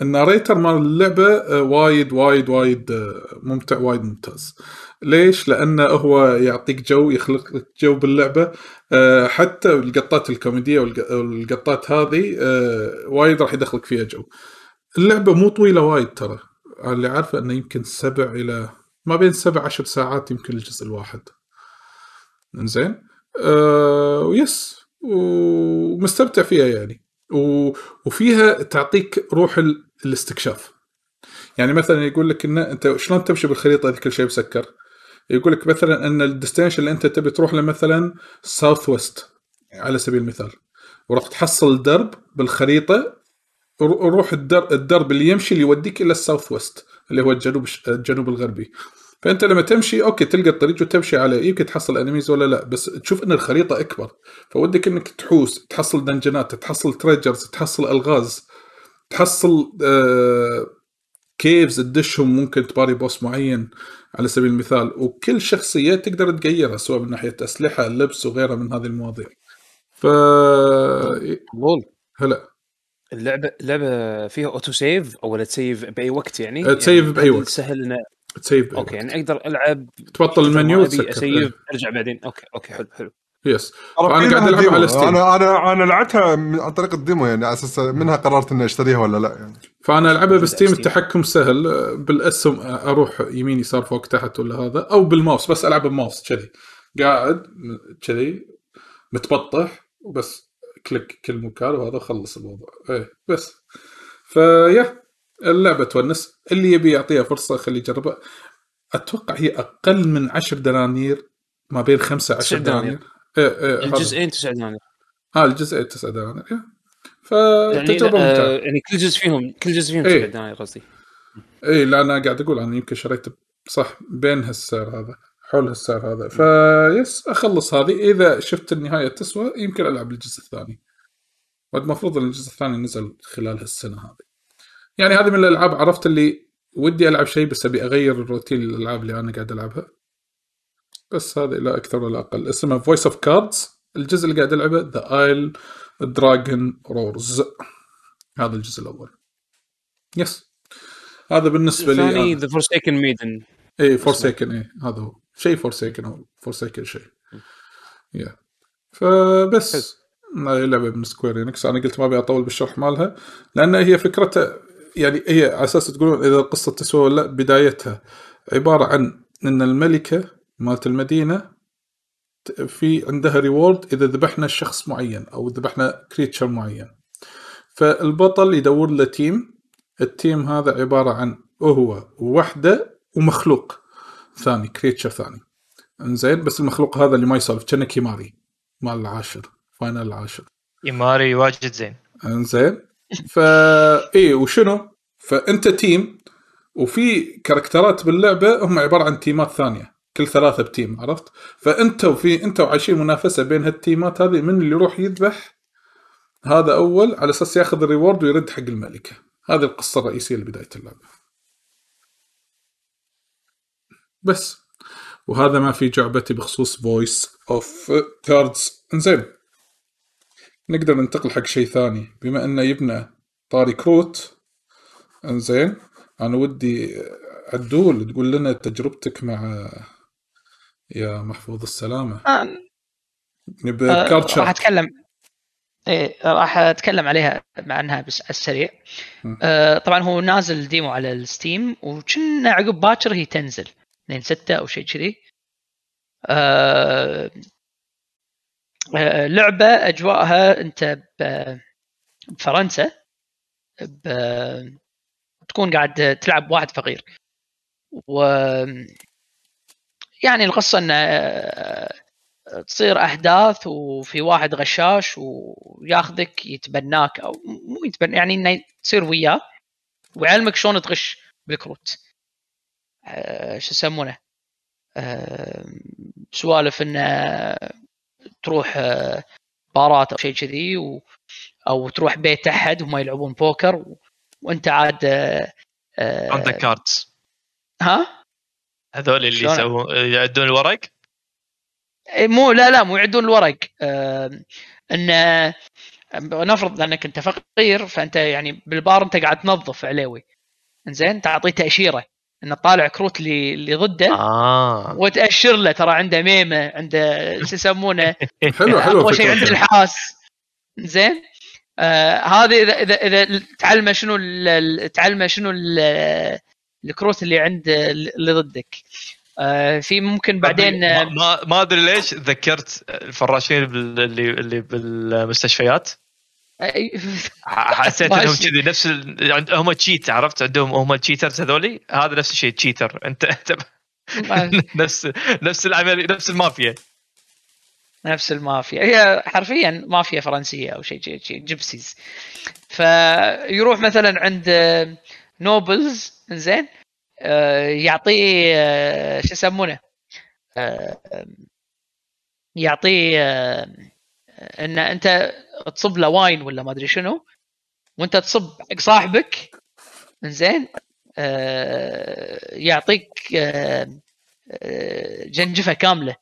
ال narrator مال اللعبة آه، وايد وايد وايد آه، ممتع وايد ممتاز ليش؟ لأنه هو يعطيك جو يخلق لك جو باللعبة آه، حتى القطات الكوميدية والق- والقطات هذه وايد راح يدخلك فيها جو. اللعبة مو طويلة وايد ترى اللي عارفه إنه يمكن سبع إلى ما بين سبع عشر ساعات يمكن الجزء الواحد. إنزين؟ أه و yes. ومستمتع فيها يعني. و... وفيها تعطيك روح ال... الاستكشاف. يعني مثلا يقول لك إن أنت شلون تمشي بالخريطة كل شيء مسكر يقول لك مثلا إن ال destination اللي أنت تبي تروح له مثلا southwest على سبيل المثال. وراح تحصل درب بالخريطة. رو- روح الدرب, الدرب اللي يمشي اللي يوديك إلى ال southwest اللي هو الجنوب الجنوب الغربي. فأنت لما تمشي أوكي تلقى الطريق وتمشي عليه يمكن تحصل enemies ولا لا بس تشوف إن الخريطة أكبر. فودك إنك تحوس تحصل dungeon ات تحصل treasures تحصل ألغاز تحصل آه caves تدشهم ممكن تباري boss معين على سبيل المثال. وكل شخصية تقدر تغيرها سواء من ناحية أسلحة لبس وغيرها من هذه المواضيع. ف قول. هلا. اللعبة اللعبة فيها auto save أو ولا ت save بأي وقت يعني. ت save يعني بأي هل وقت. سهل إنه ت save أوكي يعني أقدر ألعب تبطل ال menu أ save أرجع بعدين. أوكي أوكي حلو حلو. yes. في قاعد منها ألعب demo. على Steam أنا أنا أنا لعبتها من- عن طريق ال demo يعني على أساس منها قررت إني أشتريها ولا لا يعني. فأنا ألعبها ب Steam. التحكم سهل. بالأسهم أروح يمين يسار فوق تحت ولا هذا أو بالماوس بس ألعب بماوس كذي. قاعد كذي متبطح وبس click كل مكان وهذا خلص الموضوع. إيه بس. فيا. اللعبه تونس اللي يبي يعطيها فرصة خليه يجربها. أتوقع هي أقل من 10 دنانير ما بين 5 10 تسع دنانير. إيه هذا. الجزئين تسع دنانير. آه الجزئين 9 دنانير إيه. يعني فتجربة ممتعة. آه يعني كل جزء فيهم كل جزء فيهم إيه. تسع دنانير قصدي. اي لا أنا قاعد أقول أنا يمكن شريت صح بين هالسعر هذا حول هالسعر هذا. فيس أخلص هذه. إذا شفت النهاية تسوى يمكن ألعب الجزء الثاني. والمفروض إن الجزء الثاني نزل خلال هالسنة هذه. يعني هذه من الألعاب عرفت اللي ودي ألعب شيء بس أبي أغير الروتين الالعاب اللي أنا قاعد ألعبها. بس هذه لا أكثر ولا أقل. اسمها Voice of Cards الجزء اللي قاعد ألعبه The Isle Dragon Roars هذا الجزء الأول. yes هذا بالنسبة لي الثاني. The Forsaken Maiden اي Forsaken اي هذا هو. شيء Forsaken أو Forsaken شيء. يا فبس. هاي لعبه من Square Enix أنا قلت ما أبي أطول بالشرح مالها لأن هي فكرتها يعني هي على أساس تقولون إذا القصة تسوى ولا لأ بدايتها عبارة عن إن الملكة مالت المدينة في عندها reward إذا ذبحنا شخص معين أو ذبحنا creature معين. فالبطل يدور له team ال team هذا عبارة عن هو وحدة ومخلوق ثاني creature ثاني. إنزين بس المخلوق هذا اللي ما يسولف كأنه كيماري مال العاشر Final العاشر. كيماري واجد زين. إنزين. فا اي وشنو؟ فأنت team وفي character ات باللعبة هم عبارة عن team ات ثانية كل ثلاثة ب team عرفت؟ فأنت وفي أنت وعايشين منافسة بين هالتيمات هذه من اللي يروح يذبح؟ هذا أول على أساس ياخذ ال reward ويرد حق الملكة. هذه القصة الرئيسية لبداية اللعبة. بس. وهذا ما في جعبتي بخصوص Voice of Cards إنزين. نقدر ننتقل حق شيء ثاني. بما انه جبنا طاري كروت انزين أنا ودي عدول تقول لنا تجربتك مع يا محفوظ السلامة. آه، نبي آه، Card Shark أتكلم. إيه راح أتكلم عليها عنها بس على السريع. آه، طبعا هو نازل ديمو على الستيم وكنا عقب باكر هي تنزل. 2 6 أو شيء كذي. آه، لعبة أجواءها أنت بفرنسا ب- تكون قاعد تلعب واحد فقير. و يعني القصة انه آه، تصير أحداث وفي واحد غشاش وياخذك يتبناك أو مو يتبنى يعني إنه تصير وياه. ويعلمك شلون تغش بالكروت. آه، شو يسمونه؟ آه، سوالف إنه تروح آه، بارات أو شيء كذي و... أو تروح بيت أحد وهم يلعبون بوكر و... وأنت عاد آه، آه، عندك cards ها؟ هذول اللي؟ يسوون يعدون الورق؟ إيه، مو لا لا مو يعدون الورق. آه، نفرض انك أنت فقير فأنت يعني بالبار أنت قاعد تنظف عليوي. زين تعطيه تأشيرة. إنه طالع كروت اللي اللي ضده آه. وتأشر له ترى عنده ميمة عنده شو يسمونه؟ [LAUGHS] حلو حلو أول شيء. عنده الحاس. زين؟ آه هذه إذا إذا إذا تعلمه شنو تعلمه شنو ال- الكروت اللي عند اللي ضدك آه في ممكن بعدين ما, آه، ما, أدري ليش تذكرت الفراشين اللي اللي بالمستشفيات. حسيت إنهم. كذي نفس ال... هم cheat عرفت؟ عندهم هم ال cheaters هذولي. هذا نفس الشيء cheater انت [LAUGHS] نفس نفس العمل نفس المافيا. نفس المافيا. هي حرفيا مافيا فرنسية أو شيء gypsies فيروح مثلا عند آه، nobles زين آه، يعطيه آه، شو يسمونه؟ يعطيه إن أنت تصب له wine ولا ما أدري شنو وأنت تصب حق صاحبك زين آه، يعطيك آه، آه، جنجفة كاملة.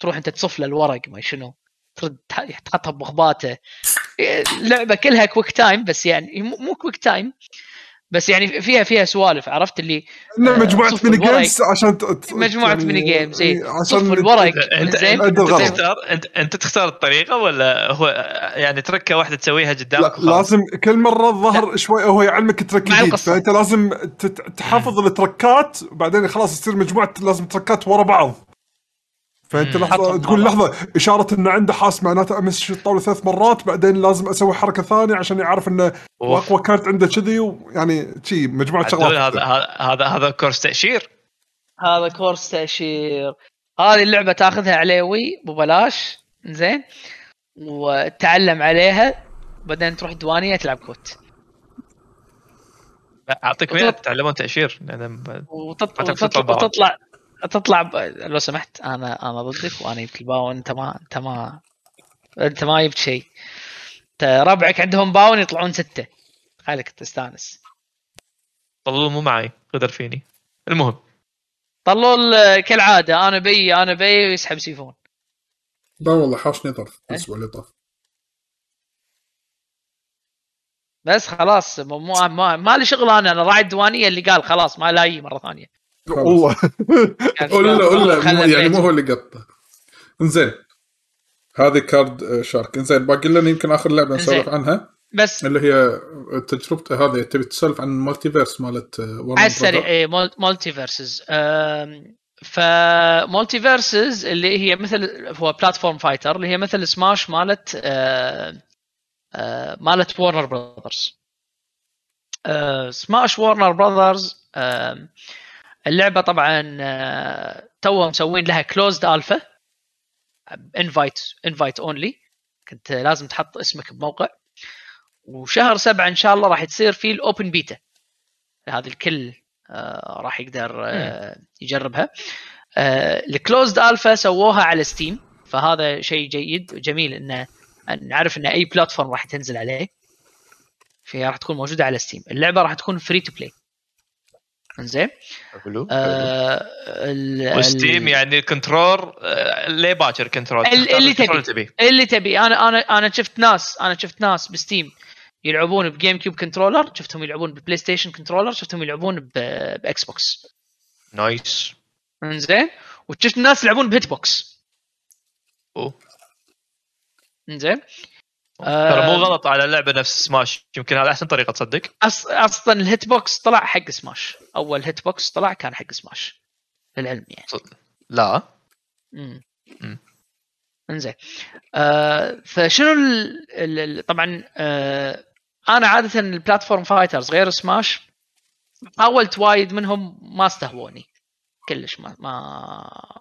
تروح أنت تصف له الورق ما شنو ترد تح- تحطها بمخباته. اللعبه كلها quick time بس يعني مو quick time بس يعني فيها فيها سوالف عرفت اللي إنه مجموعة mini. games عشان ت- مجموعة يعني- mini games اي عشان الورق انت زين أنت. تختار انت أنت تختار الطريقة ولا هو يعني trick ة واحدة تسويها لا قدامك وخلاص؟ لازم كل مرة الظهر شوي هو يعلمك trick مع جديد. فأنت لازم تت- تحفظ ال trick ات وبعدين خلاص تصير مجموعة لازم trick ات ورا بعض فأنت مم. لحظة تقول. لحظة إشارة إنه عنده آس معناته أمس الطاولة ثلاث مرات بعدين لازم أسوي حركة ثانية عشان يعرف إنه. اقوى card عنده كذي ويعني شي مجموعة شغلات هذا هذا هذا كورس تأشير هذا كورس تأشير هذه اللعبة تاخذها عليوي ببلاش زين وتعلم عليها بعدين تروح ديوانيه تلعب كوت أعطيك وتط- وين تتعلمون تأشير وتطلع طبعاً. تطلع ب... لو سمحت أنا أنا ضدك وأنا جبت الباون أنت ما أنت ما أنت ما جبت شيء. انت ربعك عندهم باون يطلعون ستة. خليك تستانس. طلول مو معي قدر فيني. المهم. طلوا ال- كالعادة. أنا بي أنا بي ويسحب سيفون. لا والله حاشني ظرف الأسبوع اللي طاف بس خلاص مو مو- ما, ما لي شغل أنا. أنا راعي الديوانية اللي قال خلاص ما لاقي مرة ثانية. والله ولا ولا خلنا مو- يعني البيت. مو هو اللي قطه. انزين. هذه Card Shark انزين باقي لنا يمكن آخر لعبة نسولف. عنها؟ بس. اللي هي تجربته هذه تبي تسولف عن ال MultiVersus مالت Warner على السريع. اي MultiVersus ف MultiVersus اللي هي مثل هو platform fighter اللي هي مثل سماش مالت آه، آه، مالت Warner Brothers Smash Warner Brothers اللعبة طبعا آه، تو مسوين لها closed alpha invite invite only كنت لازم تحط اسمك بموقع. وشهر سبعة إن شاء الله راح تصير فيه ال open beta هذه الكل آه، راح يقدر آه، يجربها. ال closed alpha سووها على Steam فهذا شيء جيد وجميل انه نعرف إن أي platform راح تنزل عليه. فهي راح تكون موجودة على Steam اللعبة راح تكون free to play إنزين؟ حلو آه ال- و Steam يعني ال control آه، ليه باكر control اللي ال control تبي. اللي تبي. أنا أنا أنا شفت ناس أنا شفت ناس ب Steam يلعبون ب GameCube controller شفتهم يلعبون ب PlayStation controller شفتهم يلعبون ب- Xbox nice إنزين؟ وشفت ناس يلعبون ب Hit Box أوه. إنزين؟ ترى مو آه، غلط على لعبه نفس سماش يمكن هذا أحسن طريقة تصدق. أص... أصلا ال Hit Box طلع حق Smash أول Hit Box طلع كان حق سماش للعلم يعني. لا. امم مم. انزين. آه فشنو ال... ال... ال- طبعا آه أنا عادة ال platform fighters غير Smash حاولت وايد منهم ما استهووني. كلش ما ما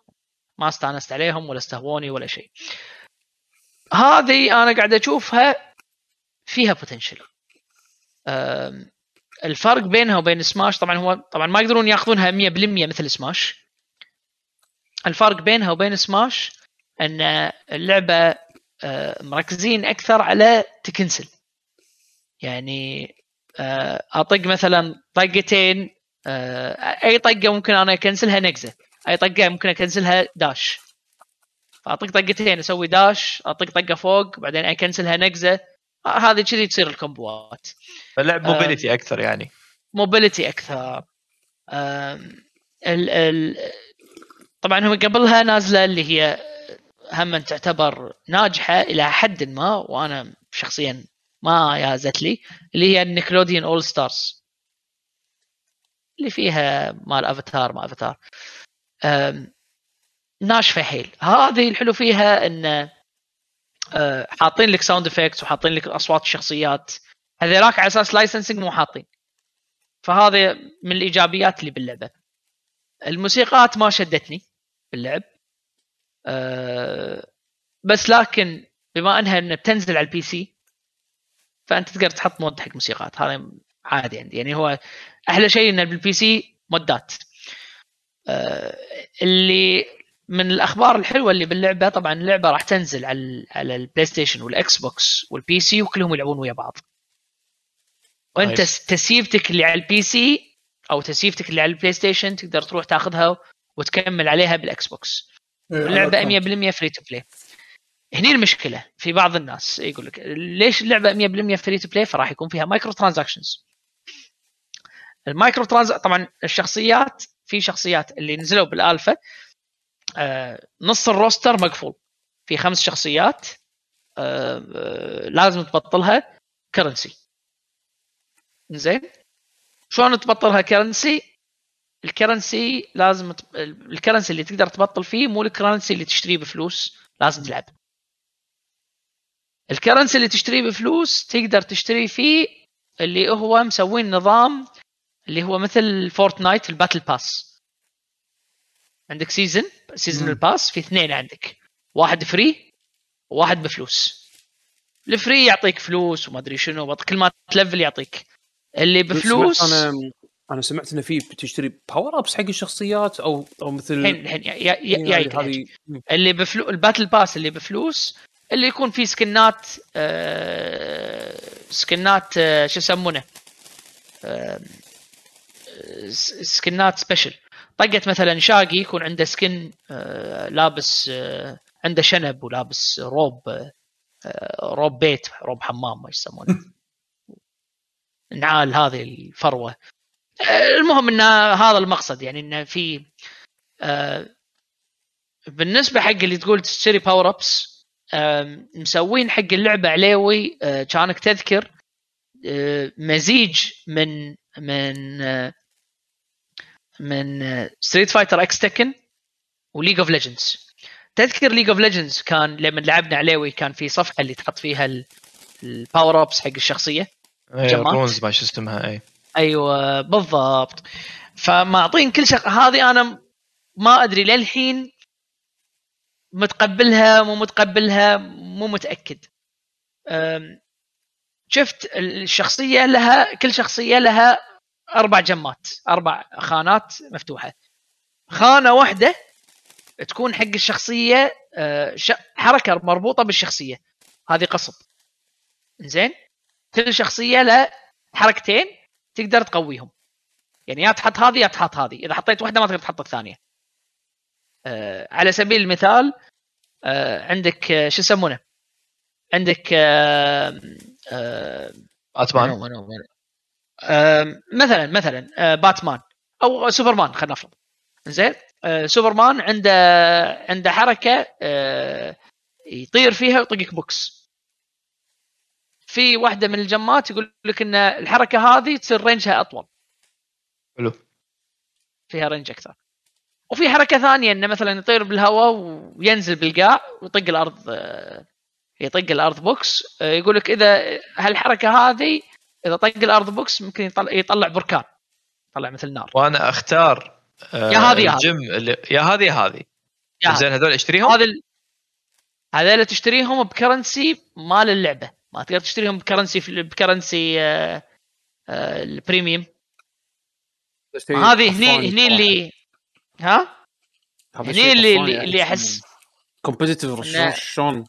ما استانست عليهم ولا استهووني ولا شيء. هذه أنا قاعد أشوفها فيها بوتنشل الفرق بينها وبين سماش طبعا هو طبعا ما يقدرون يأخذونها 100% مثل سماش. الفرق بينها وبين سماش أن اللعبة آه، مركزين أكثر على تكنسل. يعني آه، أطق مثلا طقتين آه، أي طقة ممكن أنا أ cancel ها نقزه أي طقة ممكن أ cancel ها dash. فاطق طقتين أسوي dash اطق طقة فوق بعدين ا cancel ها نقزه آه، هذه كذي تصير ال combo ات اللعب mobility أكثر يعني. mobility أكثر. آم، ال ال طبعا هم قبلها نازلة اللي هي هم تعتبر ناجحة إلى حد ما وأنا شخصيا ما جازت لي اللي هي ال Nickelodeon All-Stars اللي فيها مال أفاتار مال أفاتار. ناشفه حيل. هذه الحلو فيها إن آه، حاطين لك sound effects وحاطين لك أصوات الشخصيات. هذيلاك على أساس licensing مو حاطين. فهذا من الإيجابيات اللي باللعبة. الموسيقات ما شدتني باللعب. أه بس لكن بما إنها بتنزل على ال PC فأنت تقدر تحط mod حق موسيقات. هذا عادي عندي. يعني هو أحلى شيء انه بال PC mod ات. أه اللي من الأخبار الحلوة اللي باللعبة طبعا اللعبة راح تنزل على على البلاي ستيشن والاكس بوكس وال PC وكلهم يلعبون ويا بعض. وأنت nice. تسييفتك اللي على ال PC أو تسييفتك اللي على البلاي ستيشن تقدر تروح تاخذها وتكمل عليها بالاكس بوكس اللعبه على 100% free to play هني المشكلة في بعض الناس يقول لك ليش اللعبة 100% free to play فراح يكون فيها micro transactions ال micro trans طبعا الشخصيات في شخصيات اللي نزلوا بالالفا نص ال roster مقفول. في خمس شخصيات آه آه لازم تبطلها currency زين شلون تبطلها currency ال currency لازم. ال currency اللي تقدر تبطل فيه مو ال currency اللي تشتريه بفلوس لازم تلعب. ال currency اللي تشتريه بفلوس تقدر تشتري فيه اللي هو مسوين نظام اللي هو مثل فورتنايت ال battle pass عندك season season. ال pass في اثنين عندك. واحد free وواحد بفلوس. ال free يعطيك فلوس وما أدري شنو كل ما ت level يعطيك. اللي بفلوس أنا أنا سمعت إنه في بتشتري power ups حق الشخصيات أو أو مثل الحين الحين يعني جايك هذه. اللي بفلو ال battle pass اللي بفلوس اللي يكون فيه skin ات آه skin ات آه شو يسمونه؟ آه skin ات special طقت مثلا شاقي يكون عنده skin آه لابس آه عنده شنب ولابس روب آه روب بيت روب حمام ما يسمونه. [LAUGHS] نعال هذه الفروة. المهم إن هذا المقصد يعني انه في بالنسبة حق اللي تقول تشتري power ups مسوين حق اللعبة عليوي كأنك تذكر مزيج من من من Street Fighter X Tekken و League of Legends تذكر League of Legends كان لما لعبنا عليوي كان في صفحة اللي تحط فيها ال power ups حق الشخصية؟ جمعت. runes ما شو اسمها أي. أيوه بالضبط. فمعطين كل شخص هذه أنا ما أدري للحين متقبلها مو متقبلها مو متأكد. شفت الشخصية لها كل شخصية لها أربع gem ات أربع خانات مفتوحة. خانة واحدة تكون حق الشخصية أه، ش- حركة مربوطة بالشخصية. هذه قصب. زين كل شخصية لها حركتين تقدر تقويهم. يعني يا تحط هذه يا تحط هذه. إذا حطيت واحدة ما تقدر تحط الثانية. آه على سبيل المثال آه عندك آه شو يسمونه؟ عندك آه آه باتمان منو- منو- منو. آه مثلا مثلا آه باتمان أو سوبرمان خلينا نفرض. زين؟ آه سوبرمان عنده عنده حركة آه يطير فيها ويطقك بوكس. في واحدة من ال gem ات يقول لك إن الحركة هذه تصير range ها أطول. حلو. فيها range أكثر. وفي حركة ثانية إنه مثلا يطير بالهواء وينزل بالقاع ويطق الأرض يطق الأرض بوكس. يقول لك إذا هالحركة هذه إذا طق الأرض بوكس ممكن يطلع, يطلع بركان. يطلع مثل نار. وأنا أختار آه، يا هذه يا هذه. ال gem اللي يا هذه يا هذه. زين هذول اشتريهم هذا ال- هذول تشتريهم ب currency مال اللعبة. ما تقدر تشتريهم ب currency في ب currency آه، آه، ال premium. هذه هني هني اللي ها؟ هني اللي اللي, اللي احس competitive شلون؟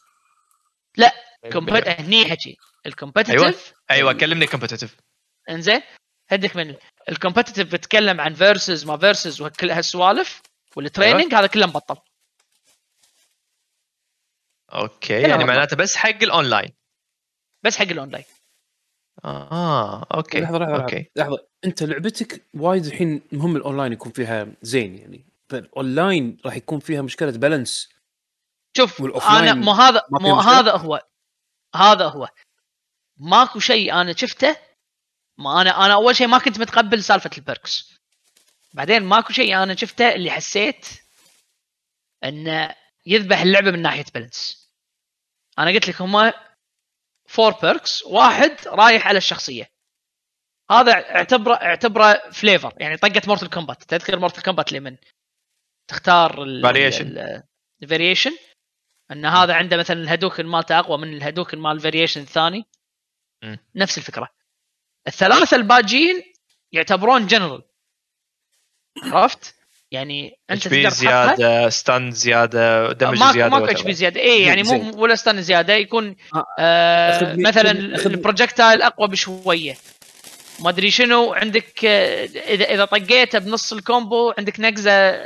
compet هني حكي. ال competitive أيوه. كلمني competitive إنزين هدك من ال competitive بتكلم عن versus ما versus وكل هالسوالف وال training هذا كله مبطل okay يعني. معناته بس حق الاونلاين بس حق الاونلاين آه okay لحظة لحظة okay. لحظة. أنت لعبتك وايد الحين مهم الاونلاين يكون فيها زين يعني. فالاونلاين راح يكون فيها مشكلة balance شوف أنا مو هذا مو؟ هذا هو. هذا هو. ماكو شيء أنا شفته. ما أنا أنا أول شيء ما كنت متقبل سالفة ال perks. بعدين ماكو شيء أنا شفته اللي حسيت إنه يذبح اللعبة من ناحية balance أنا قلت لك هما four perks واحد رايح على الشخصية. هذا اعتبره اعتبره flavor يعني طقة Mortal Kombat تذكر Mortal Kombat لمن تختار Variation. ال variation إن هذا عنده مثلا الهدوكن مالته أقوى من الهدوكن مال الفاريشن الثاني. نفس الفكرة الثلاثة الباجين يعتبرون جنرال عرفت؟ يعني أنت تقدر زيادة stun زيادة damage ماكو زيادة ماكو. HP زيادة اي يعني مو. ولا stun زيادة يكون آه. آه مثلا ال projectile أقوى بشوية ما أدري شنو عندك آه، اذا إذا طقيته بنص ال combo عندك نقزة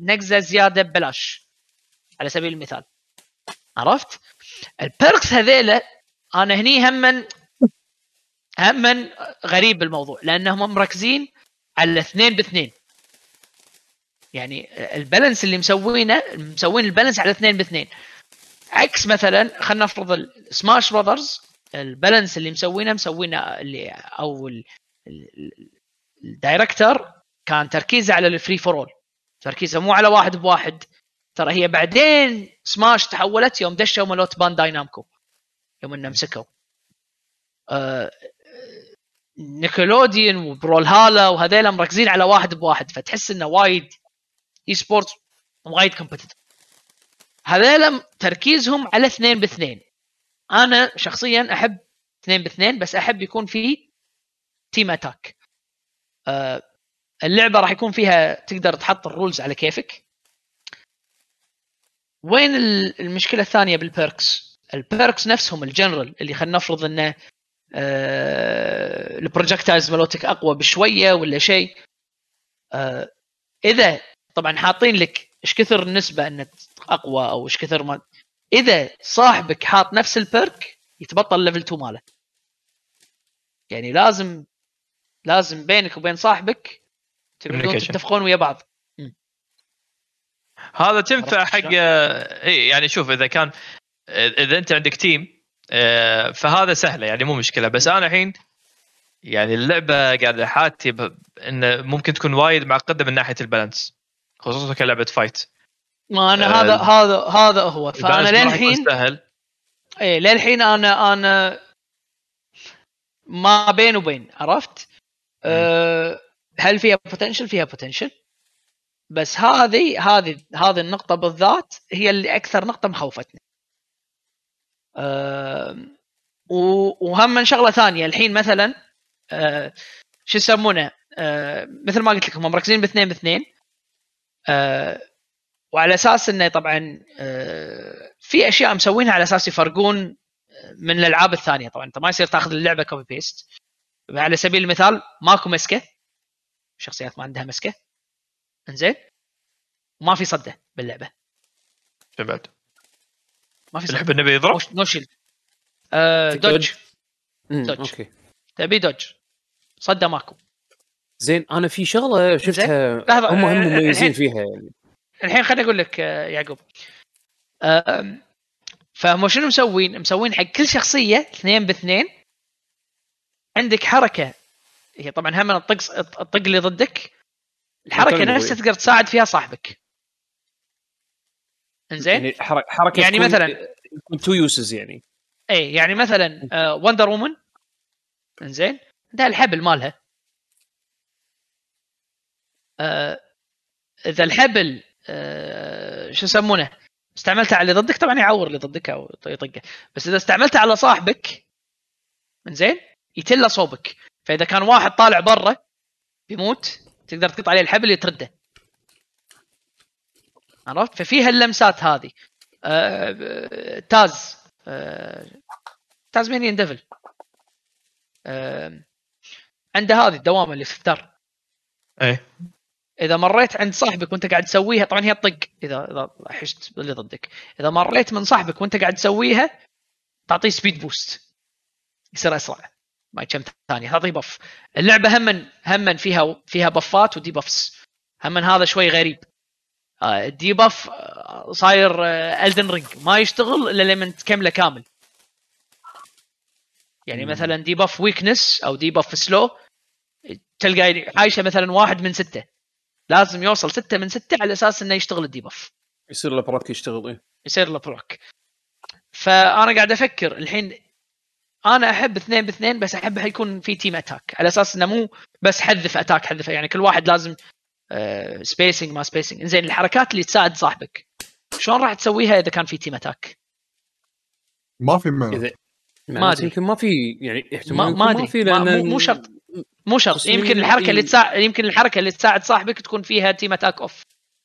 نقزة زيادة ببلاش على سبيل المثال عرفت؟ ال perks هذيلا أنا هني هم هم غريب الموضوع لأنهم مركزين على اثنين باثنين. يعني ال balance اللي مسوينه مسوين ال balance على اثنين باثنين. عكس مثلا خلينا نفرض ال Smash Brothers ال balance اللي مسوينه مسوينه اللي أو ال- ال- ال- ال director كان تركيزه على ال free for all تركيزه مو على واحد بواحد. ترى هي بعدين سماش تحولت يوم دشوا مالوت Bandai Namco يوم إنه مسكوا. Nickelodeon و Brawlhalla وهذيلا مركزين على واحد بواحد فتحس إنه وايد e-sports وايد competitive هذيلا تركيزهم على اثنين باثنين. أنا شخصيا أحب اثنين باثنين بس أحب يكون في team attack آه اللعبة راح يكون فيها تقدر تحط ال rules على كيفك. وين ال- المشكلة الثانية بال perks ال perks نفسهم الجنرال اللي خلينا نفرض إنه آه ال projectiles مالوتك أقوى بشوية ولا شيء. آه إذا طبعا حاطين لك إيش كثر النسبة انه أقوى أو إيش كثر ما إذا صاحبك حاط نفس ال perk يتبطل level 2 ماله. يعني لازم لازم بينك وبين صاحبك تقدرون. تتفقون ويا بعض. هذا تنفع حق اي يعني شوف إذا كان إذا أنت عندك team آه، فهذا سهله يعني مو مشكلة بس أنا الحين يعني اللعبة قاعد حاتي ب- انه ممكن تكون وايد معقدة من ناحية ال balance خصوصا كلعبة فايت ما أنا آه، هذا هذا هذا هو فأنا للحين سهل إيه للحين أنا أنا ما بين وبين عرفت؟ أه هل فيها بوتنشل؟ فيها بوتنشل بس هذه هذه هذه النقطة بالذات هي اللي أكثر نقطة مخوفتني. وهم شغلة ثانية. الحين مثلا شو يسمونه؟ مثل ما قلت لك هم مركزين باثنين باثنين. وعلى أساس إنه طبعا في أشياء مسوينها على أساس يفرقون من الألعاب الثانية. طبعا أنت ما يصير تأخذ اللعبة copy paste على سبيل المثال ماكو مسكة. شخصيات ما عندها مسكة. إنزين. وما في صدة باللعبة. بعد ما في تحب النبي يضرب؟ no shield. آه dodge. dodge. okay. تبي dodge. صده ماكو. زين أنا في شغلة شفتها. هم هم آه، مميزين فيها يعني. الحين خليني أقول لك آه، يعقوب. فهم شنو مسوين؟ مسوين حق كل شخصية اثنين باثنين. عندك حركة. هي طبعا هم الطق الطق اللي ضدك. الحركة نفسها. تقدر تساعد فيها صاحبك. إنزين؟ يعني حركة يعني مثلاً- يكون تو uses يعني. اي يعني مثلا آه Wonder Woman إنزين؟ ده الحبل مالها. آه إذا الحبل آه شو يسمونه؟ استعملته على اللي ضدك؟ طبعا يعور اللي ضدك أو يطقه. بس إذا استعملته على صاحبك إنزين؟ يتله صوبك. فإذا كان واحد طالع برا بيموت تقدر تقطع عليه الحبل يترده. عرفت؟ ففيها اللمسات هذه. آه Taz. Tasmanian Devil. آه، عنده هذه الدوامه اللي في الدار إيه. إذا مريت عند صاحبك وأنت قاعد تسويها طبعا هي تطق. إذا إذا حشت باللي ضدك. إذا مريت من صاحبك وأنت قاعد تسويها تعطيه speed boost يصير أسرع. ما كم ثانية. تعطيه buff اللعبة هم هم فيها فيها buff ات و debuffs هم هذا شوي غريب. آه، ال debuff آه، صاير Elden Ring ما يشتغل إلا لما تكمله كامل. يعني مثلا debuff weakness أو debuff slow تلقى عايشة مثلا واحد من ستة. لازم يوصل ستة من ستة على أساس إنه يشتغل ال debuff يصير له proc يشتغل إيه. يصير له proc فأنا قاعد أفكر الحين أنا أحب اثنين باثنين بس أحب يكون في team attack على أساس إنه مو بس حذف attack حذف. يعني كل واحد لازم spacing ما spacing زين الحركات اللي تساعد صاحبك شلون راح تسويها إذا كان في team attack؟ ما في معنى اذا ما أدري. يمكن ما في يعني احتمال ما, ما أدري. في ما- لأن مو- شرط. مو شرط. يمكن الحركة اللي إيه. تساعد يمكن الحركة اللي تساعد صاحبك تكون فيها team attack off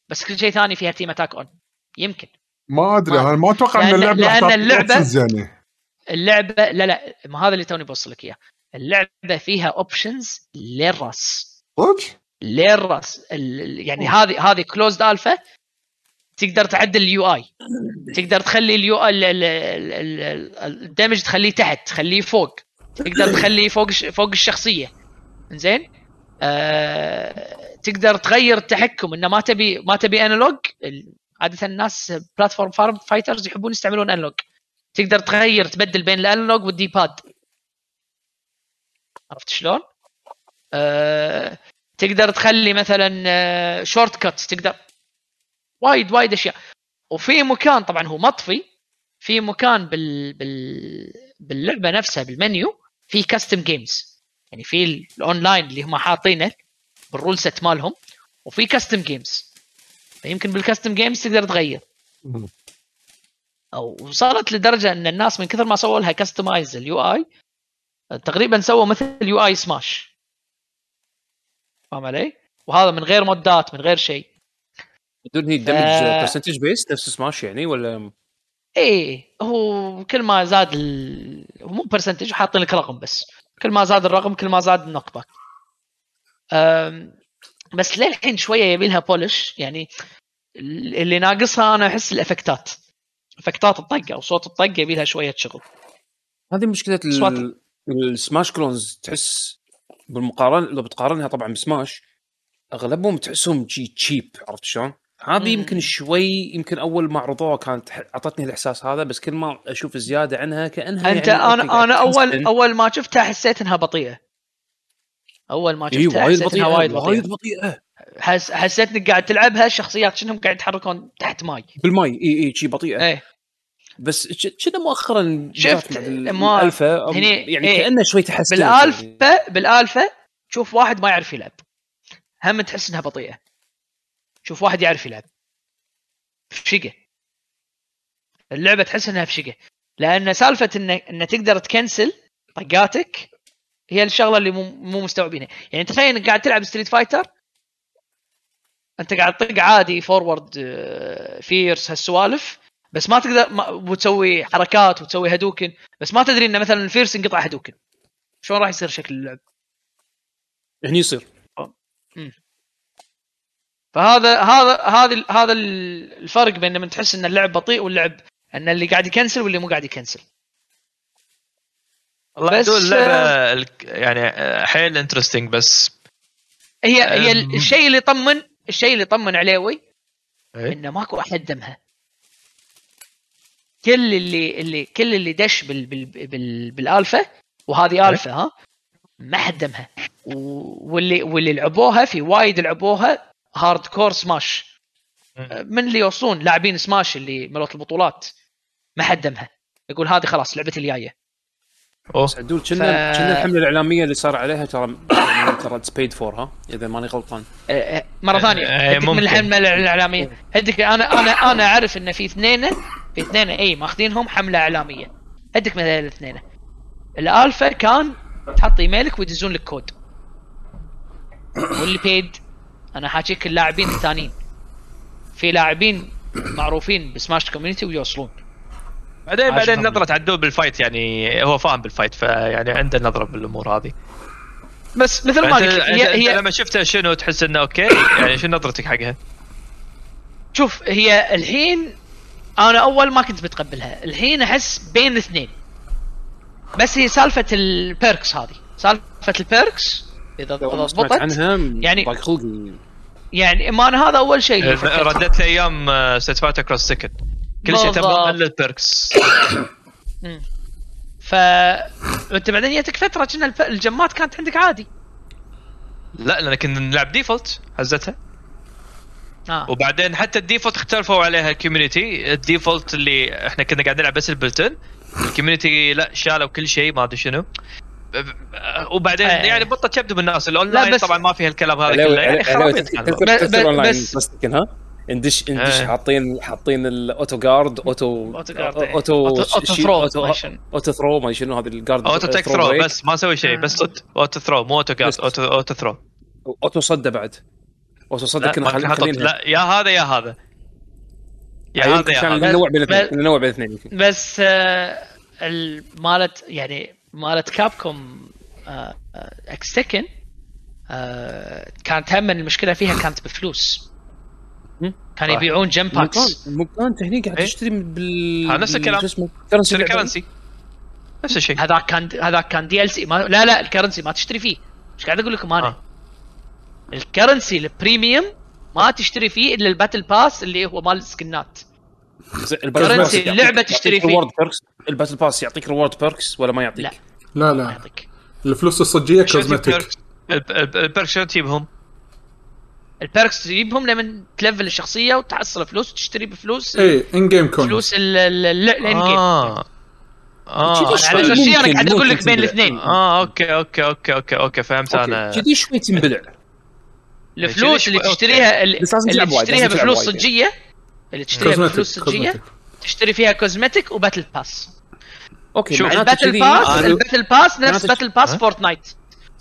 بس كل شيء ثاني فيها team attack on يمكن. ما أدري. ما- أنا ما أتوقع إن اللعبة اللعبة- options يعني. اللعبه لا لا. ما هذا اللي توني بوصل لك إياه. اللعبة فيها options للرأس. صدق؟ للراس يعني هذه هذه closed alpha تقدر تعدل ال UI تقدر تخلي ال UI ال damage تخليه تحت تخليه فوق. تقدر تخليه فوق فوق الشخصية. زين آه تقدر تغير التحكم. إنه ما تبي ما تبي analog عادة الناس platform form fighters يحبون يستعملون analog تقدر تغير تبدل بين ال analog وال D-pad عرفت شلون؟ آه تقدر تخلي مثلا shortcut تقدر. وايد وايد أشياء. وفي مكان طبعا هو مطفي. في مكان بال بال باللعبة نفسها بالمنيو في custom games يعني في ال- الاونلاين اللي هم حاطينه بال rule set مالهم وفي custom games فيمكن بال custom games تقدر تغير. أو وصلت لدرجة إن الناس من كثر ما سووا لها customize ال UI تقريبا سووا مثل UI سماش فاهم علي؟ وهذا من غير مودات من غير شيء. بدون هي damage ف- percentage based نفس سماش يعني ولا؟ إيه هو كل ما زاد ال... هو مو percentage حاطين لك رقم بس. كل ما زاد الرقم كل ما زاد back أم... بس للحين شوية يبي لها polish يعني اللي ناقصها أنا أحس الإفكتات. إفكتات الطقه أو صوت الطقه يبي لها شوية شغل. هذه مشكلة. ال- السماش clones تحس بالمقارنة لو بتقارنها طبعا بسماش أغلبهم تحسهم جي cheap عرفت شلون؟ هذه. يمكن شوي يمكن أول ما عرضوها كانت أعطتني الإحساس هذا بس كل ما أشوف زيادة عنها كأنها أنت يعني أنا أنا أول. أول ما شفتها حسيت انها بطيئة أول ما شفتها وايد حسيت بطيئه إنها وايد وايد بطيئة بطيئة حس... حسيت إنك قاعد تلعبها الشخصيات شنهم قاعد يتحركون تحت ماي بالماي إي إي شي بطيئة إيه بس ش- كذا مؤخرا شفت ما- الالفا هني- يعني إيه. كأنه شوي تحسن يعني. بال alpha بال alpha تشوف واحد ما يعرف يلعب. هم تحس إنها بطيئة. شوف واحد يعرف يلعب. فشقه اللعبة تحس إنها فشقه لأن سالفة انه انه تقدر تكنسل طقاتك هي الشغلة اللي مو مو مستوعبينها. يعني تخيل إنك قاعد تلعب ستريت فايتر أنت قاعد تطق عادي forward fierce هالسوالف. بس ما تقدر ما وتسوي حركات وتسوي هدوكن. بس ما تدري انه مثلا ال fierce انقطع هدوكن. شلون راح يصير شكل اللعب؟ هني يصير. فهذا هذا هذا هذا الفرق بين لما تحس إن اللعب بطيء واللعب إن اللي قاعد يكنسل واللي مو قاعد يكنسل. والله بس- اللعبة الك- يعني آه، حيل interesting بس هي هي. الشيء اللي يطمن الشيء اللي يطمن عليوي إيه؟ إنه ماكو أحد دمها. كل اللي اللي كل اللي دش بال بال بال بالالفا وهذه الفا ها؟ ما حد دمها و- واللي واللي لعبوها في وايد لعبوها hardcore سماش. مم. من اللي يوصلون؟ لاعبين سماش اللي ملوت البطولات. ما حد دمها يقول هذه خلاص لعبتي الجاية. بس عدول كنا ف- كنا الحملة الإعلامية اللي صار عليها ترى يعني ترى paid for ها؟ إذا ماني غلطان. أه، مرة ثانية. من. الحملة الإعلامية. هدك أنا أنا أنا أعرف إن في اثنين اثنين اي ماخذينهم حملة إعلامية. من هذول الاثنين. الألفا كان تحط إيميلك ويدزون لك كود. واللي بيد أنا حاكيك اللاعبين الثانيين. في لاعبين معروفين بسماش community ويوصلون. بعدين بعدين. نظرة عدول بال fight يعني هو فاهم بال fight فيعني عنده نظرة بالأمور هذه. بس مثل ما قلت هي هي لما شفتها شنو تحس إنه okay يعني شنو نظرتك حقها؟ شوف هي الحين أنا أول ما كنت متقبلها الحين أحس بين الاثنين. بس هي سالفة ال perks هذه. سالفة ال perks إذا ضبطت عنها يعني- يعني ما أنا هذا أول شيء فيه. ردت لي أيام فايتر cross Tekken كل شيء تبغى. الا ال perks. [COUGHS] ف أنت بعدين جاتك فترة كنا الف- ال gem ات كانت عندك عادي. لا لأن كنا نلعب ديفولت هزتها. آه. وبعدين حتى الديفولت اختلفوا عليها الكوميونتي الديفولت اللي إحنا كنا قاعدين نلعب بس البلتن الكوميونتي لا شالوا كل شيء ما أدري شنو. وبعدين آه. يعني بطل يبدو بالناس الأونلاين طبعا ما فيها الكلام هذا كله. يعني خرابيط بس- بس ها؟ ندش ندش إيه. حاطين حاطين الاوتو جارد اوتو جارد،. اوتو ثرو، اوتو ثرو ما شنو هذا الجارد اوتو تك ثرو بس ما أسوي شيء بس اوتو ثرو مو اوتو جارد. اوتو اوتو ثرو اوتو صدى بعد. اوتو صدى لا كنا ما خلي- كان حاطط- خلينها لا يا هذا يا هذا. يا يعني هذا يا كان هذا. ننوع بين الاثنين ننوع بين الاثنين. بس آه ال- مالت يعني مالت كابكوم آه إكس تكن آه كانت هم المشكلة فيها كانت بفلوس؟ كانوا. يبيعون جم باكس ممكن انت هني قاعد إيه. تشتري بال ها، نفس الكلام. currency. currency نفس الشيء. هذاك كان هذاك كان DLC ما لا لا ال currency ما تشتري فيه. إيش قاعد أقول لكم؟ أنا آه. ال currency ال premium ما تشتري فيه إلا ال battle pass اللي هو مال ال skin ات. زين، ال battle currency pass يعطيك- اللعبة يعطيك تشتري فيه. ال battle pass يعطيك reward perks ولا ما يعطيك؟ لا. لا ما لا. يعطيك. الفلوس الصجية cosmetic perks؟ الب- الب- ال perks شلون تجيبهم؟ ال perks تجيبهم لما تلفل الشخصية وتحصل فلوس وتشتري بفلوس. اي ان game coins فلوس ال in game آه. آه. على شوي أساس أنا قاعد أقول لك بين. الاثنين. آه okay okay okay okay okay فهمت أنا. كذي شوي تنبلع الفلوس اللي. تشتريها اللي, تشتريها بفلوس وايد. صجية اللي تشتريها بفلوس صجية تشتري فيها cosmetic و battle pass okay شوف، ال battle pass ال battle pass نفس battle pass؟ Fortnite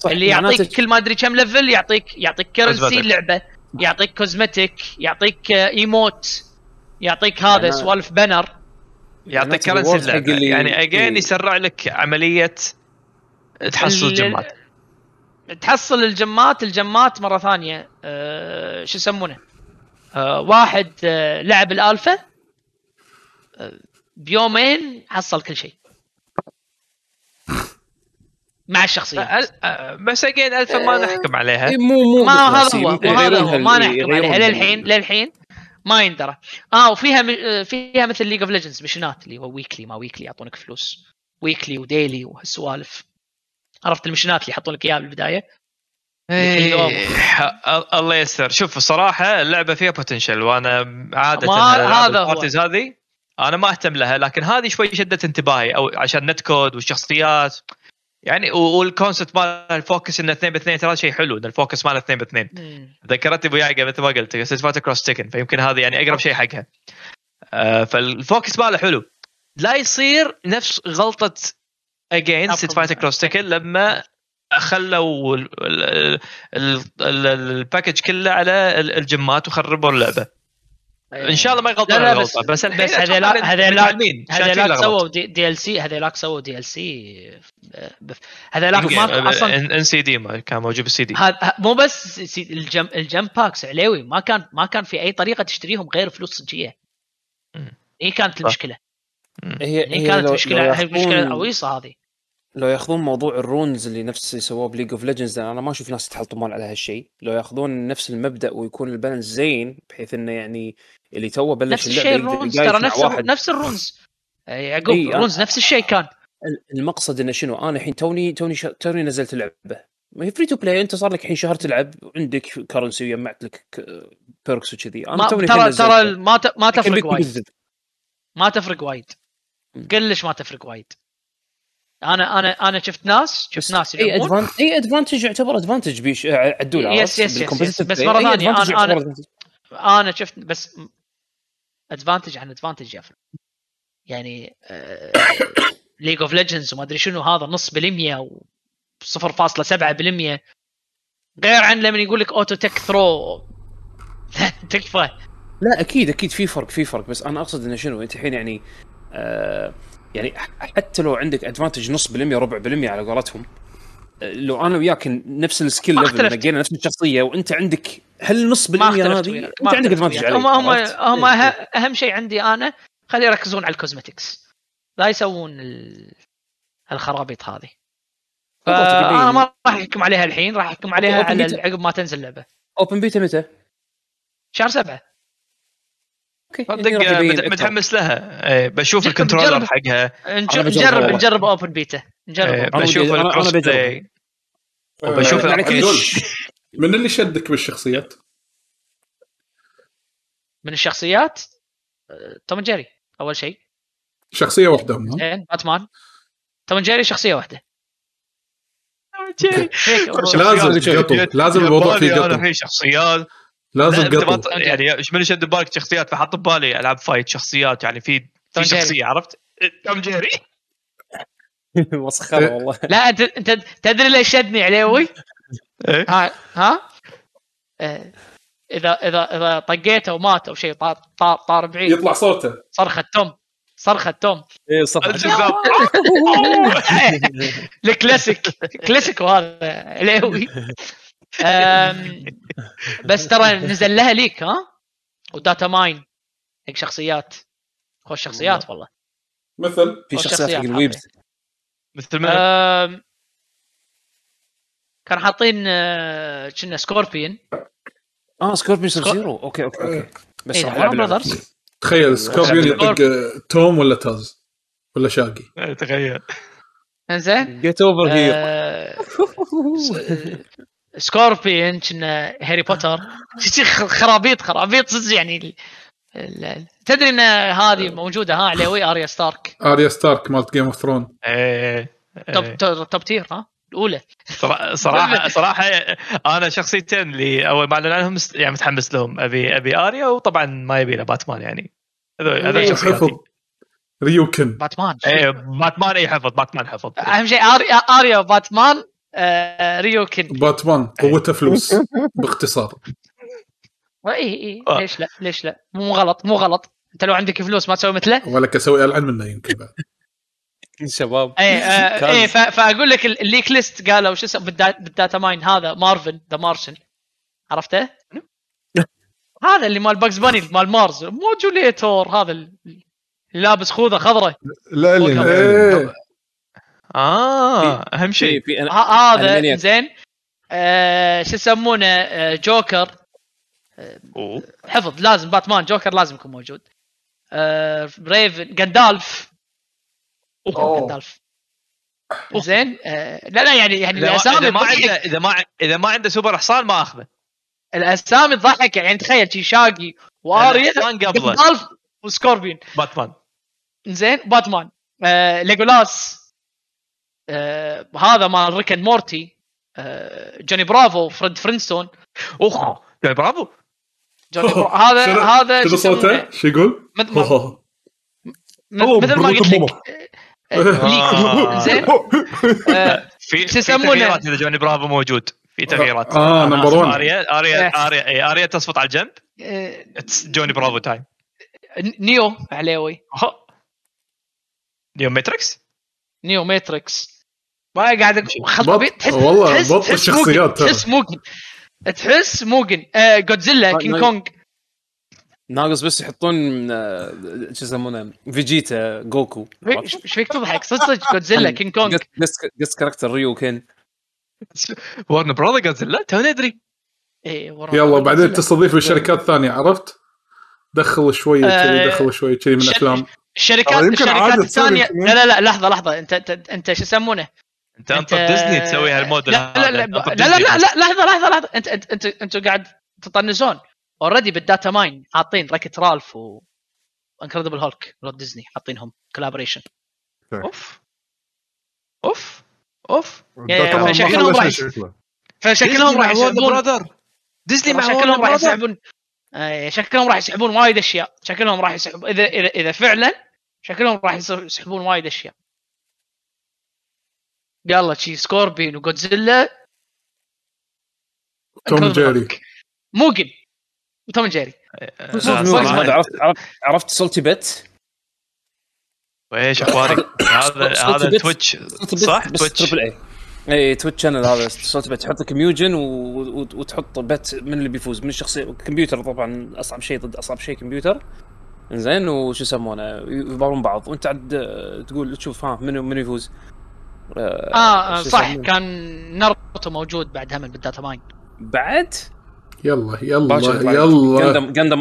اللي يعطيك كل ما أدري كم level يعطيك يعطيك currency. لعبة يعطيك cosmetic يعطيك آه، emote يعطيك هذا سوالف banner يعطيك currency اللعبه يعني again. يسرع لك عملية تحصل ال- جمات تحصل الجمات الجمات مرة ثانية أه شو يسمونه؟ أه واحد أه لعب الألفا أه بيومين حصل كل شيء. مع الشخصية. أل- آه، بس again alpha ما نحكم عليها. إيه، مو مو ما هذا هو هذا هو ما نحكم عليها. للحين للحين ما يندرى. آه وفيها م... آه، فيها مثل League of Legends مشنات اللي هو weekly ما weekly يعطونك فلوس. weekly و daily وهالسوالف. عرفت المشنات اللي يحطون لك إياها بالبداية؟ إيه، الله يستر شوف الصراحه اللعبة فيها potential وأنا عادة هذا هذه أنا ما أهتم لها لكن هذه شوي شدت انتباهي أو عشان netcode والشخصيات. يعني وال concept مال ال focus إنه 2 ب 2 ترى شيء حلو إن ال focus ماله 2 ب 2 مم. ذكرتني أبو يعقوب مثل ما قلت Street Fighter Cross Tekken فيمكن هذه يعني أقرب شيء حقها. آه فال focus ماله حلو. لا يصير نفس غلطة again Street أفهم. Fighter Cross Tekken لما خلوا ال- ال- ال- ال- ال package كله على ال- الجمات وخربوا اللعبة. إن شاء الله ما يغلطون لا، لا، بس- بس الحين بس هذيلاك- هذيلاك- هذيلاك. سووا D, DLC هذيلاك سووا DLC هذيلاك ما أصلا on CD ما كان موجود بالسي دي. مو بس سي- ال gem ال gem packs عليوي ما كان ما كان في أي طريقة تشتريهم غير فلوس صجيه. هي كانت المشكلة. هي كانت مشكله لو هي مشكله ياخذون- عويصه هذه. لو ياخذون موضوع ال runes اللي نفس اللي سووه ب League of Legends أنا ما أشوف ناس يتحلطمون على هالشيء لو ياخذون نفس المبدأ ويكون ال balance زين بحيث إنه يعني اللي توه بلش نفس الشيء ال runes ترى نفس واحد. نفس ال runes. آه، يعقوب إي، أنا- ال runes نفس الشيء كان. المقصد إنه شنو؟ أنا الحين توني توني شا... توني نزلت لعبه ما هي free to play أنت صار لك الحين شهر تلعب وعندك currency وجمعت لك perks وكذي. أنا توني ترى ترى. ما ت- ما تفرق وايد. ما تفرق وايد. كلش ما تفرق وايد. أنا أنا أنا شفت ناس شفت ناس إي advantage إي advantage يعتبر advantage بيش آه، عدول يس-؟ يس- يس- يس. بس أنا- يعتبر أنا- advantage. أنا شفت بس advantage عن advantage يفرق يعني League of Legends وما أدري شنو هذا نص بالمية و 0.7 بالمية. غير عن لما يقول لك auto tech throw تكفى. لا أكيد أكيد. في فرق في فرق. بس أنا أقصد إنه شنو أنت الحين يعني آه يعني حتى لو عندك advantage نص بالمية ربع بالمية على قولتهم لو أنا وياك نفس ال skill level. نقينا نفس الشخصية وأنت عندك هل نص بالمية هذه أنت عندك advantage وياك. علي هم هم؟ هم. أه- أهم شيء عندي أنا خلي يركزون على ال cosmetics لا يسوون ال... الخرابيط هذه أنا ما راح أحكم عليها الحين راح أحكم عليها على. عقب ما تنزل اللعبة open beta متى؟ شهر okay صدق يعني أكثر. متحمس لها إيه، بشوف ال controller جرب. حقها نجرب. نجرب open beta نجرب بشوف ال cross. play آه، وبشوف يعني. من اللي شدك بالشخصيات؟ من الشخصيات آه، توم جيري أول شيء شخصية واحدة؟ زين باتمان توم جيري شخصية واحدة لازم [LAUGHS] لازم الموضوع فيه قطو. في شخصيات لازم لا، أنت ما قطو ت- يعني إيش من يشد ببالك شخصيات؟ فحط ببالي ألعاب fight شخصيات يعني في في جيري. شخصية عرفت؟ توم جيري؟ [LAUGHS] مسخرة والله. لا أنت أنت تدري ليش شدني عليوي؟ إيه؟ ها ها؟ آه، إذا إذا إذا طقيته ومات أو شيء طار طار, طار بعيد. يطلع صوته. صرخة توم صرخة توم. إيه صح الجذاب. [LAUGHS] [LAUGHS] الكلاسيك كلاسيك وهذا عليوي بس ترى نزل لها ليك ها؟ و data mine حق شخصيات. خوش شخصيات والله. مثل؟ في شخصيات حق ال WB's. مثل من أم، كانوا حاطين آه، كنا سكوربيون آه سكوربيون سب سكور- زيرو okay okay okay. بس راح ورا ألعب اللعبة. براذرز تخيل سكوربيون يطق آه، توم ولا تاز ولا شاقي؟ إيه، تخيل. إنزين. get over here آه، سكوربيون كنا هاري بوتر. شي خ- خرابيط خرابيط صدق يعني ال- تدري إن هذه موجودة ها عليوي أريا ستارك. أريا ستارك مالت Game of Throne إيه top إيه. top top tier ها الأولى. صراحة- صراحة صراحة أنا شخصيتين اللي أول ما اعلن عنهم يعني متحمس لهم. أبي أبي أريا وطبعا ما يبي له باتمان يعني. هذول هذول إيه، شخصياتي. ريوكن. باتمان. إيه باتمان اي حفظ باتمان حفظ. أهم شيء أريا أريا وباتمان. آه، ريوكن باتمان قوته فلوس. [LAUGHS] باختصار. اي اي آه. ليش لا؟ ليش لا؟ مو غلط مو غلط. أنت لو عندك فلوس ما تسوي مثله. ولك أسوي العن منه يمكن بعد. [LAUGHS] شباب. اي آه، اي فأقول لك ال- ال leak list قالوا شو اسمه بالدا- بال data mine هذا Marvin the Martian عرفته؟ [LAUGHS] هذا اللي مال Bugs Bunny مال مارز. موجوليتور هذا ال- اللي لابس خوذة خضراء. لا اللي آه أهم شيء. هذا. زين. آه شو يسمونه؟ آه جوكر. أوه. حفظ لازم باتمان جوكر لازم يكون موجود. آه ريفن جاندالف أوه. جاندالف زين. آه لا لا يعني يعني إذا الأسامي إذا ما عنده إذا ما إذا ما عنده سوبر حصان ما أخذه. الأسامي تضحك يعني تخيل شي شاقي وآريا وسكوربيون. باتمان. زين باتمان. آه ليجولاس. آه هذا مال Rick and Morty آه جوني برافو فريد فلينستون أخ. يعني برافو جوني برافو هذا هذا شنو شو؟ صوته؟ شو يقول؟ مثل ما- قلت لك. آه، آه. [LAUGHS] leak. زين. [LAUGHS] آه، في شو في يسمونه؟ تغييرات إذا جوني برافو موجود. في تغييرات. آه number 1 اريا اريا. اريا اريا تصفط على الجنب؟ It's Johnny Bravo time نيو عليوي. نيو ماتريكس نيو ماتريكس ما قاعد بط- تحس والله تحس- بط تحس الشخصيات. تحس موجن. تحس موجن. آه جودزيلا كينج كونج ناقص بس يحطون آه، شو يسمونه؟ فيجيتا جوكو إيش فيك تضحك؟ صدق صدق جودزيلا كينج كونج قص كاركتر ريو كن ورن براذر جودزيلا تو ندري إيه، يلا بعدين. تستضيف بالشركات الثانية عرفت؟ دخل شوية كذي آه، دخل شوية كذي من شد- افلام الشركات آه، الشركات تصير الثانية. لا لا لا لحظة لحظة. انت, أنت شو يسمونه؟ انت انطر ديزني تسوي هالموديل لا لا لا هذا. لا لا, لا. لا, لحظة لحظة لحظة. انت انت انت أنتوا قاعد تطنزون. اوريدي بالداتا ماين حاطين راكت رالف و Incredible Hulk رود ديزني حاطينهم collaboration أوف. أوف. أوف. فشكلهم راح فشكلهم راح يسحبون ديزني مع شكلهم راح يسحبون آه، شكلهم راح يسحبون وايد أشياء. شكلهم راح يسحبون اذا اذا فعلا شكلهم راح يس- يسحبون وايد أشياء. يلا شي سكوربين وجودزيلا توم جيري. موجن. وتوم جيري. عرفت عرفت عرفت Salty Bet وإيش أخبارك؟ [LAUGHS] هذا هذا بيت- تويتش صح؟ تويتش تربل اي إي تويتش channel هذا Salty Bet. تحط لك ميوجن و... و... وتحط bet من اللي بيفوز من الشخصيه كمبيوتر طبعا أصعب شيء ضد أصعب شيء كمبيوتر. زين وشو يسمونه؟ يبارون بعض. وأنت عاد آه، تقول تشوف ها منو منو يفوز. آه آه، صح يسمونه؟ كان ناروتو موجود بعد هم بال data mine. بعد؟ يلا يلا. يلا. جندم جندم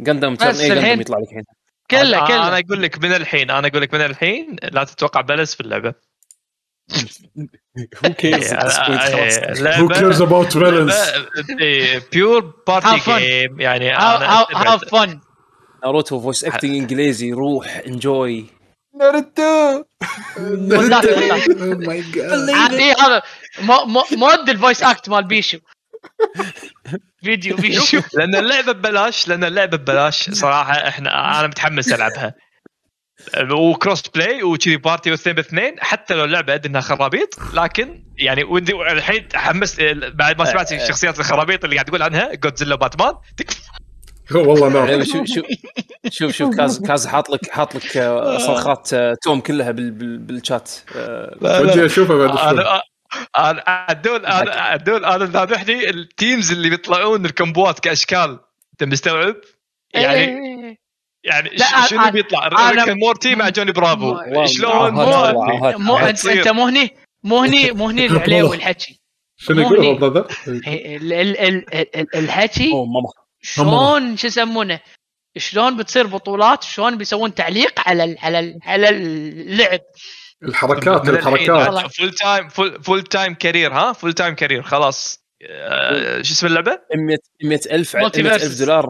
جندم ترن بس اي الحين- جندم يطلع لك الحين. كله أنا كله. أقول لك من الحين أنا أقول لك من الحين لا تتوقع balance في اللعبة. هو كيرز إيه، Who cares about villains? pure party Have fun. game يعني أنا have. fun ناروتو voice acting إنجليزي روح enjoy ناروتو. God. عادي هذا مو- مو- مود ال voice act مال بيشو فيديو بيشو لأن اللعبة ببلاش لأن اللعبة ببلاش. صراحة إحنا أنا متحمس ألعبها. و cross play وكذي party واثنين باثنين حتى لو اللعبة ادري إنها خرابيط لكن يعني ودي الحين تحمست بعد ما سمعت الشخصيات الخرابيط اللي قاعد تقول عنها جودزيلا باتمان تكفى. [LAUGHS] والله نار يعني شوف شوف شوف شوف كاز [LAUGHS] كاز حاط لك حاط لك آه، صرخات آه، توم كلها بال بال بالشات. آه، ودي أشوفها بعد شوي. أنا أنا عدول أنا عدول أنا ذابحني ال teams اللي بيطلعون الكمبوات كأشكال أنت مستوعب؟ يعني يعني لا، ش- شنو أنا- بيطلع؟ ريك مورتي مع جوني برافو شلون؟ مو انت مو هني مو هني [LAUGHS] مو هني العليوي الحكي. شنو يقول الحكي شلون شو يسمونه؟ شلون بتصير بطولات؟ شلون بيسوون تعليق على ال على ال على اللعب؟ الحركات الحركات. full time full full time career ها؟ full time career خلاص. آه، شو اسم اللعبة؟ 100 100 ألف 100 Multiverse. ألف دولار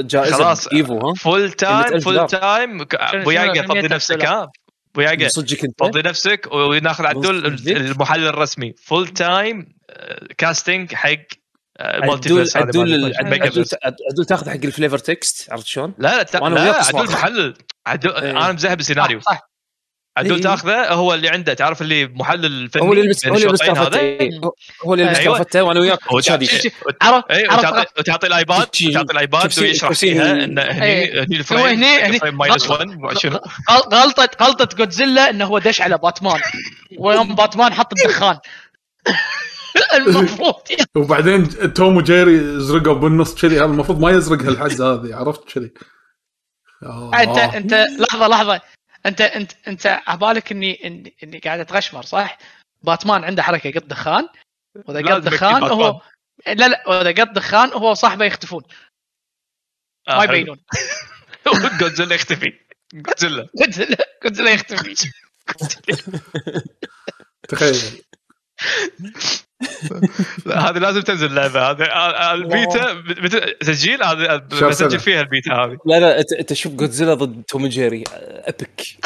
جائزة خلاص. ايفو ها؟ full time 100,000 full. time أبو فضي 100,000 نفسك؟ ها؟ أبو ياقا صدقك أنت. فضي نفسك وناخذ عدول؟ المحلل الرسمي. full time casting حق عدول عدول عدول تاخذ حق ال flavor text عرفت شلون؟ لا لا لا عدول. محلل. عدول إيه. أنا مزهب السيناريو صح عدول إيه. تاخذه هو اللي عنده تعرف اللي محلل فني؟ هو اللي يلبس هو اللي يلبس هذا؟ إيه. هو اللي يلبس أيوة. كافته وأنا وياك. وتعطي الآيباد وتعطي الآيباد ويشرح فيها ان هني. هني هو ال frame هني- minus 1 شنو. غل- غلطة غلطة جودزيلا إنه هو دش على باتمان. ويوم باتمان حط الدخان. [LAUGHS] المفروض يعني. وبعدين توم وجيري زرقوا بالنص كذي هذا المفروض ما يزرق هالحزه هذه عرفت كذي؟ آه. انت انت لحظة لحظة. انت انت أنت عبالك اني اني, إني قاعد أتغشمر صح؟ باتمان عنده حركة قط دخان وإذا قط دخان هو لا لا وإذا قط دخان هو وصاحبه يختفون. آه، ما. يبينون. [LAUGHS] جودزيلا يختفي. جودزيلا. جودزيلا جودزيلا يختفي. تخيل. [LAUGHS] هذه لازم تنزل اللعبه هذه آه، آه، البيتا تسجيل؟ هذه بسجل سنة. فيها البيتا هذه. لا لا انت شوف جودزيلا ضد توم جيري epic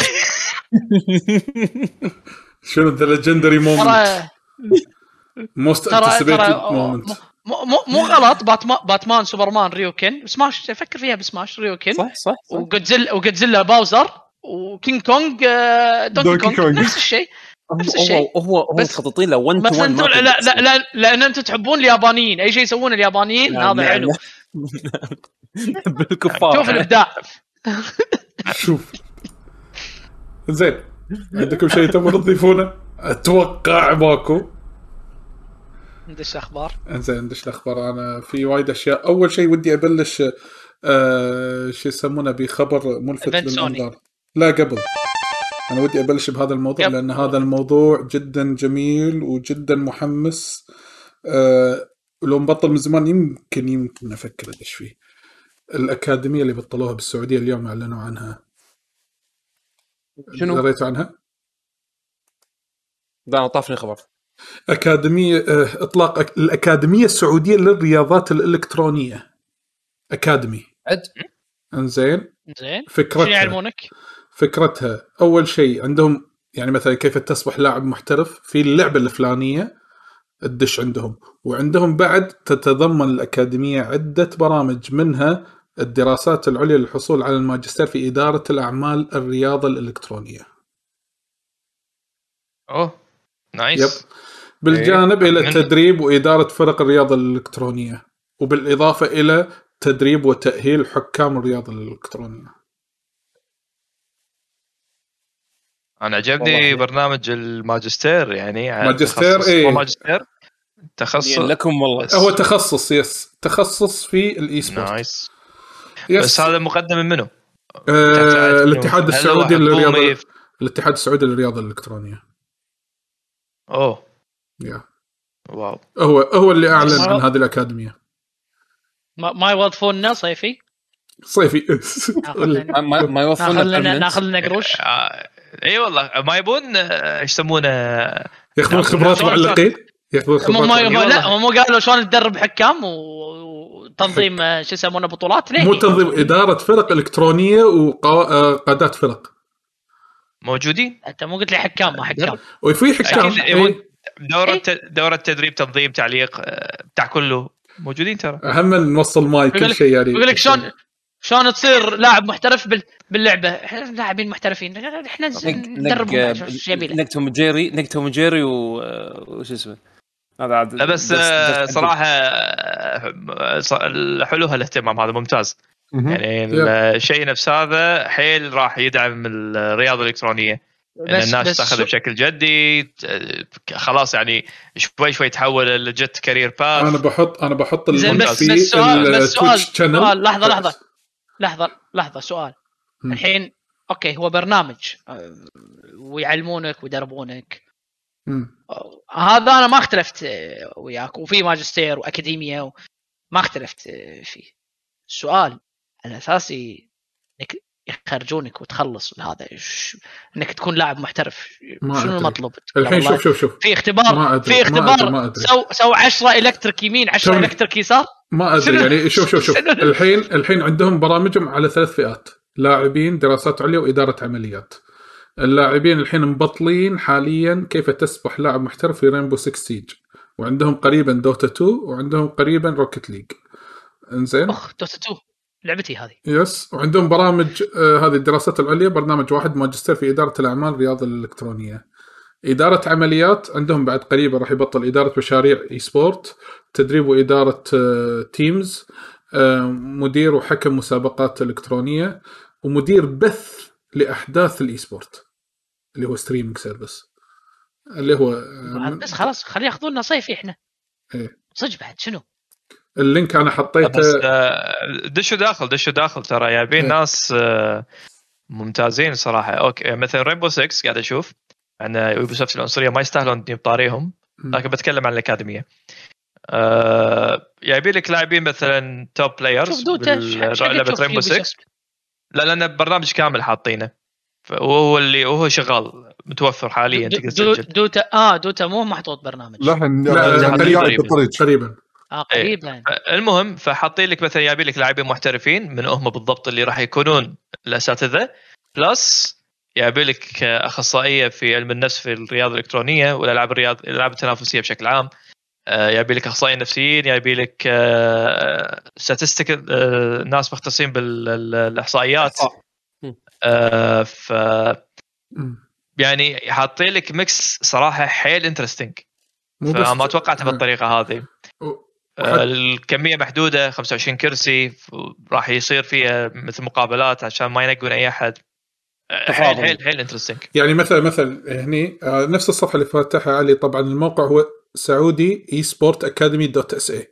شنو ذا legendary moment most anticipated moment مو مو غلط. باتمان باتمان سوبرمان ريوكن سماش أفكر فيها بسماش ريوكن صح صح, صح. وجودزيلا وجودزيلا باوزر وكينج كونج آه، دونكي دونكي كونج كونج. نفس الشيء. نفس هو الشيء. هو هو بس- مخططين له 1 تو بس 1 أنتم لا لا لا لأن أنتم تحبون اليابانيين. أي شيء يسوونه اليابانيين هذا حلو. [LAUGHS] بالكفار. شوف الإبداع. شوف. زين عندكم شيء تبون تضيفونه؟ أتوقع ماكو. ندش أخبار؟ انزين ندش الاخبار أنا في وايد أشياء. أول شيء ودي أبلش آه شو يسمونه بخبر ملفت. للأنظار. لا قبل. أنا ودي أبلش بهذا الموضوع يب. لأن هذا الموضوع جدا جميل وجدا محمس. آه لو مبطل من زمان يمكن يمكن أفكر ادش فيه. الأكاديمية اللي بطلوها بالسعودية اليوم أعلنوا عنها. شنو؟ قريتوا عنها؟ لا طافني خبر. أكاديمية آه، إطلاق أك- الأكاديمية السعودية للرياضات الإلكترونية. أكاديمي. عد. إنزين. زين شنو فكرتها يعلمونك؟ فكرتها. أول شيء عندهم يعني مثلا كيف تصبح لاعب محترف في اللعبة الفلانية تدش عندهم. وعندهم بعد تتضمن الأكاديمية عدة برامج منها الدراسات العليا للحصول على الماجستير في إدارة الأعمال الرياضة الإلكترونية. أوه يب. نايس بالجانب إيه. إلى التدريب وإدارة فرق الرياضة الإلكترونية وبالإضافة إلى تدريب وتأهيل حكام الرياضة الإلكترونية. أنا عجبني. برنامج الماجستير يعني عن ماجستير، تخصص- إيه. هو ماجستير. تخصص يعني لكم والله. هو تخصص yes. تخصص في ال eSport nice. yes. بس هذا مقدم من منو؟ آه الاتحاد السعودي؟ للرياضه الاتحاد السعودي للرياضة الإلكترونية. أوه. يا واو. هو هو اللي أعلن عن هذه الأكاديمية. ما, ما يوظفوننا صيفي؟ صيفي. ما ناخذ لنا [LAUGHS] permanent. ناخذ لنا قروش. [LAUGHS] آه، إي والله ما يبون آه، إيش يسمونه؟ ياخذون خبرات معلقين؟ ياخذون خبرات ما معلقين. ما- لا. هم مو قالوا شلون تدرب حكام و- وتنظيم آه، شو يسمونه بطولات ليه مو تنظيم إدارة فرق إلكترونية وقادات فرق. موجودين؟ أنت مو قلت لي حكام ما حكام. وفي حكام. يبون. ت- دورة تدريب تنظيم تعليق آه، بتاع كله. موجودين ترى. أهم نوصل ماي كل شيء يعني. يقول لك شلون شلون تصير لاعب محترف بال- باللعبة. إحنا لاعبين محترفين. إحنا ندربهم توم جيري نق توم جيري وش اسمه؟ هذا عاد لا بس آه، صراحة آه، ص- حلو هالاهتمام هذا ممتاز. يعني الشيء نفس هذا حيل راح يدعم الرياضة الإلكترونية. إن بس الناس بس تاخذ بشكل جدي خلاص يعني شوي شوي تحول لجت كارير باث أنا بحط أنا بحط زين اللينك بس في بس سؤال. بس لحظة لحظة. لحظة لحظة. سؤال. مم. الحين أوكي هو برنامج آه، ويعلمونك ويدربونك. آه، هذا أنا ما اختلفت آه، وياك وفي ماجستير واكاديميا و- ما اختلفت فيه السؤال الأساسي إنك يخرجونك وتخلص هذا إنك تكون لاعب محترف شنو. المطلوب؟ الحين شوف شوف شوف في اختبار ما أدري، في اختبار ما أدري. سو سو 10 إلكتريك يمين 10 توني. إلكتريك يسار ما أدري يعني شوف شوف شوف الحين الحين عندهم برامجهم على ثلاث فئات لاعبين دراسات عليا وإدارة عمليات. اللاعبين الحين مبطلين حاليا كيف تصبح لاعب محترف في Rainbow 6 Siege وعندهم قريبا Dota 2 وعندهم قريبا Rocket League. انزين؟ أخ Dota 2 لعبتي هذه. yes وعندهم برامج آه هذه الدراسات العليا برنامج واحد ماجستير في إدارة الأعمال الرياضة الإلكترونية. إدارة عمليات عندهم بعد قريبا راح يبطل إدارة مشاريع eSport تدريب وإدارة آه teams آه مدير وحكم مسابقات إلكترونية. ومدير بث لأحداث ال eSport اللي هو streaming service اللي هو آه بس خلاص خليه ياخذون لنا صيفي إحنا إيه. صدق بعد شنو؟ ال link أنا حطيته بس آه، دشوا داخل دشوا داخل ترى جايبين إيه. ناس آه، ممتازين صراحة أوكي مثلا Rainbow 6 قاعد أشوف عن Ubisoft العنصرية ما يستاهلون اني بطاريهم. لكن بتكلم عن الأكاديمية جايبين لك لاعبين مثلا top players لعبة Rainbow 6 Ubisoft. لا لأن برنامج كامل حاطينه. وهو اللي وهو شغال متوفر حاليا دو- تقدر دو- تسجل. Dota آه Dota مو محطوط برنامج. لا الحين لا، آه، لا، قريب قريب. بالطريق قريبا آه. قريبا المهم فحاطين لك مثلا جايبين لك لاعبين محترفين من هم بالضبط اللي راح يكونون الأساتذة. plus جايبين لك أخصائية في علم النفس في الرياضة الإلكترونية والألعاب الرياض الألعاب التنافسية بشكل عام. آه، جايبين لك اخصائيين نفسيين جايبين لك statistic ناس مختصين بالاحصائيات آه، ف. يعني حاطين لك mix صراحة حيل interesting فما توقعتها بالطريقة هذه. آه، الكمية محدودة 25 كرسي راح يصير فيها مثل مقابلات عشان ما ينقون أي أحد. آه، حيل. حيل حيل interesting يعني مثلا مثلا هني آه، نفس الصفحة اللي فاتحها علي طبعا الموقع هو Saudi eSport Academy dot SA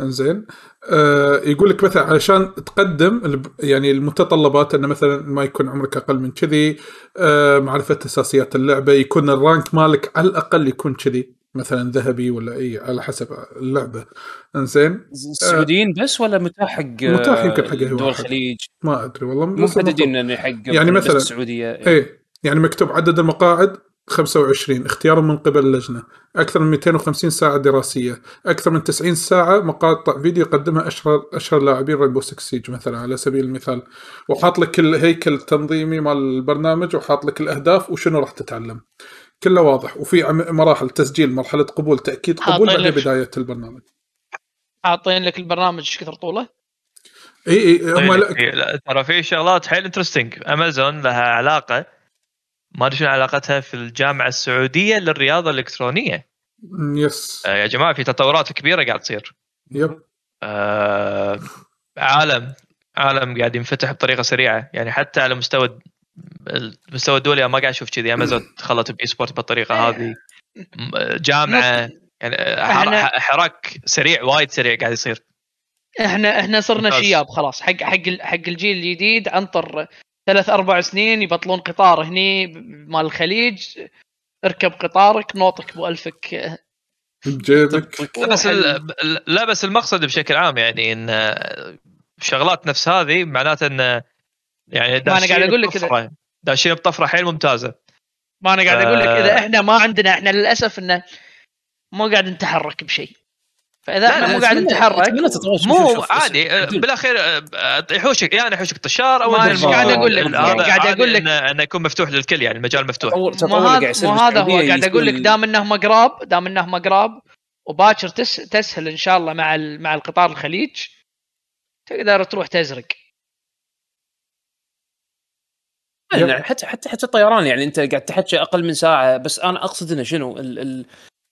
انزين. آه يقول لك مثلا علشان تقدم يعني المتطلبات إنه مثلا ما يكون عمرك أقل من كذي آه معرفة أساسيات اللعبة يكون ال rank مالك على الأقل يكون كذي مثلا ذهبي ولا أي على حسب اللعبة. انزين. السعوديين بس ولا متاح حق متاح يمكن حق دول. الخليج؟ ما أدري والله محددين إنه حق يعني مثلاً- السعودية إيه يعني مكتوب عدد المقاعد 25 اختيار من قبل اللجنة. أكثر من 250 ساعة دراسية. أكثر من 90 ساعة مقاطع فيديو يقدمها اشهر أشهر لاعبين رينبو 6 سيج مثلا على سبيل المثال. وحاط لك الهيكل التنظيمي مال البرنامج وحاط لك الأهداف وشنو راح تتعلم. كله واضح. وفي مراحل تسجيل مرحلة قبول تأكيد قبول لك- بداية البرنامج. حاطين لك البرنامج إيش كثر طوله؟ إي إي هم طيب، ترى في شغلات حيل interesting أمازون لها علاقة ما أدري شنو علاقتها في الجامعة السعودية للرياضة الإلكترونية. yes. آه، يا جماعة في تطورات كبيرة قاعد تصير. yep. آه، عالم عالم قاعد ينفتح بطريقة سريعة. يعني حتى على مستوى المستوى الدولي ما قاعد أشوف كذي. امازون دخلت [COUGHS] بإي سبورت بالطريقة هذه. م- جامعة. يعني حراك سريع وايد سريع قاعد يصير. إحنا إحنا صرنا. شياب خلاص. حق حق حق الجيل الجديد أنطر ثلاث أربع سنين يبطلون قطار هني مال الخليج. اركب قطارك نوطك بألفك بجيبك لا بس ال- لا بس المقصد بشكل عام يعني إن شغلات نفس هذه معناته إن يعني ما أنا قاعد أقول لك كذا. بطفرة- داشين بطفرة حيل ممتازة. ما أنا قاعد أقول لك آه. اذا إحنا ما عندنا إحنا للأسف إنه مو قاعد نتحرك بشيء. فإذا إحنا مو قاعد نتحرك مو عادي آه، بالأخير آه، يحوشك يعني يحوشك طشار أو الموضوع- قاعد أقول لك، قاعد عادي أقول لك- انه يكون مفتوح للكل يعني المجال مفتوح. مو تطور اللي قاعد هذا يصير مو هذا هو قاعد أقول لك. دام انهم قراب دام انهم قراب وباكر تس تسهل إن شاء الله مع ال- مع القطار الخليج تقدر تروح تزرق. يعني حتى حتى حتى الطيران يعني أنت قاعد تحكي أقل من ساعة بس أنا أقصد إنه شنو؟ ال ال-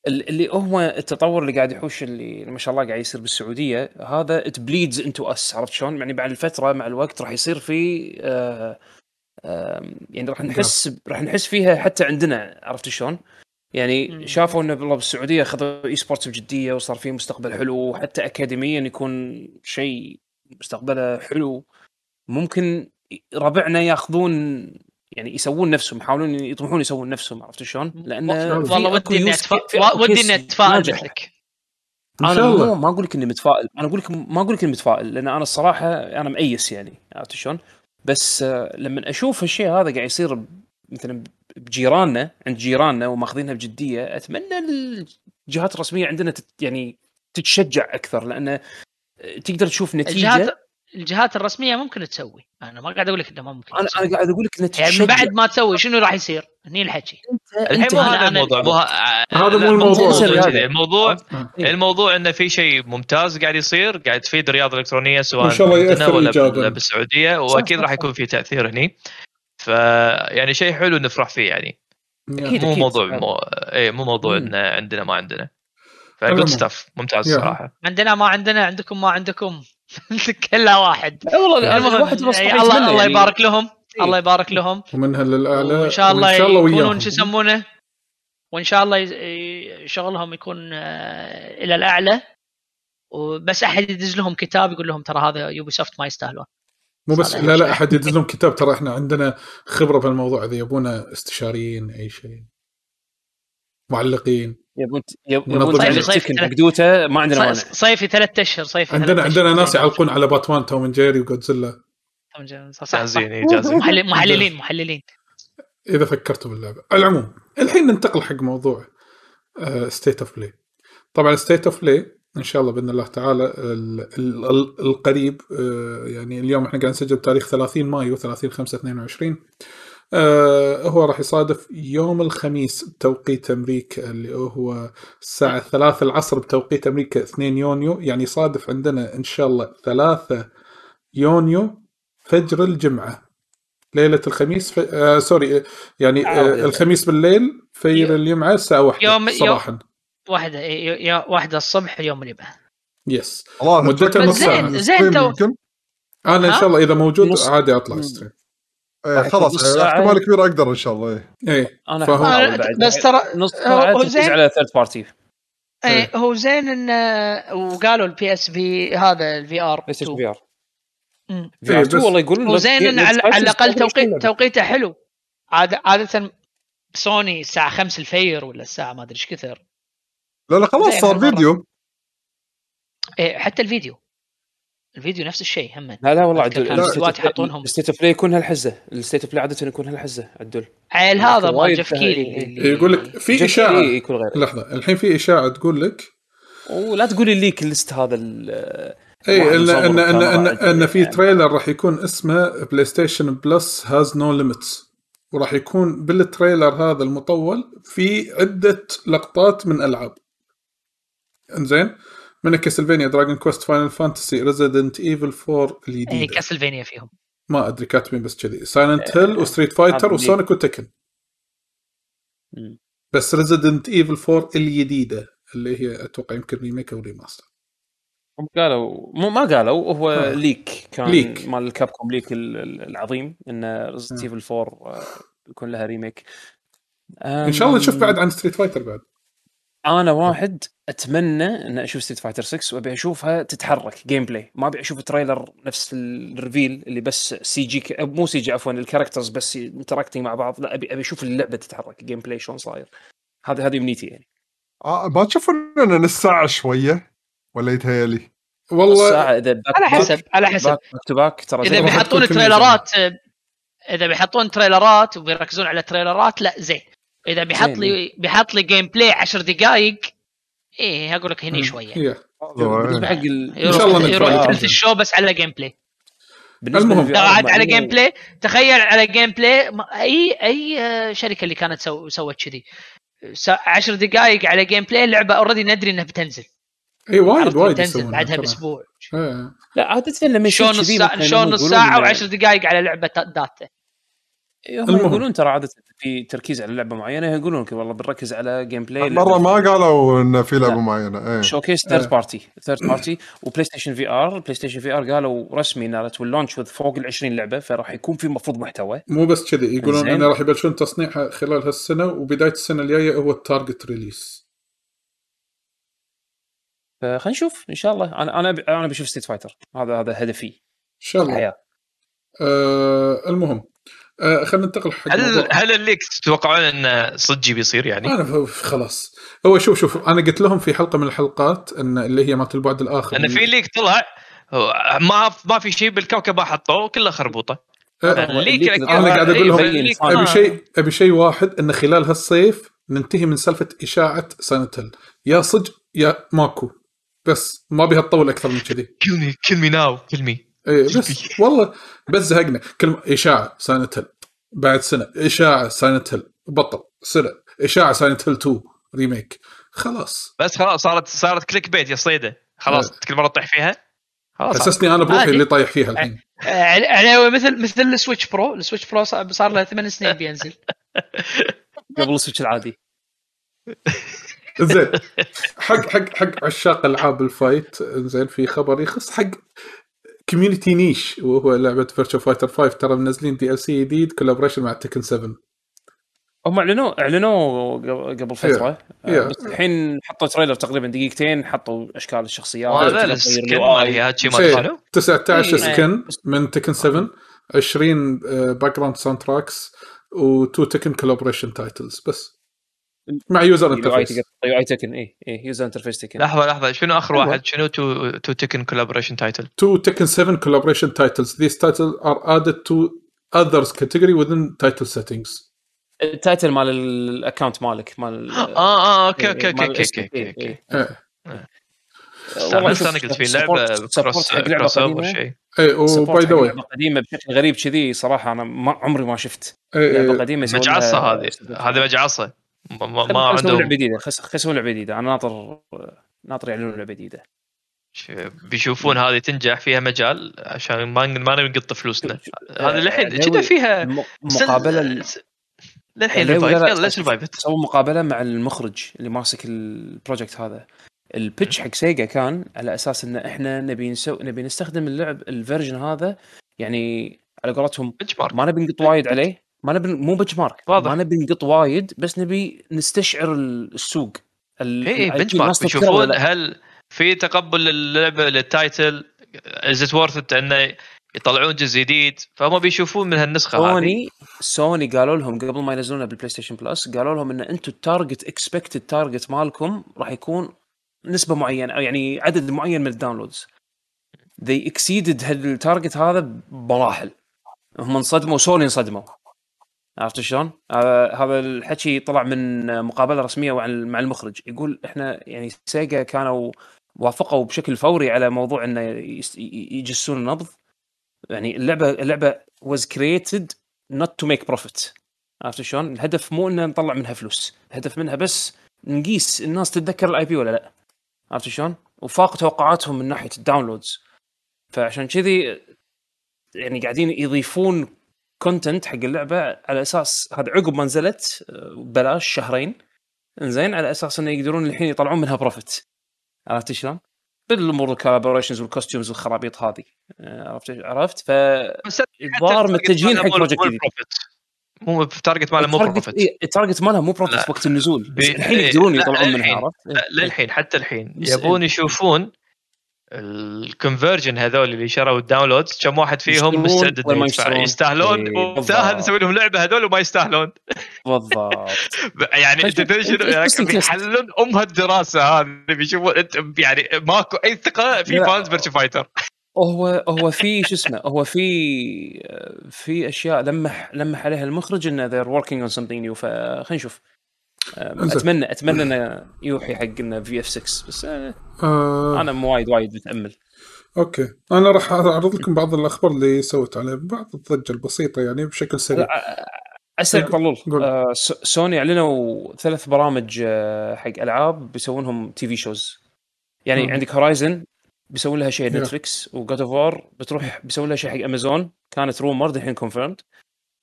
اللي هو التطور اللي قاعد يحوش اللي ما شاء الله قاعد يصير بالسعودية هذا it bleeds into us عرفت شلون؟ يعني بعد الفترة مع الوقت راح يصير في آه يعني راح نحس راح نحس فيها حتى عندنا عرفت شلون؟ يعني. شافوا إنه والله بالسعودية اخذوا eSports بجدية وصار في مستقبل حلو وحتى اكاديميا يكون شيء مستقبله حلو ممكن ربعنا ياخذون يعني يسوون نفسهم يحاولون يطمحون يسوون نفسهم عرفت شلون؟ لأن والله ودي إني ودي إني أتفائل. مثلك إن شاء الله أنا ما أقول لك إني متفائل أنا أقول لك ما أقول لك إني متفائل لأن أنا الصراحة أنا مأيس يعني عرفت شلون؟ بس آه، لما أشوف الشيء هذا قاعد يصير مثلا بجيراننا عند جيراننا وماخذينها بجدية أتمنى الجهات الرسمية عندنا تت يعني تتشجع أكثر لأن تقدر تشوف نتيجة الجهات الجهات الرسمية ممكن تسوي أنا ما قاعد أقول لك إنه ما ممكن أنا تسوي. أنا قاعد أقول لك انها يعني من بعد ما تسوي شنو راح يصير؟ هني الحكي الحين أنا- هذا الموضوع هذا مو الموضوع. موضوع هذا. كذي. الموضوع. الموضوع انه في شيء ممتاز قاعد يصير قاعد تفيد الرياضة الإلكترونية سواء وإن شاء الله ولا بالسعودية وأكيد راح يكون في تأثير هني ف يعني شيء حلو نفرح فيه يعني أكيد. مو موضوع فعلاً. مو اي مو موضوع مم. إن عندنا ما عندنا. فجود ستاف ممتاز يا. صراحة عندنا ما عندنا عندكم ما عندكم [LAUGHS] كلها واحد. لا والله الواحد بس يعني الله الله يعني- يبارك لهم. إيه. الله يبارك لهم. ومنها للاعلى وإن شاء الله وإن شاء الله يكونون شو يسمونه؟ وإن شاء الله شغلهم يكون آه، إلى الأعلى. وبس أحد يدز لهم كتاب يقول لهم ترى هذا Ubisoft ما يستاهلون مو بس لا لا. أحد يدز لهم كتاب. ترى إحنا عندنا خبرة في الموضوع إذا يبونا استشاريين أي شيء. معلقين. يبون يبون دوتا ما عندنا مانع. صيفي ثلاث أشهر صيفي عندنا عندنا. ناس يعلقون على Batman Tom Jerry و Godzilla. جاهزين جاهزين محلل- [LAUGHS] محللين محللين. إذا فكرتوا باللعبة. على العموم الحين ننتقل حق موضوع State of Play طبعا State of Play إن شاء الله بإذن الله تعالى ال- ال- ال- القريب آه، يعني اليوم إحنا قاعد نسجل بتاريخ 30 مايو 30 5 22 آه، هو راح يصادف يوم الخميس بتوقيت أمريكا اللي هو الساعة 3 العصر بتوقيت أمريكا 2 يونيو يعني يصادف عندنا إن شاء الله 3 يونيو فجر الجمعة. ليلة الخميس ف... آه sorry آه، يعني آه، الخميس بالليل فجر الجمعة الساعة 1 يوم- صباحا. واحدة إيه، واحدة الصبح يوم اللي بعد بس والله مدته أتوقع نص ساعة. زين- زين تو- أنا إن؟ شاء الله إذا موجود عادي أطلع stream إيه، راح يكون خلاص إيه،. احتمال كبير أقدر إن شاء الله إيه. إيه أنا آه، بعد. بس ترى نص ساعة زين. على third party إيه هو زين إن وقالوا ال PSV هذا ال VR PlayStation VR. VR بس- 2 والله يقولون وزين إن على, الأقل توقيت توقيت توقيته حلو عادة عادة سوني الساعة 5 الفجر ولا الساعة ما أدري إيش كثر لا لا خلاص صار. فيديو إيه حتى الفيديو الفيديو نفس الشيء هم لا لا والله عدل الفيديوهات يحطونهم. ال State of Play يكون هالحزة ال State of Play عادة يكون هالحزة عدل عيل هذا مال Geoff سهل. Keighley إيه. يقول لك في إشاعة يكون غير لحظة الحين في إشاعة تقول لك ولا تقولي ال leak ال list هذا ال- اي ان ان ان ان, إن في يعني. trailer راح يكون اسمه PlayStation Plus has no limits وراح يكون بال trailer هذا المطول في عدة لقطات من ألعاب إنزين من Castlevania Dragon Quest Final Fantasy Resident Evil 4 اي الجديده Castlevania فيهم. ما أدري كاتبين بس كذي. Silent Hill و Street Fighter و Sonic و Tekken. بس Resident Evil 4 الجديدة اللي هي أتوقع يمكن remake أو remaster. هم قالوا مو ما قالوا هو آه. leak. كان leak. مال ال Capcom leak ال- ال- العظيم إن Resident آه. Evil 4 آه، يكون لها remake. إن شاء الله نشوف بعد عن Street Fighter بعد. أنا واحد أتمنى أن أشوف Street Fighter 6 وأبي أشوفها تتحرك gameplay ما أبي أشوف trailer نفس ال reveal اللي بس سي جي ك... مو سي جي عفوا ال characters بس interacting مع بعض. لا ابي أبي أشوف اللعبة تتحرك gameplay شلون صاير. هذه هذه أمنيتي يعني. آه ما تشوفون انه نص ساعه شوية؟ ولا يتهيألي؟ والله الساعة إذا back على حسب على حسب. back to back ترى إذا بيحطون [LAUGHS] تريلرات إذا بيحطون تريلرات وبيركزون على تريلرات لا زين. إذا بيحط زين. لي بيحط لي gameplay 10 دقائق إيه أقول لك هني شوية. بالنسبة حق ال... إن شاء الله يروح ثلث ال show بس على gameplay بالنسبة المهم. مع على gameplay تخيل على gameplay اي أي آه، شركة اللي كانت سو سوت كذي س- عشر دقائق على gameplay اللعبه already ندري إنها بتنزل اي وايد وايد تنزل بعدها. بأسبوع إيه. لا عادة لما شلون نص ساعه شلون نص ساعه إن- وعشر دقائق على لعبة داتا هم. يقولون ترى عادة في تركيز على لعبة معينة يقولون لك والله بنركز على gameplay مرة ما قالوا إنه في لعبة لا. معينة. إيه. showcase. third party third party و PlayStation VR PlayStation VR قالوا رسمي إنها launch with فوق ال 20 لعبة فراح يكون في مفروض محتوى. مو بس كذي يقولون. إنه راح يبلشون تصنيعها خلال هالسنة وبداية السنة الجاية هو ال target release فخلينا نشوف إن شاء الله. أنا أنا ب- أنا بشوف Street Fighter هذا هذا هدفي. إن شاء الله. الحياة. آه المهم. آه خلينا ننتقل حق هل موضوع- هل ال leak تتوقعون انه صدقي بيصير يعني؟ أنا خلاص. هو شوف شوف أنا قلت لهم في حلقة من الحلقات إن اللي هي مالت البعد الآخر لأن في leak طلع ما ما في شيء بالكوكب ما حطوه كله خربوطة. آه، أنا قاعد أقول لهم أبي ما- شيء أبي شيء واحد إن خلال هالصيف ننتهي من سالفة إشاعة Silent Hill يا صدق يا ماكو. بس ما بيها تطول أكثر من كذي. kill me kill me now kill me إيه [LAUGHS] بس والله بس زهقنا. كلمه إشاعة Silent Hill بعد سنة. إشاعة Silent Hill بطل. سنة. إشاعة Silent Hill 2 remake خلاص. بس خلاص صارت صارت clickbait يا صيدة. خلاص إيه. كل مره تطيح فيها؟ خلاص حسسني أنا بروحي عادي. اللي طايح فيها الحين. يعني مثل مثل ال Switch Pro ال Switch Pro صار صار له ثمان سنين بينزل. [LAUGHS] قبل ال Switch العادي. زين. حق حق حق عشاق ألعاب ال fight زين في خبر يخص حق community niche وهو لعبة Virtua Fighter 5 ترى منزلين DLC جديد collaboration مع Tekken 7 هم اعلنوا اعلنوا قبل- فترة. Yeah. آه، بس الحين حطوا trailer تقريبا دقيقتين حطوا أشكال الشخصيات تقدر ال skin مال. Heihachi Mishima دخلوا؟ 19 إيه. skin من Tekken 7 20 background soundtracks و2 Tekken collaboration titles بس. مع user اي interface ال UI Tekken اي اي user interface Tekken لحظة لحظة. شنو آخر أيوة. واحد؟ شنو two two Tekken collaboration title 2 Tekken 7 collaboration titles. These titles are added to others category within title settings. ال title مال ال account مالك مال [GASPS] آه آه okay إيه، okay okay okay. okay إيه، okay إيه. استانست أنا قلت في لعبة cross crossover شيء. إيه و by the way لعبة قديمة بشكل غريب كذي. صراحة أنا ما عمري ما شفت إيه، لعبة قديمة مجعصة هذه. هذه مجعصة. ما, ما, نسوي لعبة عندهم جديده يسوون لعبة جديدة. أنا ناطر ناطر يعلنون لعبة جديدة. بيشوفون هذه تنجح فيها مجال عشان ما ما نبي نقط فلوسنا. آه، هذه الحين يعني كذا فيها مقابلة للحين يلا ليش revived سووا مقابلة مع المخرج اللي ماسك ال project هذا. ال pitch حق سيجا كان على أساس إن إحنا نبي نسوي نبي نستخدم اللعب ال version هذا يعني على قولتهم ما نبي نقط وايد عليه. ما نبي مو benchmark واضح. ما نبي نقط وايد بس نبي نستشعر السوق. ال- اي benchmark لا. هل في تقبل للعبة لل title is it worth إنه يطلعون جزء جديد؟ فهم بيشوفون من هالنسخة هذه. سوني سوني قالوا لهم قبل ما ينزلونه بالبلاي ستيشن بلس قالوا لهم إن أنتم ال target expected target مالكم راح يكون نسبة معينة يعني عدد معين من ال downloads they exceeded هال target هذا بمراحل. هم انصدموا سوني انصدموا. عرفت شلون؟ هذا الحكي طلع من مقابلة رسمية مع المخرج يقول إحنا يعني سيجا كانوا وافقوا بشكل فوري على موضوع إنه يجسون النبض يعني اللعبه اللعبة was created not to make profit عرفت شلون؟ الهدف مو ان نطلع منها فلوس، الهدف منها بس نقيس الناس تتذكر ال IP ولا لا عرفت شلون؟ وفاق توقعاتهم من ناحية ال downloads فعشان كذي يعني قاعدين يضيفون content حق اللعبة على أساس هذا عقب ما نزلت ببلاش شهرين. إنزين على أساس إنه يقدرون الحين يطلعون منها profit عرفت شلون؟ بالأمور ال collaborations وال costumes والخرابيط هذه. عرفت عرفت؟ ف الظاهر متجهين حق project مو جديد مو ال target ماله مو profit إيه، ال target مالها مو profit. وقت النزول. بس بي- الحين إيه، يقدرون يطلعون منها. عرفت؟ لا للحين حتى الحين. يبون يشوفون ال conversion هذول اللي شروا ال downloads كم واحد فيهم مستعد يدفع؟ يستاهلون إيه، بالضبط. نسوي لهم لعبة هذول وما يستاهلون بالضبط [LAUGHS] يعني انت فشوف، تدري شنو انت- يعني. بيحللون أم هالدراسة هذه بيشوفون أنت يعني ماكو أي ثقة في. fans Virtua Fighter هو هو في شو اسمه هو في في أشياء لمح لمح عليها المخرج انه they're working on something new فخلينا نشوف. اتمنى أتمنى إنه يوحي حق إنه VF 6 بس آه، آه. أنا مو وايد وايد متأمل. أوكي. أنا راح اعرض لكم بعض الأخبار اللي سوت عليه بعض الضجة البسيطة يعني بشكل سريع. أسألك طلول. آه، سوني أعلنوا ثلاث برامج آه، حق ألعاب بيسوونهم TV shows يعني مم. عندك Horizon بيسوون لها شيء. Netflix و God of War بتروح بيسوون لها شيء حق امازون كانت rumor الحين confirmed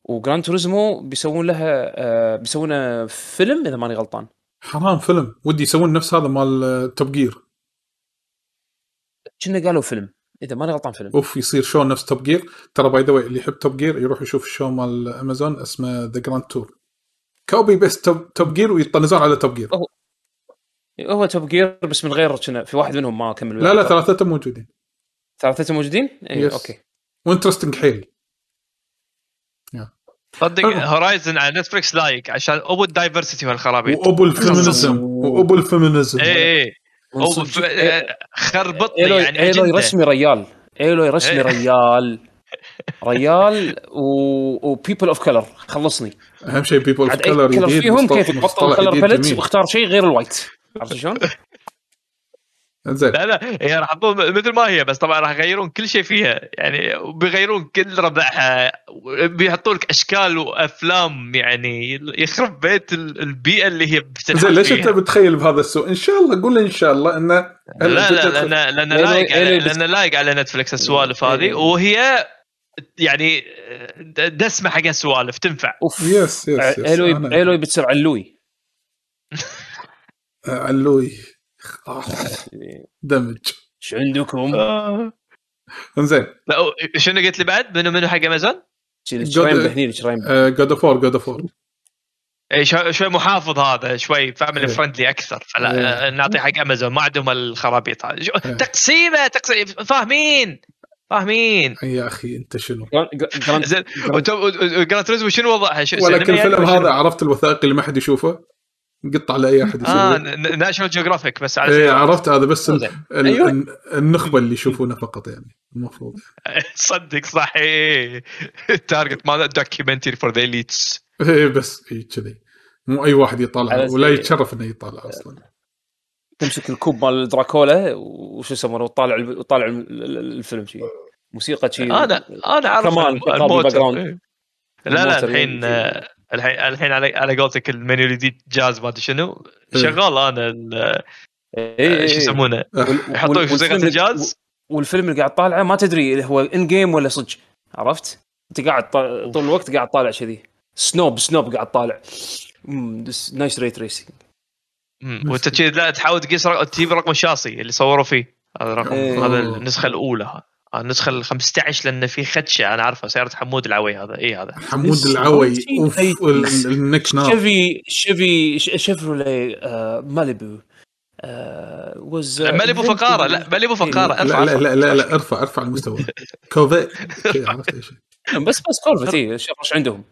و Gran Turismo بيسوون لها آه، بيسوون فيلم إذا ماني غلطان. حرام فيلم. ودي يسوون نفس هذا مال Top Gear كنا قالوا فيلم. إذا ماني غلطان فيلم. أوف يصير شو نفس Top Gear ترى by the اللي يحب Top Gear يروح يشوف ال show مال امازون اسمه The Grand Tour copy بس Top, Top Gear ويطنزون على Top Gear هو Top Gear بس من غير كنا في واحد منهم ما كمل لا لا ثلاثتهم موجودين. ثلاثتهم موجودين؟ اي. أوكي. و interesting حيل. صدق. Horizon على Netflix like عشان أبو ال diversity والخرابيط وأبو ال feminism وأبو ال feminism اي اي آه، خربطني يعني Aloy أجندة. رسمي ريال Aloy رسمي إيه. ريال [LAUGHS] ريال وبيبل اوف كلر خلصني أهم شيء بيبل اوف كلر فيهم كيف بطل مصطلح كلر باليتس. واختار شيء غير الوايت عرفت شلون؟ [LAUGHS] زين. لا لا هي راح يحطون مثل ما هي بس طبعا راح يغيرون كل شيء فيها. يعني وبيغيرون كل ربعها بيحطون لك أشكال وأفلام يعني يخرب بيت ال- البيئة اللي هي زين ليش فيها. أنت بتخيل بهذا السوء؟ إن شاء الله قول إن شاء الله انه لا لا لأن لأن إيلو- لايق على لأن لايق على نتفلكس السوالف هذه. إيه. وهي يعني دسمة حق السوالف تنفع. أوف. yes yes yes. Aloy أنا- Aloy بتصير علوي. آه، [LAUGHS] علوي. آه، دمج إيش عندكم؟ انزين لا شنو قلت لي بعد منو منو حق امازون؟ شرايم بهني شرايم God of War God of War اي شوي محافظ هذا شوي family. friendly أكثر فلا إيه. آه، نعطي حق امازون ما عندهم الخرابيط هذه إيه. تقسيمة تقسيم فاهمين فاهمين يا أخي أنت شنو؟ Gran Turismo شنو وضعها؟ ولكن الفيلم؟ هذا عرفت الوثائقي اللي ما حد يشوفه قط على أي أحد آه يسويه National Geographic بس على إيه. عرفت هذا بس ال- أيوة. الن- النخبة اللي يشوفونه فقط يعني المفروض [LAUGHS] صدق صح إيه. ال target مال documentary for the elites إيه بس اي كذي مو أي واحد يطالع ولا يتشرف إنه يطالع أصلا تمسك الكوب مال دراكولا وشو يسمونه وتطالع وتطالع الفيلم شي موسيقى شي أنا أنا اعرف كمان الم- جراوند. إيه. لا لا الحين. آه، الحين الحين على على قولتك المنيو الجديد جاز ما أدري شنو إيه. شغال أنا إيه، إيه، شو إيه. يسمونه يحطون موسيقى الجاز والفيلم اللي قاعد طالعه ما تدري هو ان جيم ولا صدق عرفت؟ أنت قاعد طول الوقت قاعد طالع كذي سنوب سنوب قاعد طالع نايس ريت ريسنج. وأنت لا تحاول تقيس تجيب رقم الشاصي اللي صوروا فيه هذا الرقم. هذا النسخة الأولى ها. النسخة ال 15 لأن في خدشة أنا عارفه سيارة حمود العوي هذا. اي هذا؟ حمود العوي. النك نار شيفي شيفي ش- شيفرولي آه، ماليبو آه، was uh, ماليبو فقارة لا ماليبو فقارة لا ارفع. لا لا لا, لا ارفع ارفع المستوى. [LAUGHS] كوفي عرفت إيش. بس بس كولفت اي شوف إيش عندهم؟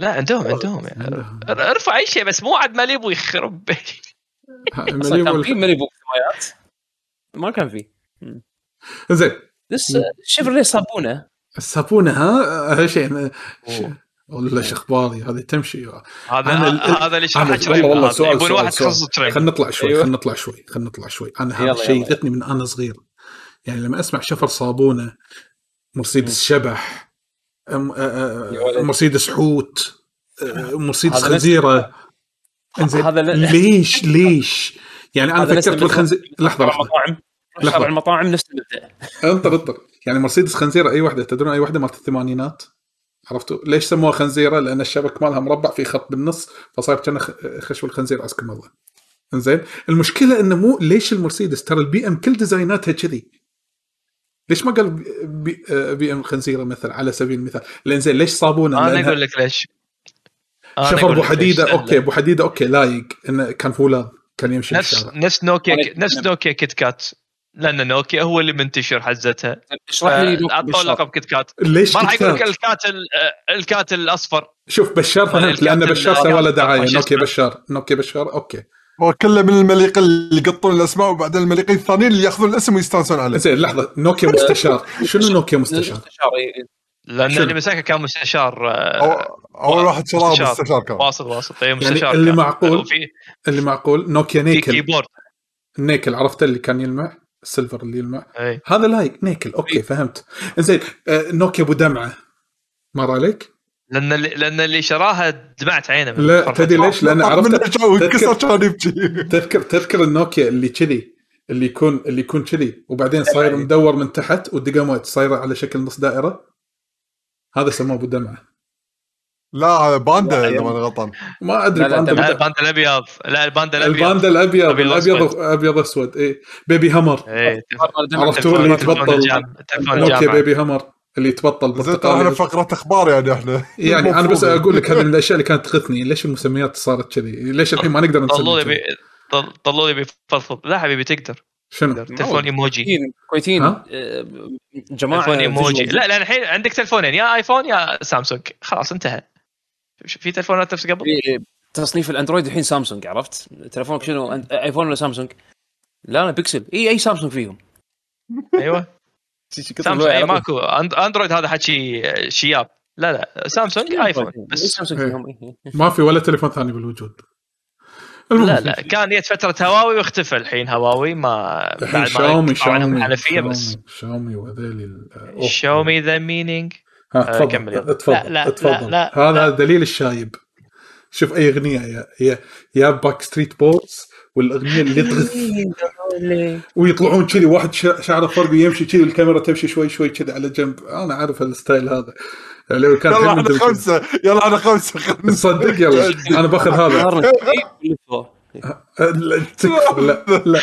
لا عندهم عندهم يعني. عندهم. ارفع أي شيء بس مو عاد ماليبو يخرب. [LAUGHS] ماليبو سمايات؟ ما كان في. زين. بس شيفرولي صابونه. الصابونه ها؟ شيء والله شو اخباري هذه تمشي. هذا هذا اللي شرحه شريم والله. سؤال يبون واحد. تخصص شريم خلينا نطلع شوي أيوة. خلينا نطلع شوي خلينا نطلع شوي. أنا هذا الشيء يلا. يغثني من أنا صغير. يعني لما أسمع شفر صابونة مرسيدس شبح. مرسيدس حوت مرسيدس خنزيرة. إنزين. ليش؟ ليش؟ يعني أنا فكرت بالخنزير لحظة لحظة. شارع المطاعم نفس المبدأ. انطر انطر يعني مرسيدس خنزيرة أي واحدة تدرون أي واحدة مالت الثمانينات؟ عرفتوا؟ ليش سموها خنزيرة؟ لأن الشبك مالها مربع في خط بالنص فصار كان خشب الخنزير عسكر الله. زين المشكلة إنه مو ليش المرسيدس؟ ترى البي إم كل ديزايناتها كذي. ليش ما قال بي, بي إم خنزيرة مثلا على سبيل المثال. لأن زين ليش صابونه أنا أقول لك ليش. أنا شوف أقول أبو لك ليش. حديدة okay أبو حديدة okay لايق انه كان فولاذ كان يمشي نفس بالشارع. نفس نوكيا نفس نوكيا كيت كات. لأن نوكيا هو اللي منتشر حزتها. اشرح لي اعطوه. لقب كيت كات. ليش ما راح يقول لك؟ الكات ال- الكات الأصفر. شوف بشار فهمت لأن بشار سوى له دعاية. نوكيا؟ بشار. نوكيا بشار. okay. هو كله من المليقه اللي يقطون الأسماء وبعدين المليقين الثانيين اللي يأخذون الاسم ويستانسون عليه. زين لحظة. نوكيا [LAUGHS] مستشار. شنو نوكيا مستشار؟ لأن؟ اللي مساكه كان مستشار آه، اول واحد شراه مستشار. كان. واسط واسط إي يعني مستشار اللي كان. معقول اللي معقول نوكيا نيكل. keyboard. نيكل عرفت اللي كان يلمع؟ ال silver اللي يلمع اي هذا لايق نيكل okay فهمت. زين آه، نوكيا أبو دمعة. مر عليك؟ لأن اللي لأن اللي شراها دمعت عينه من لا. تدري ليش؟ لأن [LAUGHS] عرفت تذكر كان يبكي. تذكر تذكر النوكيا اللي كذي اللي يكون اللي يكون كذي وبعدين صاير مدور من تحت والدقمات صايرة على شكل نص دائرة. هذا سموه أبو دمعة. لا هذا باندا اذا ماني غلطان. ما أدري لا، لا، باندا لا الباندا الأبيض. لا الباندا الأبيض. الباندا الأبيض الأبيض أسود. أبيض اسود اي بيبي همر. اي عرفتوا اللي. تلفون نوكيا. بيبي همر. اللي يتبطل زين ترى إحنا فقرة أخبار يعني إحنا. [LAUGHS] يعني أنا بس. أقول لك هذه من [LAUGHS] الأشياء اللي كانت تغثني ليش المسميات صارت كذي؟ ليش الحين ما نقدر طلول نسمي يبي كذي؟ طل- طلول يبي يفضفض لا حبيبي تقدر. شنو؟ تقدر. تلفون إيموجي. ها؟ آه، جماعة تلفون إيموجي. لا لأن الحين عندك تلفونين يا آيفون يا سامسونج. خلاص انتهى. في تلفونات نفس قبل؟ في تصنيف الأندرويد الحين سامسونج عرفت؟ تلفونك شنو؟ آيفون ولا سامسونج؟ لا أنا بيكسل. إي أي سامسونج فيهم. [LAUGHS] أيوه. [LAUGHS] سامسونج إي ماكو. أند- أندرويد هذا حكي شياب لا لا سامسونج آيفون. بس سامسونج إيه. فيهم إيه. ما في ولا تليفون ثاني بالوجود. لا المهم لا كان جت فترة هواوي واختفى الحين هواوي ما الحين بعد ما شاومي شاومي الحنفية بس شاومي- شاومي. show me the meaning ها آه، تفضل. كمل يلا. تفضل لا، لا، تفضل. لا، هذا لا. دليل الشايب. شوف أي أغنية يا يا يا Backstreet Boys والأغنية اللي تغث [LAUGHS] ويطلعون كذي واحد شع- شعره فرق ويمشي كذي الكاميرا تمشي شوي شوي كذي على جنب. أنا عارف ال style هذا. يعني لو كان يلا مدمج. خمسة. يلا إحنا خمسة تصدق يلا أنا باخذ هذا. [LAUGHS] لا. لا.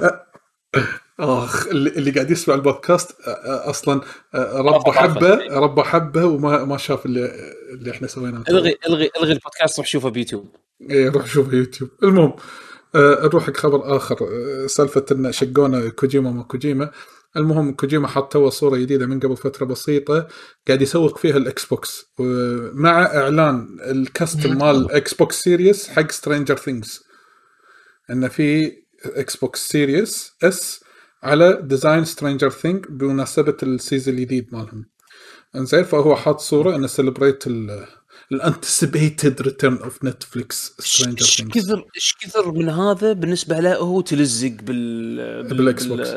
[LAUGHS] آخ اللي اللي قاعد يسمع البودكاست أصلا ربى حبة ربى حبة وما ما شاف اللي اللي إحنا سويناه. الغي الغي إلغي البودكاست روح شوفه بيوتيوب. إيه روح شوف يوتيوب. المهم نروح حق خبر آخر. سالفة إن شقونا كوجيما ما كوجيما. المهم كوجيما حط تو صورة جديدة من قبل فترة بسيطة قاعد يسوق فيها الاكس بوكس مع إعلان ال custom مال الاكس بوكس Series حق Stranger Things انه في إكس بوكس Series S على design Stranger Thing بمناسبة ال season الجديد مالهم. انزين فهو حاط صورة إنه celebrate the anticipated return of Netflix Stranger إيش Things كثر إيش كثر من هذا بالنسبة له هو تلزق بال بال- بالإكس بوكس.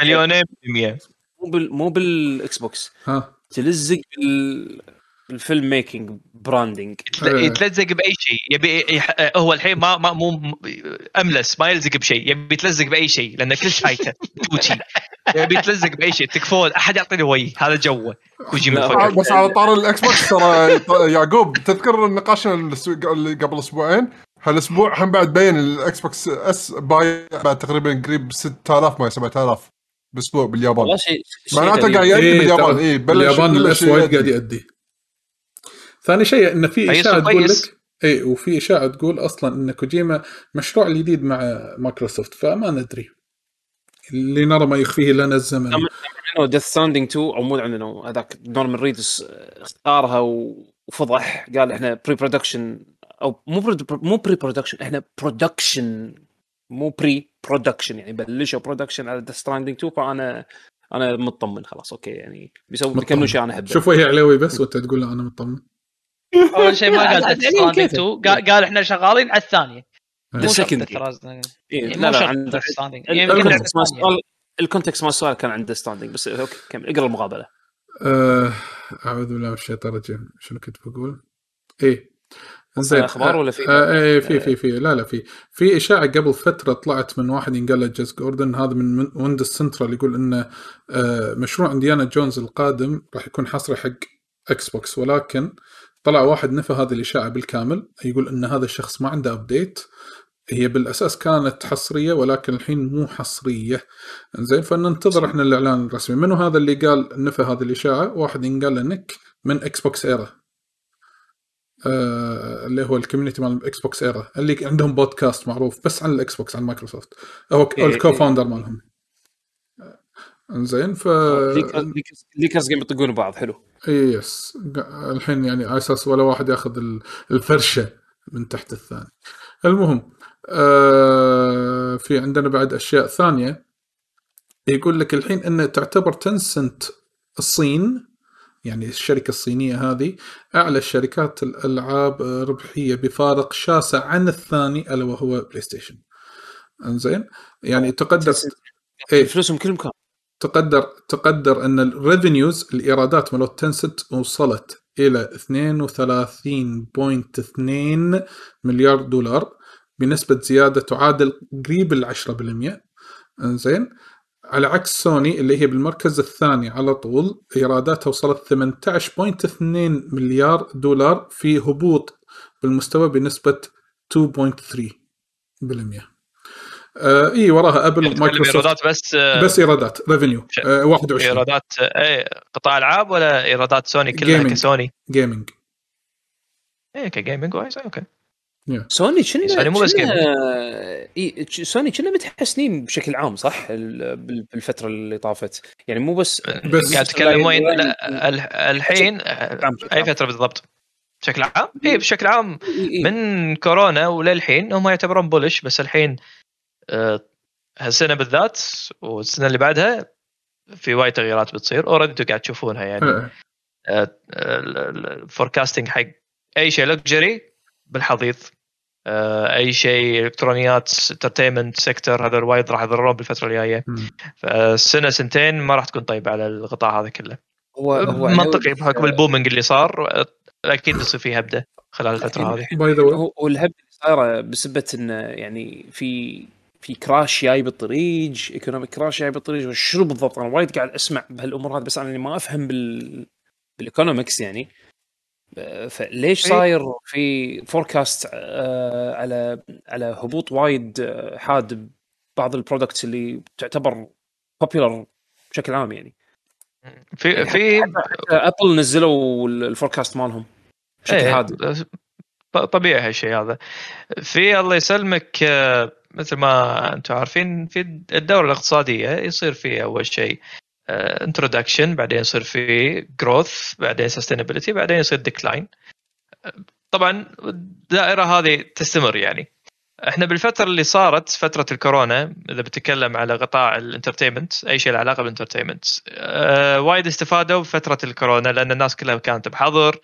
مليونين بالمية مو بال مو بالإكس بوكس. ها. تلزق بال بال film making branding إيه. يتلزق بأي شيء. يبي يح... هو الحين ما, ما مو أملس ما يلزق بشيء. يبي يتلزق بأي شيء لأن كل شايته [LAUGHS] توتي. يبي يتلزق بأي شيء. تكفون. أحد يعطيني وجه هذا جوه كوجيما آه، بس على طار الاكس بوكس ترى [LAUGHS] يعقوب تذكر نقاشنا الأسبوع- اللي قبل أسبوعين؟ هالأسبوع هم بعد بين الاكس بوكس S بايع بعد تقريبا قريب 6000 ما 7000 باسبوع باليابان. والله شيء شيء معناته. قاعد يأدي إيه، باليابان. اي بلش باليابان ال S وايد. قاعد يأدي. ثاني شيء إن في إشاعة تقول. لك إي وفي إشاعة تقول أصلا إن كوجيما مشروع الجديد مع مايكروسوفت فما ندري. اللي نرى ما يخفيه لنا الزمن. إنه Death Stranding 2 أو مو عنده هذاك نورمان ريدس اختارها وفضح قال إحنا pre-production أو مو pre مو pre-production إحنا production مو pre-production يعني بلشوا production على Death Stranding 2 فأنا أنا مطمن خلاص okay يعني بيسوي بيكملوا شيء أنا أحبه. شوف وجه علوي بس وأنت تقول له أنا مطمن. أول شيء ما [LAUGHS] قال لا، Death Stranding كيف؟ 2 قال قال إحنا شغالين على الثانية. إيه مو لا لا عند ال context مال. السؤال كان عند Stranding بس okay كمل اقرأ المقابلة آه، أعوذ بالله من الشيطان الرجيم شنو كنت بقول؟ إيه زين أخبار ولا في؟ آه إيه في في في لا لا في في إشاعة قبل فترة طلعت من واحد ينقال له جيس جوردن هذا من ويندوز سنترال يقول إنه آه مشروع انديانا جونز القادم راح يكون حصري حق إكس بوكس ولكن طلع واحد نفى هذه الإشاعة بالكامل يقول إن هذا الشخص ما عنده update هي بالأساس كانت حصرية ولكن الحين مو حصرية. زين فننتظر إحنا الإعلان الرسمي. منو هذا اللي قال نفى هذه الإشاعة؟ واحد ينقال له من إكس بوكس ايرا آه اللي هو ال community مال الاكس بوكس ايرا اللي عندهم بودكاست معروف بس عن الاكس بوكس عن مايكروسوفت. هو إيه، الكو إيه. فاوندر مالهم. زين ف ليكرز- ليكرز قاعد يطقون بعض حلو. اي يس. قا- الحين يعني على أساس ولا واحد ياخذ ال- الفرشة من تحت الثاني. المهم آه في عندنا بعد أشياء ثانية. يقول لك الحين ان تعتبر تنسنت الصين يعني الشركة الصينية هذه أعلى شركات الألعاب ربحية بفارق شاسع عن الثاني ألا وهو بلاي ستيشن إنزين؟ يعني تقدر إيه. فلوسهم كل مكان. تقدر تقدر أن ال revenues الإيرادات مالت تنسنت وصلت إلى 32.2 مليار دولار بنسبة زيادة تعادل قريب ال 10% إنزين؟ على عكس سوني اللي هي بالمركز الثاني على طول إيراداتها وصلت 18.2 مليار دولار في هبوط بالمستوى بنسبة 2.3% آه اي وراها ابل نتكلم ومايكروسوفت إيرادات بس آه، بس إيرادات revenue آه 21 إيرادات إيه قطاع ألعاب ولا إيرادات سوني كلها Gaming. كسوني؟ gaming إيه ك gaming كويس أوكي. سوني كنا سوني مو بس إي، سوني كنا متحسنين بشكل عام صح؟ ال- بال- بالفترة اللي طافت. يعني مو بس بس- قاعد تتكلم وين؟ ال- الحين أي. فترة بالضبط. بشكل عام؟ إي. بشكل عام. من كورونا وللحين هم يعتبرون bullish بس الحين آه، هالسنة بالذات والسنة اللي بعدها في وايد تغييرات بتصير. already أنتم قاعد تشوفونها يعني. آه، ال forecasting حق أي شيء luxury بالحضيض. آه، أي شيء إلكترونيات entertainment sector هذول وايد راح يضرون بالفترة الجاية. فالسنة سنتين ما راح تكون طيبة على القطاع هذا كله. هو هو منطقي بحكم ال booming اللي صار. آه، أكيد بيصير فيه هبدة خلال الفترة هذه. باي ذا الهبة اللي صايرة بسبة انه يعني في في crash جاي بالطريق economic crash جاي بالطريق شنو بالضبط؟ أنا وايد قاعد أسمع بهالأمور هذه بس أنا يعني ما أفهم بال بال economics يعني. فليش صاير في forecast آه، على على هبوط وايد آه، حاد بعض ال products اللي تعتبر popular بشكل عام يعني؟ في في حتى ابل نزلوا ال forecast مالهم بشكل إيه، حاد ط- طبيعي هالشيء هذا. في الله يسلمك آه، مثل ما أنتم عارفين في الدورة الاقتصادية يصير في أول شيء introduction بعدين يصير في growth بعدين sustainability بعدين يصير decline طبعا الدائرة هذه تستمر يعني. إحنا بالفترة اللي صارت فترة الكورونا إذا بتكلم على قطاع ال entertainment أي شيء له علاقة بال entertainment أه وايد استفادوا بفترة الكورونا لأن الناس كلها كانت بحظر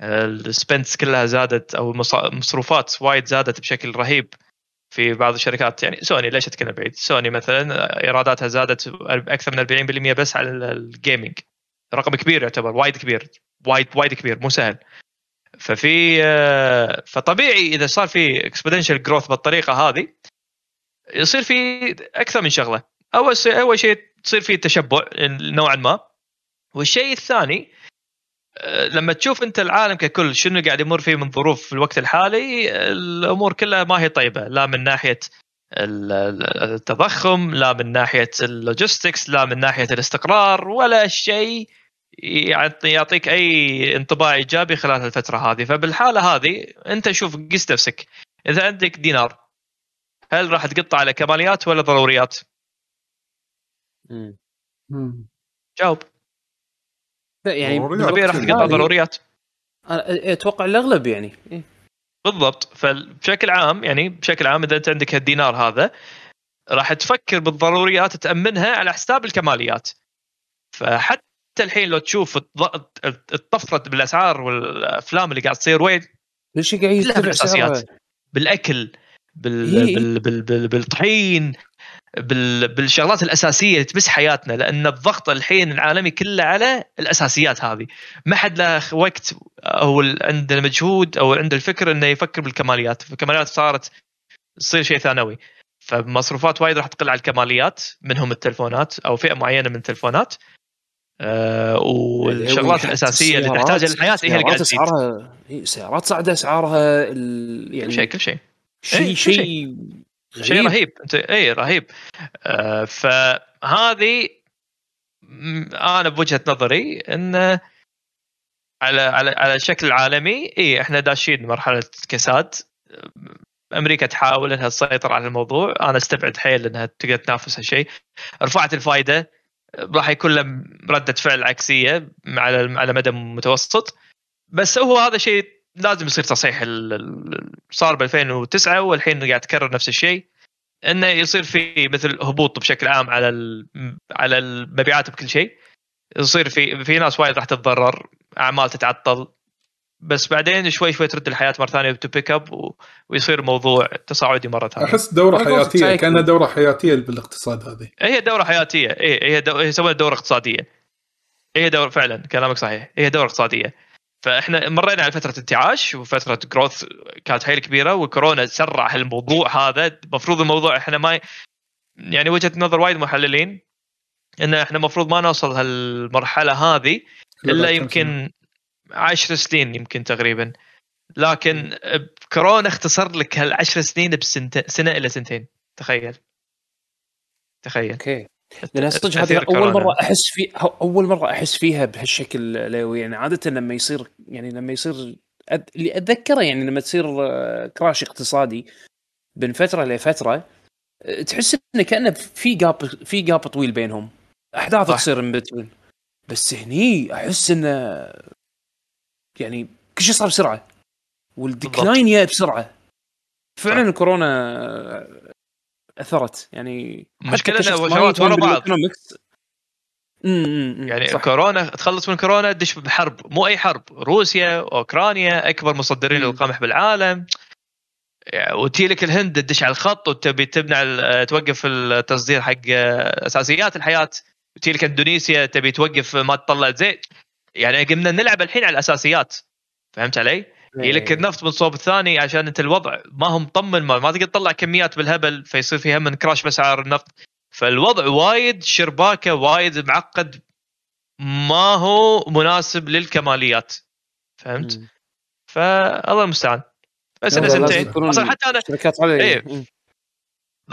ال expense كلها زادت أو المصروفات وايد زادت بشكل رهيب. في بعض الشركات. يعني سوني ليش اتكلم بعيد؟ سوني مثلا إيراداتها زادت أكثر من 40% بس على ال gaming رقم كبير يعتبر وايد كبير وايد وايد كبير مو سهل. ففي آه، فطبيعي إذا صار في exponential growth بالطريقة هذه يصير في أكثر من شغلة. أول شيء أول شيء تصير في تشبع نوعا ما. والشيء الثاني لما تشوف انت العالم ككل شنو قاعد يمر فيه من ظروف في الوقت الحالي الأمور كلها ما هي طيبة لا من ناحية ال- ال- التضخم لا من ناحية ال logistics لا من ناحية الاستقرار ولا شيء يعطي يعطيك أي انطباع إيجابي خلال الفترة هذه. فبالحالة هذه أنت شوف قس نفسك. إذا عندك دينار هل راح تقطع على كماليات ولا ضروريات؟ جاوب. يعني. طبيعي راح تقطع ضروريات أتوقع الأغلب يعني إيه. بالضبط فبشكل عام يعني بشكل عام إذا أنت عندك هالدينار هذا راح تفكر بالضروريات تأمنها على حساب الكماليات فحتى الحين لو تشوف الض- الطفرة بالأسعار والأفلام اللي قاعد تصير وين كل شيء قاعد يرتفع. بالأكل بال... إيه. بال... بال... بال... بالطحين بال... بالشغلات الأساسية اللي تمس حياتنا لأن الضغط الحين العالمي كله على الأساسيات هذه. ما حد له وقت أو عنده المجهود أو عنده الفكر إنه يفكر بالكماليات. فالكماليات صارت تصير شيء ثانوي. فمصروفات وايد راح تقل على الكماليات منهم التلفونات أو فئة معينة من التلفونات. آه والشغلات حتى الأساسية اللي تحتاجها للحياه هي اللي تزيد اسعارها إيه، السيارات صاعده أسعارها ال... كل شيء يعني كل شيء. شيء إيه، شيء شيء رهيب. انت اي رهيب. آه فهذه أنا بوجهة نظري انه على على على الشكل العالمي اي إحنا داشين مرحلة كساد. أمريكا تحاول إنها تسيطر على الموضوع. أنا استبعد حيل إنها تقدر تنافس هالشيء. رفعت الفائده راح يكون له ردة فعل عكسية على على مدى متوسط بس هو هذا شيء لازم يصير تصحيح ال- ال- صار ب 2009 والحين قاعد يتكرر نفس اعمال إنه يصير في مثل هبوط بشكل عام على ال- على المبيعات بكل شيء. يصير في في ناس وايد راح تتضرر أعمال تتعطل. بس بعدين شوي شوي ترد الحياة مرة ثانية to pick up ويصير موضوع تصاعدي مرة ثانية. أحس دورة حياتية. كأنها دورة حياتية بالاقتصاد هذه. هي دورة حياتية. اي هي دو... هي يسمونها دورة اقتصادية. هي دوره فعلا كلامك صحيح. هي دورة اقتصادية. فإحنا مرينا على فترة انتعاش وفترة growth كانت حيل كبيره والكورونا سرع هالموضوع هذا. المفروض الموضوع إحنا ما يعني وجهة نظر وايد محللين إن إحنا المفروض ما نوصل هالمرحلة هذه إلا يمكن عشر سنين يمكن تقريبا. لكن كورونا اختصر لك هالعشر سنين بسنة سنة إلى سنتين. تخيل. تخيل. أوكي. [LAUGHS] لأن صدق هذه أول كورونا. مرة أحس في أول مرة أحس فيها بهالشكل ليوي يعني عادة لما يصير يعني لما يصير أد... اللي أتذكره يعني لما تصير آه، كراش اقتصادي بين فترة لفترة آه، تحس إنه كأنه في gap في gap طويل بينهم أحداث صح. تصير من between بس هني أحس إنه يعني كل شيء صار بسرعة وال decline جاء بسرعة فعلا. الكورونا أثرت يعني وجهات يفهم ورا بعض. يعني صح. كورونا تخلص من كورونا تدش بحرب مو أي حرب روسيا أوكرانيا أكبر مصدرين. للقمح بالعالم يعني وتجي لك الهند تدش على الخط وتبي تمنع توقف التصدير حق أساسيات الحياة وتجي لك إندونيسيا تبي توقف ما تطلع زيت يعني قمنا نلعب الحين على الأساسيات فهمت علي؟ لك إيه. النفط من الصوب الثاني عشان أنت الوضع ما هو مطمن ما, ما تقدر تطلع كميات بالهبل فيصير في هم من كراش بأسعار النفط فالوضع وايد شرباكة وايد معقد ما هو مناسب للكماليات فهمت؟ فالله المستعان بس لازم سنتين أصلا حتى أنا شركات إيه. أمم.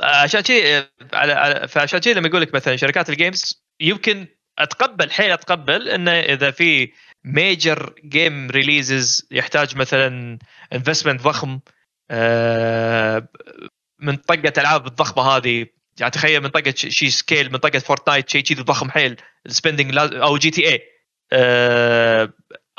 عشان شي على على فعشان شي لما يقول لك مثلا شركات ال games يمكن أتقبل حيل أتقبل إنه إذا في major game releases يحتاج مثلا investment ضخم آه، من طقة ألعاب الضخمة هذه. يعني تخيل من طقة شي scale من طقة فورتنايت شيء كذي ضخم حيل. ال spending أو GTA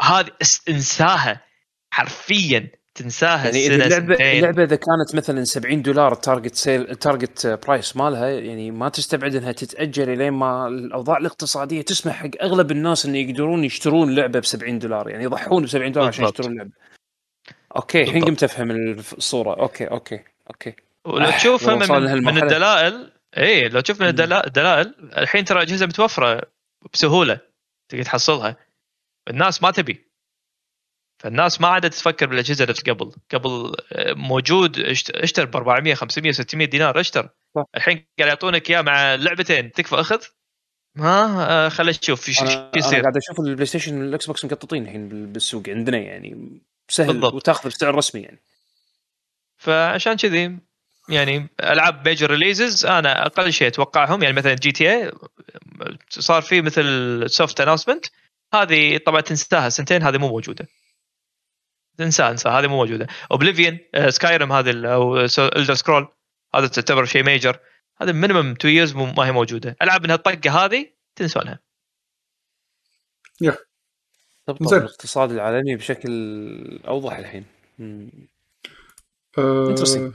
هذه إنساها حرفيا تنساها يعني إذا سنة اللعبه سنتين. اللعبة إذا كانت مثلا 70 دولار ال target sale ال target price مالها يعني ما تستبعد إنها تتأجل لين ما الأوضاع الاقتصادية تسمح حق أغلب الناس انه يقدرون يشترون لعبة ب 70 دولار يعني يضحون ب 70 دولار عشان. يشترون لعبة أوكي الحين. قمت أفهم الصورة أوكي أوكي أوكي ولو تشوف لو هم وصلنا من, من. الدلائل اي لو تشوف من الدلائل الحين ترى أجهزة متوفرة بسهولة تقدر تحصلها الناس ما تبي فالناس ما عادت تفكر بالأجهزة نفس قبل. قبل آه، موجود إشت- إشتر ب 400 500 600 دينار إشتر. صح. الحين قاعد يعطونك إياه مع لعبتين. تكفى أخذ؟ ما آه، خلينا نشوف إيش إيش أنا يصير. قاعد أشوف البلاي ستيشن والإكس بوكس مقطّين الحين بال- بالسوق عندنا يعني. سهل بالضبط. وتأخذ بسعر رسمي يعني. فعشان كذي يعني ألعاب major releases أنا أقل شيء أتوقعهم يعني مثلا جي تي اي صار في مثل soft announcement هذه طبعا تنساها سنتين هذه مو موجودة. تنساها انساها هذه مو موجودة. اوبليفيون سكايرم هذه ال- أو Elder Scrolls هذا تعتبر شيء major هذا minimum 2 years ما هي موجودة. ألعاب من هالطقه هذه تنسونها. تبطل زين. الاقتصاد العالمي بشكل أوضح الحين. آه، Interesting.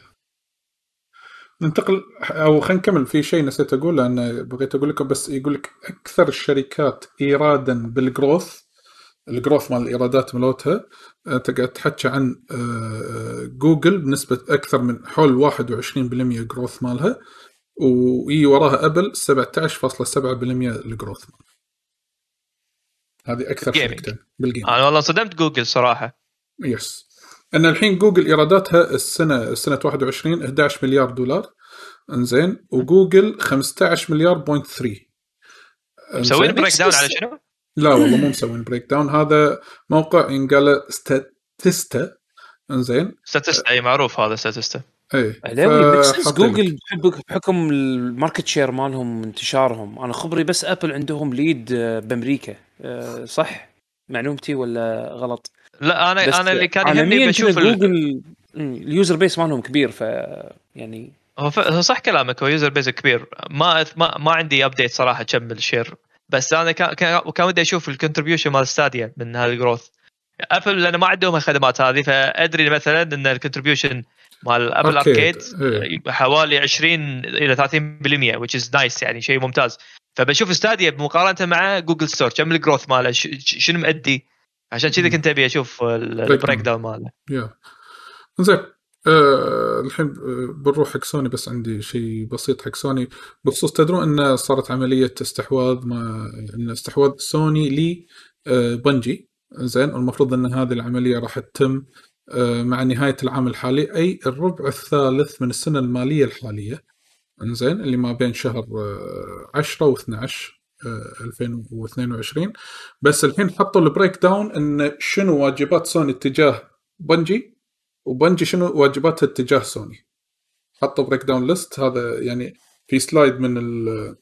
ننتقل أو خلينا نكمل. في شيء نسيت أقول لأن بغيت أقول لكم بس يقول لك أكثر الشركات ايرادا بال growth ال growth مال الإيرادات ملوتها آه، تقعد تحكي عن آه، جوجل بنسبة أكثر من حول 21% جروث مالها ويجي وراها أبل 17.7% ال growth مالها. هذه أكثر. شركتين بال game أنا والله صدمت جوجل صراحة. yes إن الحين جوجل إيراداتها السنة سنة 21 11 مليار دولار. إنزين. وجوجل 15 مليار point 3 مسوين breakdown على شنو؟ لا والله مو مسوين breakdown هذا موقع ينقال ستاتيستا إنزين. ستاتستا إي معروف هذا ستاتستا. إي لك. جوجل بحكم ال market share مالهم انتشارهم أنا خبري بس أبل عندهم lead آه، بأمريكا. آه، صح؟ معلومتي ولا غلط؟ لا أنا أنا اللي كان يهمني بشوف. جوجل ال user base مالهم كبير ف يعني هو ف- هو صح كلامك هو user base كبير. ما ما ما عندي update صراحة كم ال share بس أنا كان ودي أشوف ال contribution مال ستاديا من هذا ال growth ابل لأن ما عندهم الخدمات هذه فأدري مثلا إن ال contribution مال ابل اركيد إيه. حوالي 20 إلى 30% which is nice يعني شيء ممتاز. فبشوف ستاديا بمقارنه مع جوجل ستور كم ال growth ماله؟ شنو مؤدي عشان كذا كنت أبي أشوف ال breakdown ماله. يا زين آه الحين آه، بنروح حق سوني بس عندي شيء بسيط حق سوني. بخصوص تدرون إن صارت عملية استحواذ ما إن استحواذ سوني ل آه بنجي. زين والمفروض إن هذه العملية راح تتم آه مع نهاية العام الحالي أي الربع الثالث من السنة المالية الحالية. إنزين اللي ما بين شهر آه، 10 و12 2022 بس الحين حطوا ال breakdown إن شنو واجبات سوني تجاه بنجي؟ وبنجي شنو واجباتها اتجاه سوني. حطوا breakdown list هذا يعني في slide من ال-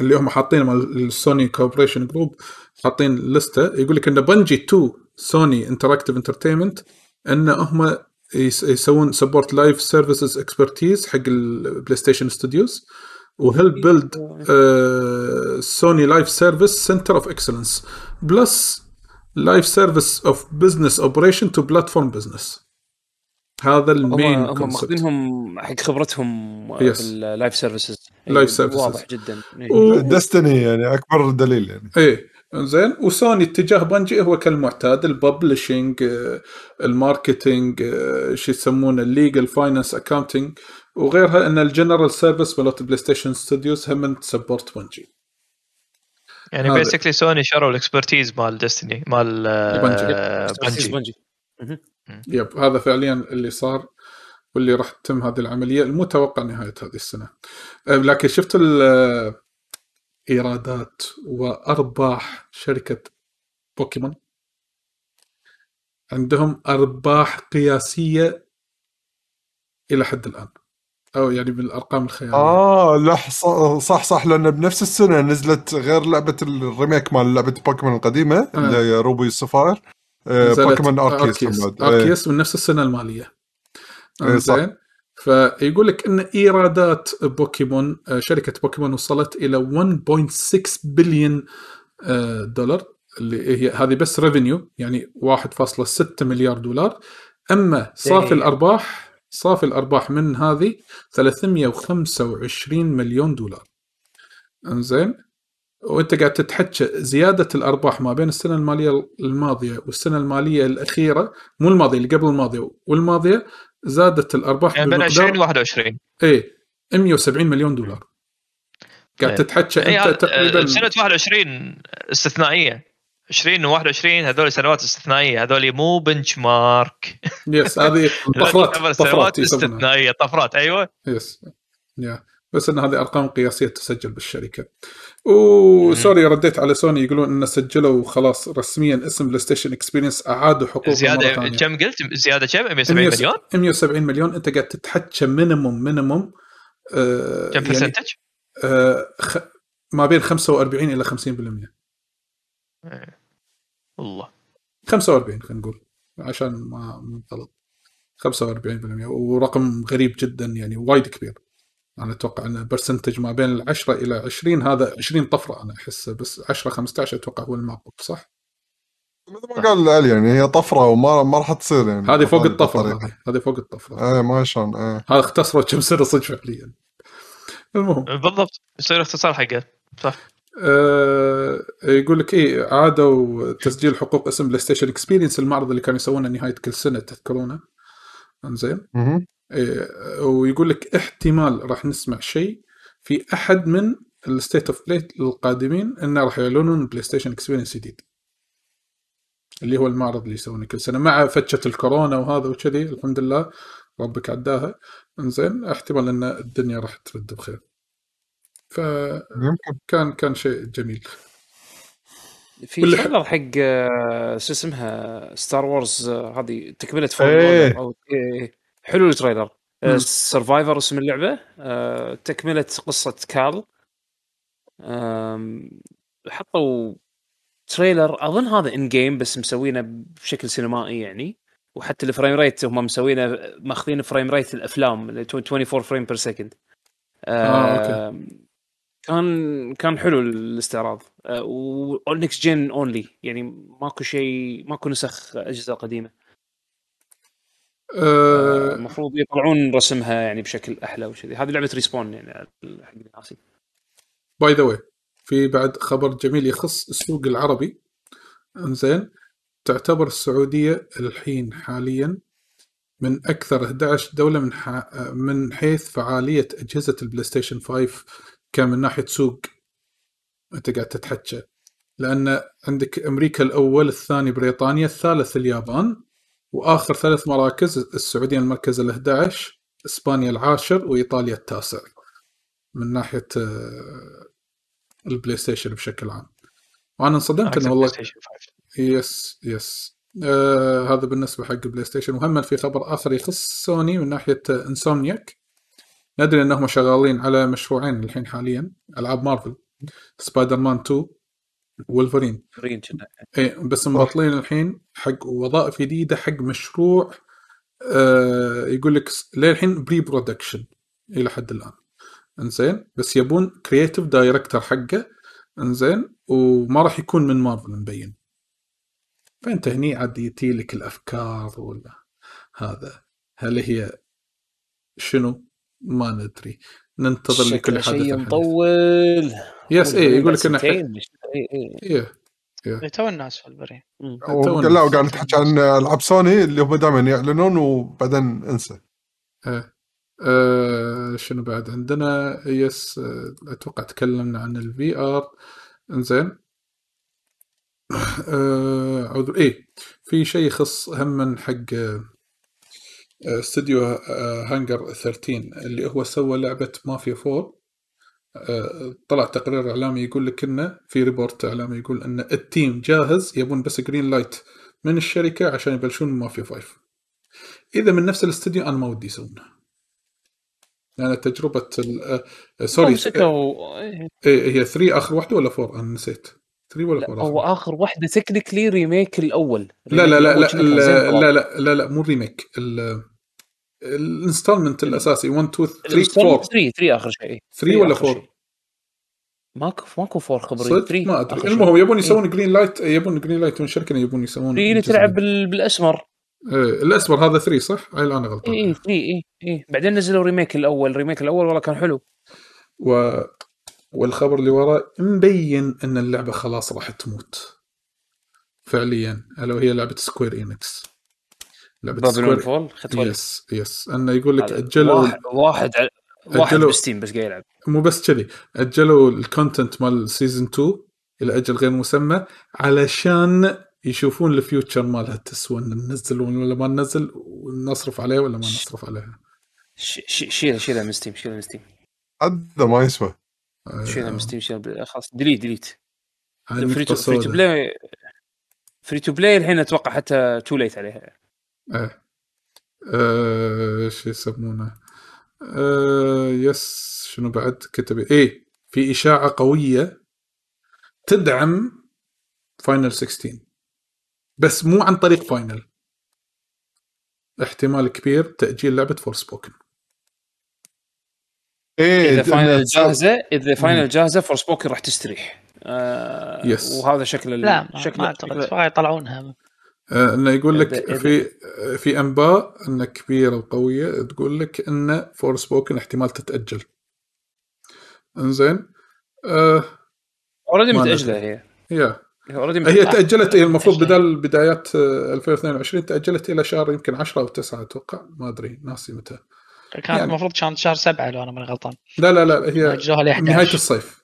اللي هم حاطين مال السوني كوبريشن جروب حاطين list ه يقول لك إن بنجي to سوني انتراكتيف انترتينمنت إن هم يس- يسوون support live services expertise حق البلاي ستيشن ستوديوز و help build سوني live service center of excellence plus live service of business operation to platform business هذا ال main هم concept ماخذينهم حق خبرتهم Yes. بال live services Live services. واضح جدا. إيه. و- Destiny يعني أكبر دليل يعني. إيه. زين. وسوني اتجاه بنجي هو كالمعتاد ال publishing آه، ال marketing آه، شو يسمونه ال legal finance accounting وغيرها إن ال general service مالت بلاي ستيشن ستوديوز هم ت support بنجي. يعني. basically سوني شروا ال expertise مال Destiny مال آه، بنجي. بنجي. بنجي yep هذا فعليا اللي صار واللي راح تتم هذه العملية المتوقع نهاية هذه السنة. آه، لكن شفت ال- إيرادات وأرباح شركة بوكيمون؟ عندهم أرباح قياسية إلى حد الآن. أو يعني بالأرقام الخيالية. آه لا ص- صح صح لأن بنفس السنة نزلت غير لعبة ال remake مال لعبة بوكيمون القديمة اللي هي روبي الصفاير آه بوكيمون اركيس اركيس, من نفس السنة المالية. إيه،. زين فيقول لك إن إيرادات بوكيمون آه، شركة بوكيمون وصلت إلى 1.6 بليون آه، دولار اللي هي هذه بس revenue يعني 1.6 مليار دولار. أما صافي إيه. الأرباح صافي الأرباح من هذه 325 مليون دولار. أنزين؟ وانت قاعد تتحكى زيادة الأرباح ما بين السنة المالية الماضية والسنة المالية الأخيرة مو الماضية اللي قبل الماضية والماضية زادت الأرباح يعني بين بمقدار 20 و 21 إيه 170 مليون دولار. قاعد إيه. تتحكى اي أنت تقريبا سنة 21 استثنائية. 20 و 21 هذول سنوات استثنائية هذول مو benchmark yes هذه [LAUGHS] طفرات طفرات استثنائية طفرات أيوه. yes يا بس إن هذه أرقام قياسية تسجل بالشركة. و sorry رديت على سوني يقولون إن سجلوا خلاص رسميا اسم بلاي ستيشن اكسبيرينس اعادوا حقوقه زيادة كم قلت؟ زيادة كم؟ 170 مليون؟ 170 مليون. أنت قاعد تتحكى minimum minimum آه كم يعني percentage؟ آه خ... ما بين 45 إلى 50% والله 45 خلينا نقول عشان ما ما غلط 45% ورقم غريب جدا يعني وايد كبير. أنا أتوقع أن percentage ما بين ال 10 إلى 20 هذا 20 طفرة أنا احسه بس 10 15 أتوقع هو المعقول صح؟ مثل ما قال علي يعني هي طفرة وما ما راح تصير يعني هذه فوق الطفرة. هذه فوق الطفرة. إيه ما شلون إيه. هذا اختصروا كم سنة صدق فعليا. المهم. بالضبط يصير اختصار حقه صح. آه يقول لك إيه عادوا تسجيل حقوق اسم بلاي ستيشن Experience المعرض اللي كانوا يسوونه نهاية كل سنة تذكرونه؟ إنزين. ويقول لك احتمال راح نسمع شيء في أحد من ال State of Play القادمين انه راح يعلنون بلاي ستيشن Experience جديد. اللي هو المعرض اللي يسوونه كل سنة. مع فتشة الكورونا وهذا وكذي الحمد لله. ربك عداها. إنزين احتمال إن الدنيا راح ترد بخير. فكان يمكن. كان شيء جميل. في trailer حق آه، شو اسمها Star Wars آه، هذه تكملة Fallen إيه. أو إيه، حلو ال trailer. Survivor اسم اللعبة. آه، تكملة قصة كال. حطوا trailer. أظن هذا in-game بس مسوينه بشكل سينمائي يعني. وحتى ال frame rate هم مسوينه ماخذين frame rate الأفلام اللي 24 frame per second آه، كان كان حلو الاستعراض. و next gen only يعني ماكو شيء ماكو نسخ أجهزة قديمة. آه، المفروض يطلعون رسمها يعني بشكل أحلى وكذي. هذه لعبة Respawn يعني حق الناس by the way في بعد خبر جميل يخص السوق العربي. إنزين تعتبر السعودية الحين حاليا من أكثر 11 دولة من ح... من حيث فعالية أجهزة البلاي ستيشن 5 كان من ناحية سوق. أنت قاعد تتحكى لأن عندك أمريكا الأول الثاني بريطانيا الثالث اليابان. وآخر ثلاث مراكز السعودية المركز ال 11 إسبانيا العاشر وإيطاليا التاسع. من ناحية آه، البلاي ستيشن بشكل عام. وأنا انصدمت إنه والله yes yes. آه هذا بالنسبة حق بلاي ستيشن وهم في خبر آخر يخص سوني من ناحية Insomniac. ندري إنهم شغالين على مشروعين الحين حاليا ألعاب Marvel. Spider-Man 2 وولفرين فرين كذا. اي بس مبطلين الحين حق وظائف جديدة حق مشروع آه يقول لك للحين pre-production إلى حد الآن. إنزين؟ بس يبون creative director حقه. إنزين؟ وما راح يكون من مارفل مبين. فأنت هني عاد يتي لك الأفكار ولا هذا. هل هي شنو؟ ما ندري. ننتظر لكل حدث شيء. مطول. yes اي يقول لك إنه سنتين. إيه، إيه. إيه تو الناس في ال pre مم. تونا. لا وقاعد نتحكي عن العاب سوني اللي هم دائما يعلنون وبعدين انسى آه. آه شنو بعد عندنا yes أتوقع تكلمنا عن ال VR إنزين آه عذر إيه في شيء يخص هم حق استوديو هانجر 13 اللي هو سوى لعبة مافيا 4 آه، طلع تقرير إعلامي يقول لك إنه في report إعلامي يقول إن ال team جاهز يبون بس green light من الشركة عشان يبلشون مافيا 5 إذا من نفس الاستوديو أنا ما ودي يسوونها لأن تجربة ال- آه، sorry مسكوا إيه. إيه، هي 3 آخر واحدة ولا 4 أنا نسيت. 3 ولا لا 4 هو آخر واحدة technically remake الأول. لا لا لا لا لا. لا لا, لا, لا مو ال remake ال- ال installment الأساسي 1 2 3 4 3 3 آخر شيء. 3 ولا آخر 4 شيء. ماكو ماكو 4 خبري. صدق؟ 3 ما أدري. المهم يبون إيه. يسوون green light يبون green light من شركة يبون يسوون 3 اللي تلعب بالأسمر. إيه، الأسمر هذا 3 صح؟ هاي أنا غلطان اي اي 3 اي اي بعدين نزلوا remake الأول. remake الأول والله كان حلو. و... والخبر اللي وراه مبين إن اللعبة خلاص راح تموت. فعليا. ألا وهي لعبة Square Enix لعبه Babylon's Fall سكوير. yes yes أنه يقول لك هذا أجلوا واحد واحد واحد ب Steam بس قاعد يلعب. مو بس كذي. أجلوا ال content مال season 2 إلى أجل غير مسمى علشان يشوفون ال future مالها تسوى ان ننزل ولا ما ننزل ونصرف عليها ولا ما نصرف عليها. ش- ش- شيلها شيلها من Steam شيلها من Steam هذا ما يسوى آه، شيلها من Steam شيلها بال- خلاص delete delete free to. play free to play الحين أتوقع حتى too late عليها. إيه آه شو يسمونه؟ آه yes شنو بعد؟ كتب إيه في إشاعة قوية تدعم Final 16 بس مو عن طريق Final احتمال كبير تأجيل لعبة Forspoken إيه إذا Final جاهزة إذا Final جاهزة Forspoken راح تستريح. آه yes. وهذا شكل ال- لا ما, شكل ما أعتقد. يطلعونها إنه يقول لك إذا- إذا- في في أنباء انه كبيرة وقوية تقول لك ان Forspoken احتمال تتأجل. إنزين؟ آه اوريدي متأجلة هي. يا already هي تأجلت هي المفروض. بدال بدايات آه، 2022 تأجلت إلى شهر يمكن 10 أو 9 أتوقع. ما أدري ناسي متى. كانت يعني. المفروض كانت شهر سبعة لو أنا ماني غلطان. لا لا لا هي أجلوها ل 11 نهاية الصيف.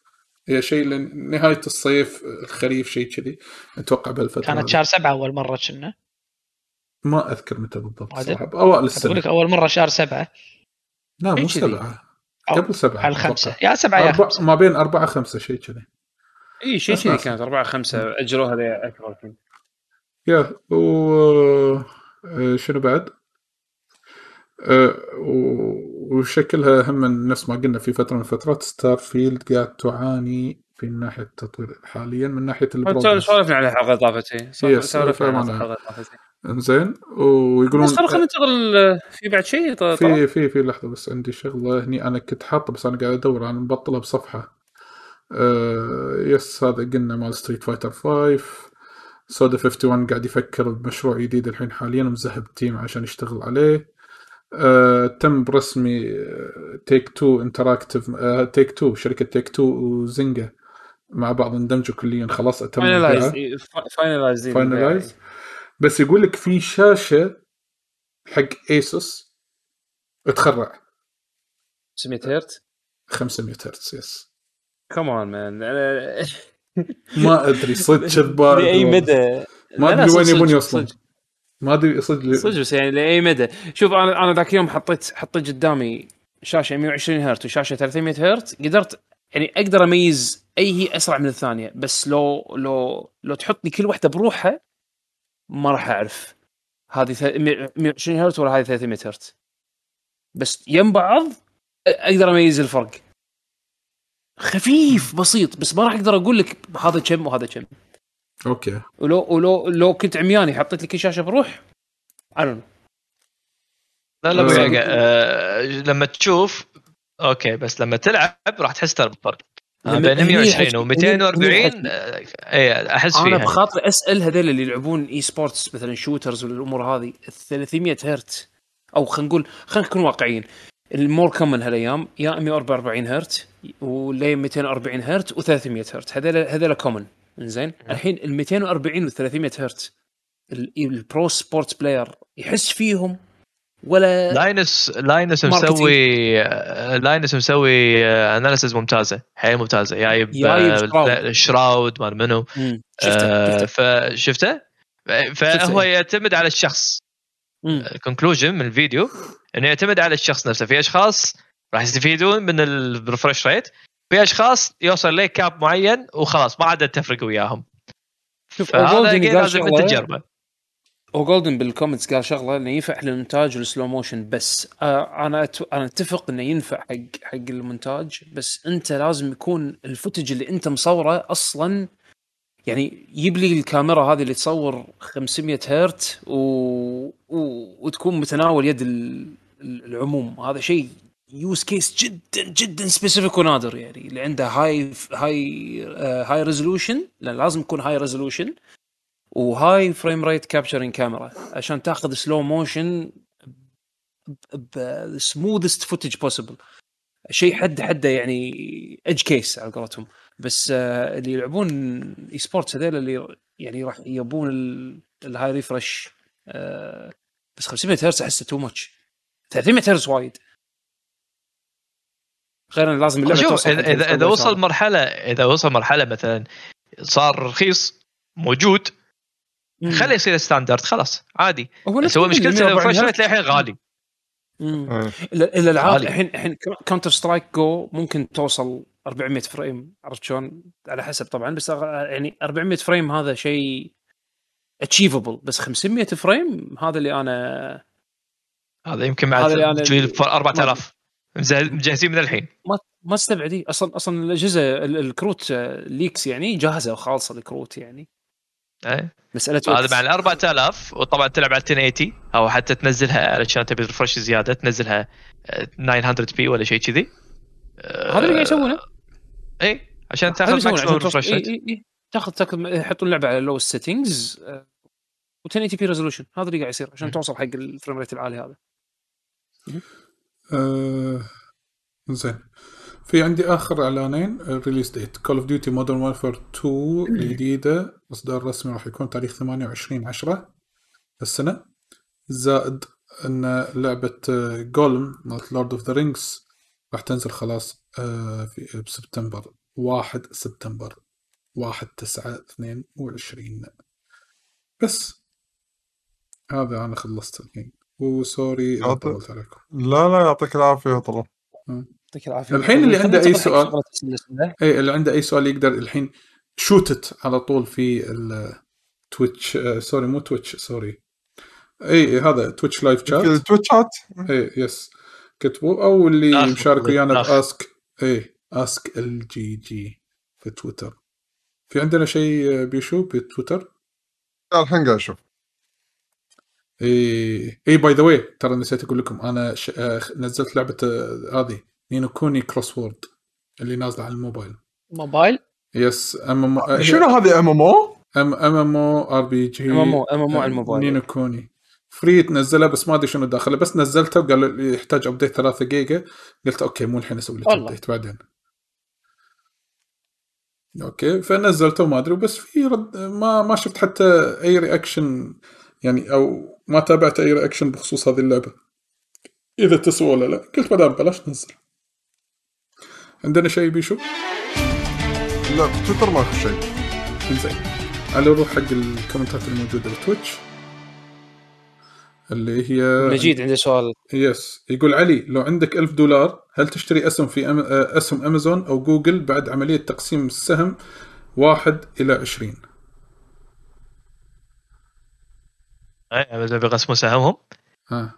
هي شيء لن- نهاية الصيف الخريف شيء كذي. أتوقع بهالفتره كانت. شهر سبعة أول مرة كنا. ما أذكر متى بالضبط؟ صراحة. أوائل أقول السنة. لك أول مرة شهر سبعة. لا مو. سبعة. قبل سبعة على أتوقع. يا سبعة يا خمسة. ما بين أربعة خمسة شيء كذي. إي شيء كذي. كانت. أربعة خمسة. أجلوها ذي أكبر يا و آه، شنو بعد؟ أه وشكلها هم نفس ما قلنا في فترة من الفترات. Starfield قاعد تعاني في ناحية التطوير حاليا من ناحية ال progress سولفنا على الحلقة Yes, سولفنا على الحلقة طافتي إنزين ويقولون بس خلينا ننتقل في بعد شيء في في في لحظة بس عندي شغلة هني. أنا كنت حاطه بس أنا قاعد أدور أنا مبطلها بصفحة. آه yes هذا قلنا مال Street Fighter 5 Suda 51 قاعد يفكر بمشروع جديد الحين حاليا مذهب team عشان يشتغل عليه. تم برسمي Take-Two Interactive Take-Two شركة Take-Two و Zynga مع بعض اندمجوا كليا خلاص أتم finalized بس يقول لك في شاشة حق Asus تخرع. 500 هرت 500 هرتز yes come on man ما أدري صدق [LAUGHS] كذبان لاي مدى؟ ما أدري وين يبون يوصلون. ما أدري صدق صدق بس يعني لأي مدى. شوف أنا أنا ذاك اليوم حطيت حطيت قدامي شاشة 120 هرت وشاشة 300 هرت قدرت يعني أقدر أميز أي هي أسرع من الثانية بس لو لو لو تحطني كل واحدة بروحها ما راح أعرف هذه ث- 120 هرت ولا هذه 300 هرت بس يم بعض أقدر أميز الفرق. خفيف بسيط بس ما راح أقدر أقول لك هذا كم وهذا كم. Okay. ولو ولو لو كنت عمياني حطيت لي كل شاشة بروح I don't know. لا لا آه. بقى آه لما تشوف okay بس لما تلعب راح تحس ترى بالفرق آه، بين هني 120 الحكي- و هني 240 الحكي. اي أحس أنا فيها. بخاطري أسأل هذول اللي يلعبون esports مثلا shooters والأمور هذه ال 300 هرت أو خلينا نقول خلينا نكون واقعيين. ال more common هالأيام يا 144 هرت ولا 240 هرت و300 هرت هذول هذول common زين الحين ال 240 وال 300 هرت ال- ال pro sports player يحس فيهم ولا Linus Linus. مسوي آه، Linus مسوي analysis ممتازة حيل ممتازة. جايب آه، Shroud. مال منو. شفته آه، شفته. فشفته فهو يعتمد على الشخص. ال conclusion من الفيديو إنه يعتمد على الشخص نفسه. في أشخاص راح يستفيدون من ال refresh rate في أشخاص يوصل لك cap معين وخلاص ما عاد تفرق وياهم. شوف قال لازم انت تجربه. و Golden بال comments قال شغلة إنه ينفع للمونتاج وال slow motion بس. آه أنا. أنا أتفق إنه ينفع حق حق المونتاج بس أنت لازم يكون ال footage اللي أنت مصوره أصلا يعني يجيب لي الكاميرا هذه اللي تصور 500 هرت و... و... وتكون متناول يد ال... العموم. هذا شيء use case جدا جدا specific ونادر يعني. اللي عنده high high high resolution لأن لازم يكون high resolution و high frame rate capturing camera عشان تاخذ slow motion ب smoothest footage possible شيء حد حده يعني edge case على قولتهم. بس آه، اللي يلعبون esports هذول اللي يعني راح يبون ال- ال high refresh آه، بس 500 هرتز أحسه too much 300 هرتز وايد. غير لازم اللعبة شوف توصل اذا اذا, إذا وصل مرحلة إذا وصل مرحلة مثلا صار رخيص موجود. خليه يصير standard خلاص عادي هو بس هو نفس مشكلته 140 ال refresh هرتز. rate للحين غالي. ال- الالعاب. الحين الحين Counter-Strike GO ممكن توصل 400 frame عرفت شلون؟ على حسب طبعا بس يعني 400 frame هذا شيء achievable بس 500 frame هذا اللي أنا هذا يمكن مع هذا اللي أنا- جيل 4000 مزه- مجهزين من الحين. ما ما استبعدي. أصلا أصلا الأجهزة ال- الكروت آه، leaks يعني جاهزة وخالصة الكروت يعني. إيه. مساله هذا. مع ال 4000 وطبعا تلعب على 1080 أو حتى تنزلها علشان تبي refresh زيادة تنزلها آه، 900 p ولا شيء كذي. هذا اللي قاعد يسوونه؟ اي عشان تاخذ maximum refresh rate إي- إي. تاخذ تاخذ يحطون اللعبه على low settings و 1080 p resolution هذا اللي قاعد يصير عشان. توصل حق ال frame rate العالي هذا. آه زين في عندي آخر إعلانين release date Call of Duty Modern Warfare 2 الجديدة اصدار رسمي راح يكون تاريخ 28 10 السنة. زائد إن لعبة Gollum مالت Lord of the Rings راح تنزل خلاص آه في بسبتمبر 1 سبتمبر 1 9 22 بس هذا أنا خلصت الحين. و sorry طولت عليكم. لا لا يعطيك العافية طلع يعطيك العافية. الحين اللي عنده حق سؤال. اي اللي عنده أي سؤال يقدر الحين shoot it على طول في ال Twitch آه sorry مو Twitch sorry اي هذا تويتش لايف شات التويتشات اي يس كتبوا أو اللي مشارك ويانا. باسك اي اسك ال جي جي في تويتر في عندنا شيء بيشو بتويتر الحين قاعد أشوف. اي اي باي ذا واي ترى نسيت أقول لكم أنا ش... آه، نزلت لعبة آه، هذه نينو كوني كروس وورد اللي نازلة على الموبايل موبايل يس ام ام ام شنو هذه ام ام أو؟ ام ام أو ار بي جي MMO MMO على الموبايل. نينو كوني free تنزلها بس ما أدري شنو داخله بس نزلتها وقالوا لي يحتاج update 3 جيجا قلت okay مو الحين أسوي لك. update بعدين okay فنزلته وما أدري بس في رد ما ما شفت حتى أي reaction يعني أو ما تابعت أي reaction بخصوص هذه اللعبة. إذا تسوى ولا لا قلت بدل بلاش ننزل. عندنا شيء بيشو؟ لا في تويتر ما في شيء. زين على نروح حق ال comments الموجودة بتويتش اللي هي مجيد عنده سؤال. yes يقول علي لو عندك ألف دولار هل تشتري أسهم في أم... آه، أسهم أمازون أو جوجل بعد عملية تقسيم السهم واحد إلى عشرين؟ اي بيقسموا سهمهم ها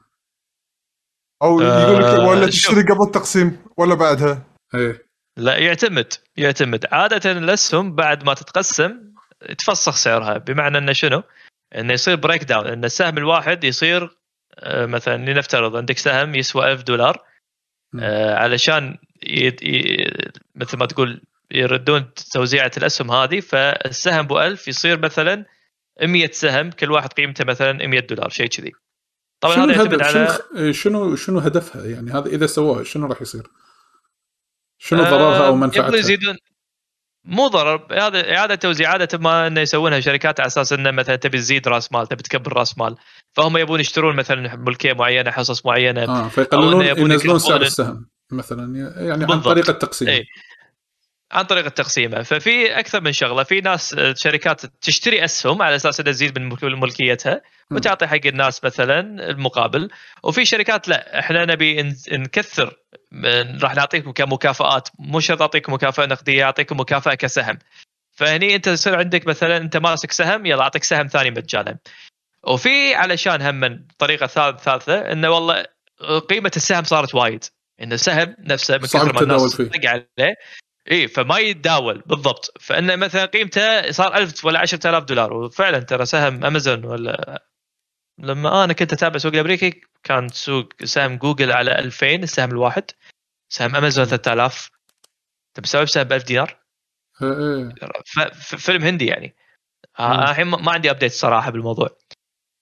أو يقول لك آه، ولا. تشتري قبل التقسيم ولا بعدها إيه لا يعتمد يعتمد عادة الأسهم بعد ما تتقسم يتفسخ سعرها بمعنى إنه شنو؟ إنه يصير break down إن السهم الواحد يصير آه، مثلا لنفترض عندك سهم يسوى 1000 دولار. آه، علشان ي... ي... مثل ما تقول يردون توزيعة الأسهم هذه فالسهم ابو 1000 يصير مثلا 100 سهم كل واحد قيمته مثلا 100 دولار شيء كذي طبعا هذا يعتمد على إيه، شنو شنو هدفها يعني هذا إذا سووها شنو راح يصير؟ شنو ضررها أو آه، منفعتها؟ يزيدون مو ضرر هذا إعادة توزيع عادة ما إنه يسوونها شركات على أساس إنه مثلا تبي تزيد رأس مال تبي تكبر رأس مال فهم يبون يشترون مثلا ملكية معينة حصص معينة آه فيقللون ينزلون سعر السهم مثلا يعني عن بالضبط. طريق التقسيم إيه. عن طريق التقسيمه ففي أكثر من شغلة في ناس آه، شركات تشتري أسهم على أساس إنها تزيد من ملك- ملكيتها. وتعطي حق الناس مثلا المقابل. وفي شركات لا إحنا نبي نكثر من- راح نعطيكم كمكافآت مو شرط أعطيكم مكافأة نقدية أعطيكم مكافأة كسهم. فهني أنت يصير عندك مثلا أنت ماسك سهم يلا أعطيك سهم ثاني مجانا. وفي علشان هم من طريقة ثالث- ثالثة إنه والله قيمة السهم صارت وايد. إن السهم نفسه من كثر ما الناس عليه اي فما يتداول بالضبط. فانه مثلا قيمته صار 1000 ولا 10000 دولار وفعلا ترى سهم أمازون ولا لما أنا كنت أتابع سوق الأمريكي كان سوق سهم جوجل على 2000 السهم الواحد. سهم أمازون 3000 انت مسوي سهم ب 1000 دينار. إيه، إيه. فيلم هندي يعني. آه، الحين ما عندي update صراحة بالموضوع.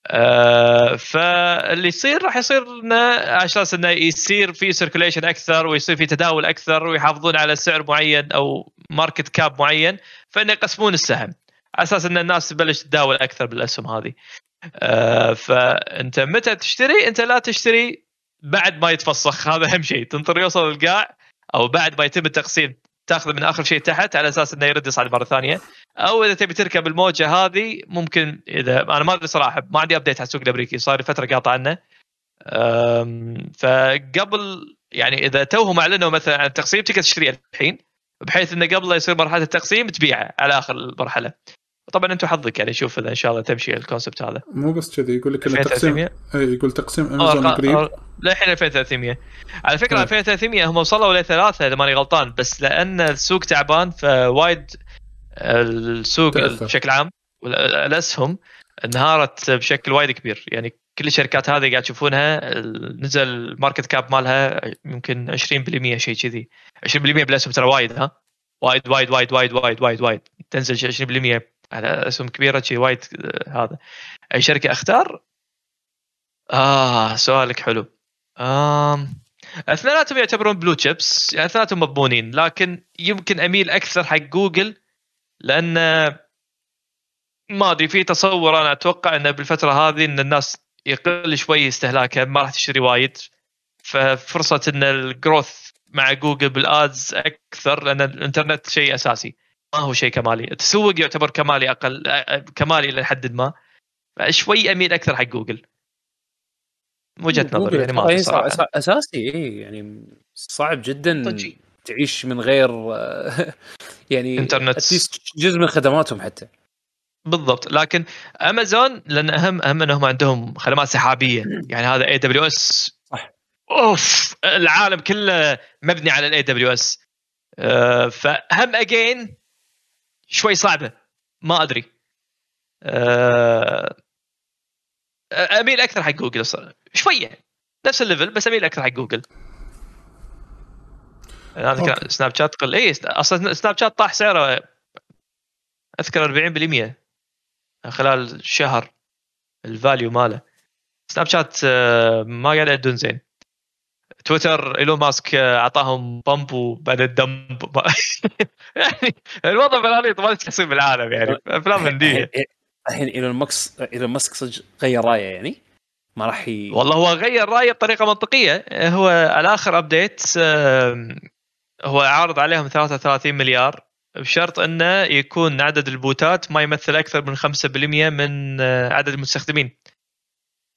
آه فاللي يصير راح يصير على أساس إنه يصير في circulation أكثر ويصير في تداول أكثر ويحافظون على سعر معين أو market cap معين فإنه يقسمون السهم. على أساس إن الناس تبلش تتداول أكثر بالأسهم هذه. آه فأنت متى تشتري؟ أنت لا تشتري بعد ما يتفسخ. [LAUGHS] هذا أهم شيء. تنطر يوصل القاع أو بعد ما يتم التقسيم. تاخذ من آخر شيء تحت على أساس إنه يرد يصعد مرة ثانية. أو إذا تبي تركب الموجة هذه ممكن إذا أنا ما أدري صراحة ما عندي ابديت على السوق الأمريكي صار لي فترة قاطع عنه. فقبل يعني إذا توهم أعلنوا مثلا عن التقسيم تقدر تشتري الحين بحيث انه قبل لا يصير مرحلة التقسيم تبيعه على آخر المرحلة. طبعا أنت حظك يعني شوف إذا إن شاء الله تمشي ال concept هذا. مو بس كذي يقول لك تقسيم 2300 اي يقول تقسيم امازون أرقام- قريب أو- للحين 2300 على فكرة إيه. 2300 هم وصلوا لثلاثه إذا ماني غلطان بس لأن السوق تعبان فوايد السوق تأثر. بشكل عام الاسهم انهارت بشكل وايد كبير. يعني كل الشركات هذه قاعد تشوفونها نزل ال market cap مالها يمكن 20% شيء كذي. 20% بالأسهم ترى وايد ها؟ وايد وايد وايد وايد وايد وايد. وايد تنزل شي 20% على اسهم كبيرة شيء وايد آه، هذا. أي شركة أختار؟ آه سؤالك حلو. أثنيناتهم يعتبرون blue chips يعني أثنيناتهم مضمونين لكن يمكن أميل أكثر حق جوجل لأن ما أدري في تصور أنا أتوقع انه بالفترة هذه إن الناس يقل شوي استهلاكها ما راح تشتري وايد. ففرصة إن ال growth مع جوجل بال ads أكثر لأن الإنترنت شيء أساسي. هو شيء كمالي. التسوق يعتبر كمالي أقل كمالي إلى حد ما. شوي أميل أكثر حق جوجل. وجهة نظري يعني ما صع- أساسي إي يعني صعب جدا. تعيش من غير [LAUGHS] يعني at least جزء من خدماتهم حتى. بالضبط. لكن امازون لأن أهم أهم إنهم عندهم خدمات سحابية. [CLEARS THROAT] يعني هذا AWS. أوف العالم كله مبني على ال AWS فهم again شوي صعبه ما أدري. أه أميل أكثر حق جوجل. شوية. نفس ال level بس أميل أكثر حق جوجل. أنا أذكر okay. سناب شات قل اي أصلا سناب شات طاح سعره أذكر 40% خلال شهر. ال value ماله. سناب شات آه، ما قاعد يأدون زين. تويتر إيلون ماسك آه، أعطاهم pump وبعد ال dump [LAUGHS] يعني الوضع بالغليط ما يصير بالعالم يعني. أفلام هندية. الحين إيلون ماسك إيلون ماسك صدق غير راية يعني. ما راح ي... والله هو غير راية بطريقة منطقية. هو على آخر update هو عارض عليهم 33 مليار بشرط إنه يكون عدد ال bots ما يمثل أكثر من 5% من آه، عدد المستخدمين.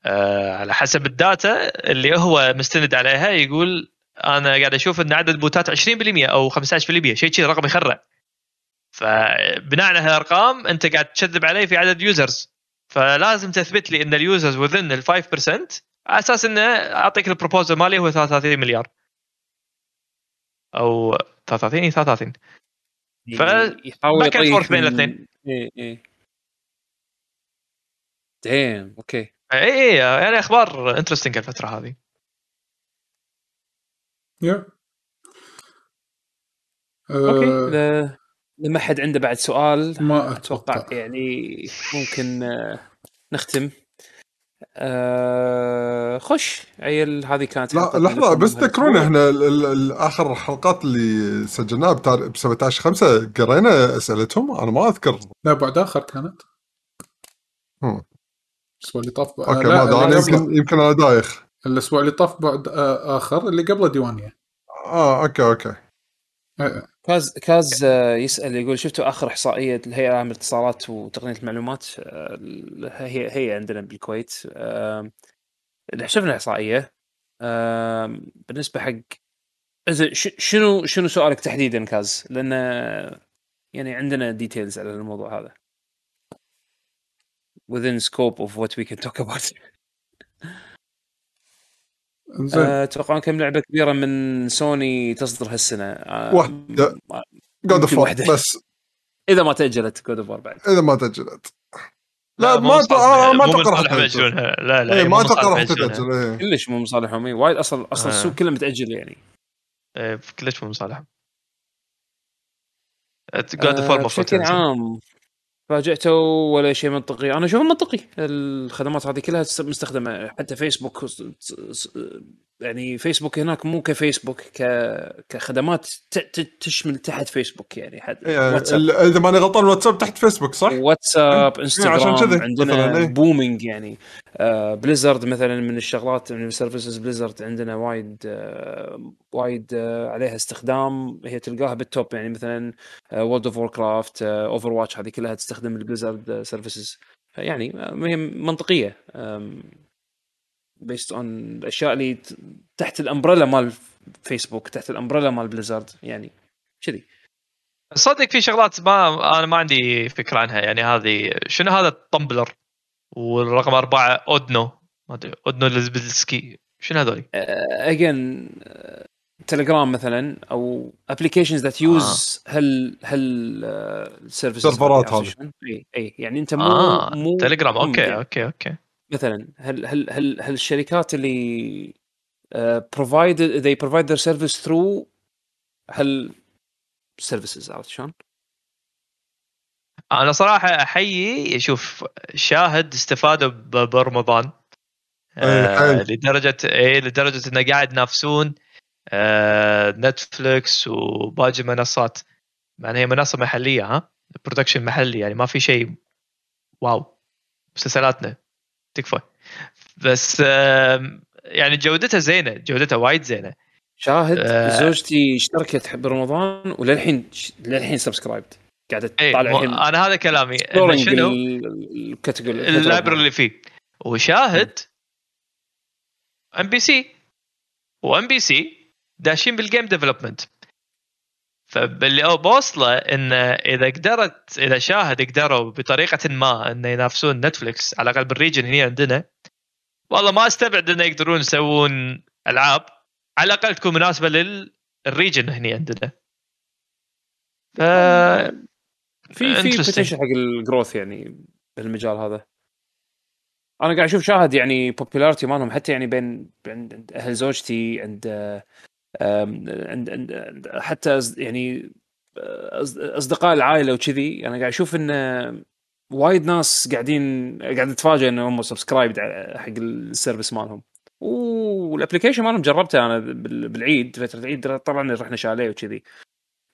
آه، على حسب ال data اللي هو مستند عليها يقول أنا قاعد أشوف إن عدد ال bots 20% أو 15% شيء شيء رقم يخرع. فبناء على هالأرقام أنت قاعد تكذب علي في عدد users فلازم تثبت لي إن ال users within ال 5% على أساس إنه أعطيك ال proposal مالي هو 33 مليار. أو 33 اي 33 ف- يحاول يطيح forth بين الاثنين. إيه إيه. damn okay اي اي يعني أخبار interesting الفترة هذه. yeah okay ل- لما حد عنده بعد سؤال ما أتوقع. أتوقع يعني ممكن آه، نختم. آه، خش عيل هذه كانت لا لحظة بس. تذكرون إحنا ال- ال- ال- آخر حلقات اللي سجلناها ب 17 5 قرينا أسئلتهم أنا ما أذكر. لا بعد آخر كانت. هم. الأسبوع اللي طاف okay لا، ما أدري يمكن يمكن أنا دايخ. الأسبوع اللي طاف بعد آه، آخر اللي قبله ديوانية. آه okay okay. آه، كاز كاز آه، يسأل يقول شفتوا آخر إحصائية الهيئة العامة للاتصالات وتقنية المعلومات؟ آه، هي هي عندنا بالكويت. آه، شفنا إحصائية آه، بالنسبة حق إذا ش- شنو شنو سؤالك تحديدا كاز؟ لأن يعني عندنا details على الموضوع هذا. Within scope of what we can talk about. آه، أتوقع كم لعبة كبيرة من سوني تصدر هالسنة آه، واحدة. م- جود يمكن اوف. بس إذا ما تأجلت جود اوف بعد إذا ما تأجلت لا مو ما آه، ما أتوقع راح. لا لا مو ما أتوقع راح. تتاجل إيه. كلش مو مصالحهم وايد أصلا أصلا آه. السوق كله متأجل يعني إيه، كلش مو مصالح جود آه، فور بشكل عام فاجئته ولا شيء منطقي. أنا أشوفه منطقي. الخدمات هذه كلها مستخدمة حتى فيسبوك يعني فيسبوك هناك مو كفيسبوك ك... كخدمات ت... ت... تشمل تحت فيسبوك يعني حد. إيه، ال- إذا ماني غلطان الواتساب تحت فيسبوك صح؟ واتساب عشان انستغرام كذا عندنا مثلاً، إيه. booming يعني. آه بليزرد مثلا من الشغلات من ال services بليزرد عندنا وايد آه وايد آه عليها استخدام هي تلقاها بال top يعني مثلا World of Warcraft Overwatch هذه كلها تستخدم البليزرد services يعني آه، هي منطقية based on الأشياء اللي تحت ال umbrella مال فيسبوك تحت ال umbrella مال بليزرد يعني كذي. صدق في شغلات ما أنا ما عندي فكرة عنها يعني هذه شنو هذا الطمبلر والرقم أربعة اودنو ما أدري اودنو لزبلسكي شنو هذول؟ اجين تليجرام مثلا أو applications that use هل هل ال services سيرفرات هذه. اي اي يعني أنت مو آه مو تليجرام مو أوكي يعني أوكي أوكي. مثلا هل هل هل هل الشركات اللي provide they provide their service through هل services عرفت شلون؟ أنا صراحة أحيي شوف شاهد استفادوا ب- برمضان. إيه، آه. لدرجة إيه لدرجة إنه قاعد ينافسون آه نتفلكس وباقي المنصات مع انها هي منصة محلية ها؟ production محلي يعني ما في شيء wow. مسلسلاتنا. تكفى. بس آه يعني جودتها زينة جودتها وايد زينة. شاهد آه. زوجتي اشتركت برمضان وللحين للحين subscribed قاعدة اي تطالع أنا هذا كلامي. شنو؟ ال category ال library اللي فيه. وشاهد ام بي سي وام بي سي داشين بالجيم development. فاللي أو بوصله انه إذا قدرت إذا شاهد قدروا بطريقة ما انه ينافسون نتفلكس على الأقل بال region هنا عندنا والله ما أستبعد انه يقدرون يسوون ألعاب على الأقل تكون مناسبة لل region هنا عندنا. ف في في. potential حق ال growth يعني بالمجال هذا. أنا قاعد أشوف شاهد يعني popularity مالهم حتى يعني بين عند أهل زوجتي عند عند عند حتى يعني أصدقاء العائلة وكذي أنا قاعد أشوف إن وايد ناس قاعدين قاعد اتفاجئ إن هم subscribe حق ال service مالهم. وال application مالهم جربته أنا بال- بالعيد فترة العيد طبعا رحنا شاليه وكذي.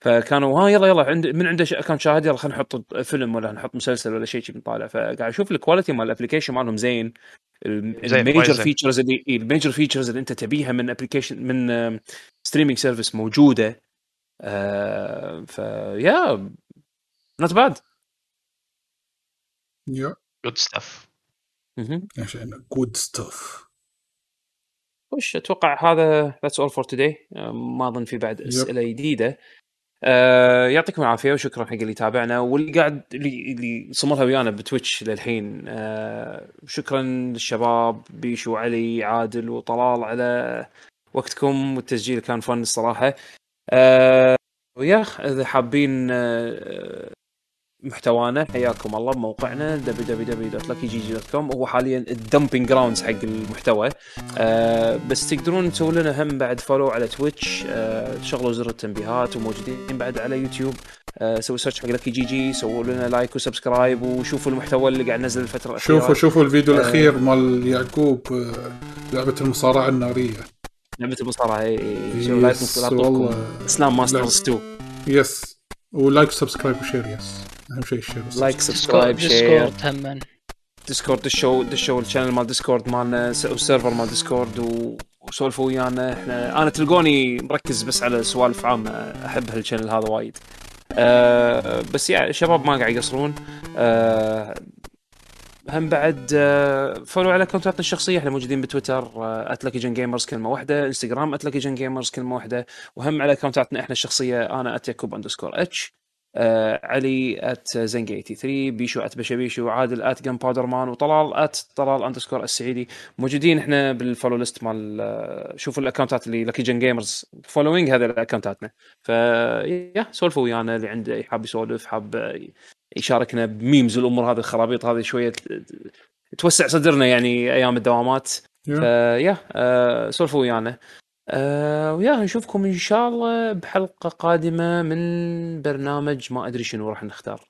فكانوا ها يلا يلا عند من عنده account شاهد يلا خلينا نحط فيلم ولا نحط مسلسل ولا شيء شي بنطالع. فقاعد أشوف ال quality مال ال application مالهم زين. ال- زين، ال major. features اللي ال major features اللي أنت تبيها من application من streaming service موجودة. آه ف yeah not bad yeah good stuff عشان good stuff وش أتوقع هذا that's all for today ما أظن في بعد أسئلة جديدة. آه يعطيكم العافية وشكرا حق اللي يتابعنا واللي قاعد اللي اللي صملها ويانا بتويتش للحين. آه شكرا للشباب بيشو وعلي عادل وطلال على وقتكم والتسجيل كان فن الصراحة. آه و yeah إذا حابين آه محتوانا. حياكم الله بموقعنا www.luckygg.com هو حاليا ال dumping grounds حق المحتوى. آه بس تقدرون تسوون لنا هم بعد follow على تويتش آه تشغلوا زر التنبيهات وموجودين بعد على يوتيوب آه سووا search حق Lucky GG سووا لنا like و subscribe وشوفوا المحتوى اللي قاعد ننزل الفترة الأخيرة. شوفوا شوفوا الفيديو آه. الأخير مال يعقوب آه، لعبة المصارعة النارية. لعبة المصارعة. شوفوا like والله. سلام masters 2 yes و like subscribe و share yes اهم شيء ال share like subscribe share ديسكورد هم ديسكورد دشوا دشوا ال channel مال ديسكورد مالنا وال server مال ديسكورد وسولفوا ويانا إحنا أنا تلقوني مركز بس على سوالف عامه أحب هال channel هذا وايد. أه بس يعني الشباب ما قاعد يقصرون. أه هم بعد أه follow على account اتنا الشخصية إحنا موجودين بتويتر at LuckyGunGamers كلمة واحدة انستغرام at LuckyGunGamers كلمة واحدة وهم على account اتنا إحنا الشخصية أنا at يكوب underscore H آه علي ات زنقي 83 بيشو ات بشبيشو عادل ات جن باودر مان وطلال ات طلال اندرسكور السعيدي. موجودين إحنا بالفولو ليست مال آه، شوفوا الأكونتات اللي لكي جن جيمرز فولوينج هذا اكونتاتنا ف يا سولفوا ويانا اللي عنده حاب يسولف حاب يشاركنا بميمز والامور هذه الخرابيط هذه شوية توسع صدرنا يعني أيام الدوامات. يا. فيا آه سولفوا ويانا. آه ويا نشوفكم إن شاء الله بحلقة قادمة من برنامج ما أدري شنو راح نختار.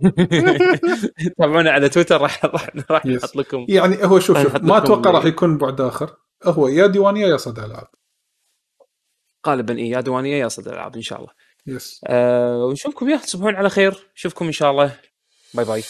[LAUGHS] تابعونا على تويتر راح راح. نحط لكم. يعني هو شوف شوف ما أتوقع راح يكون بعد آخر. هو يا ديوانية يا صدى العاب غالبا اي يا دوانيه يا صدى الألعاب إن شاء الله. يس آه ونشوفكم يا تصبحون على خير. نشوفكم إن شاء الله. باي باي.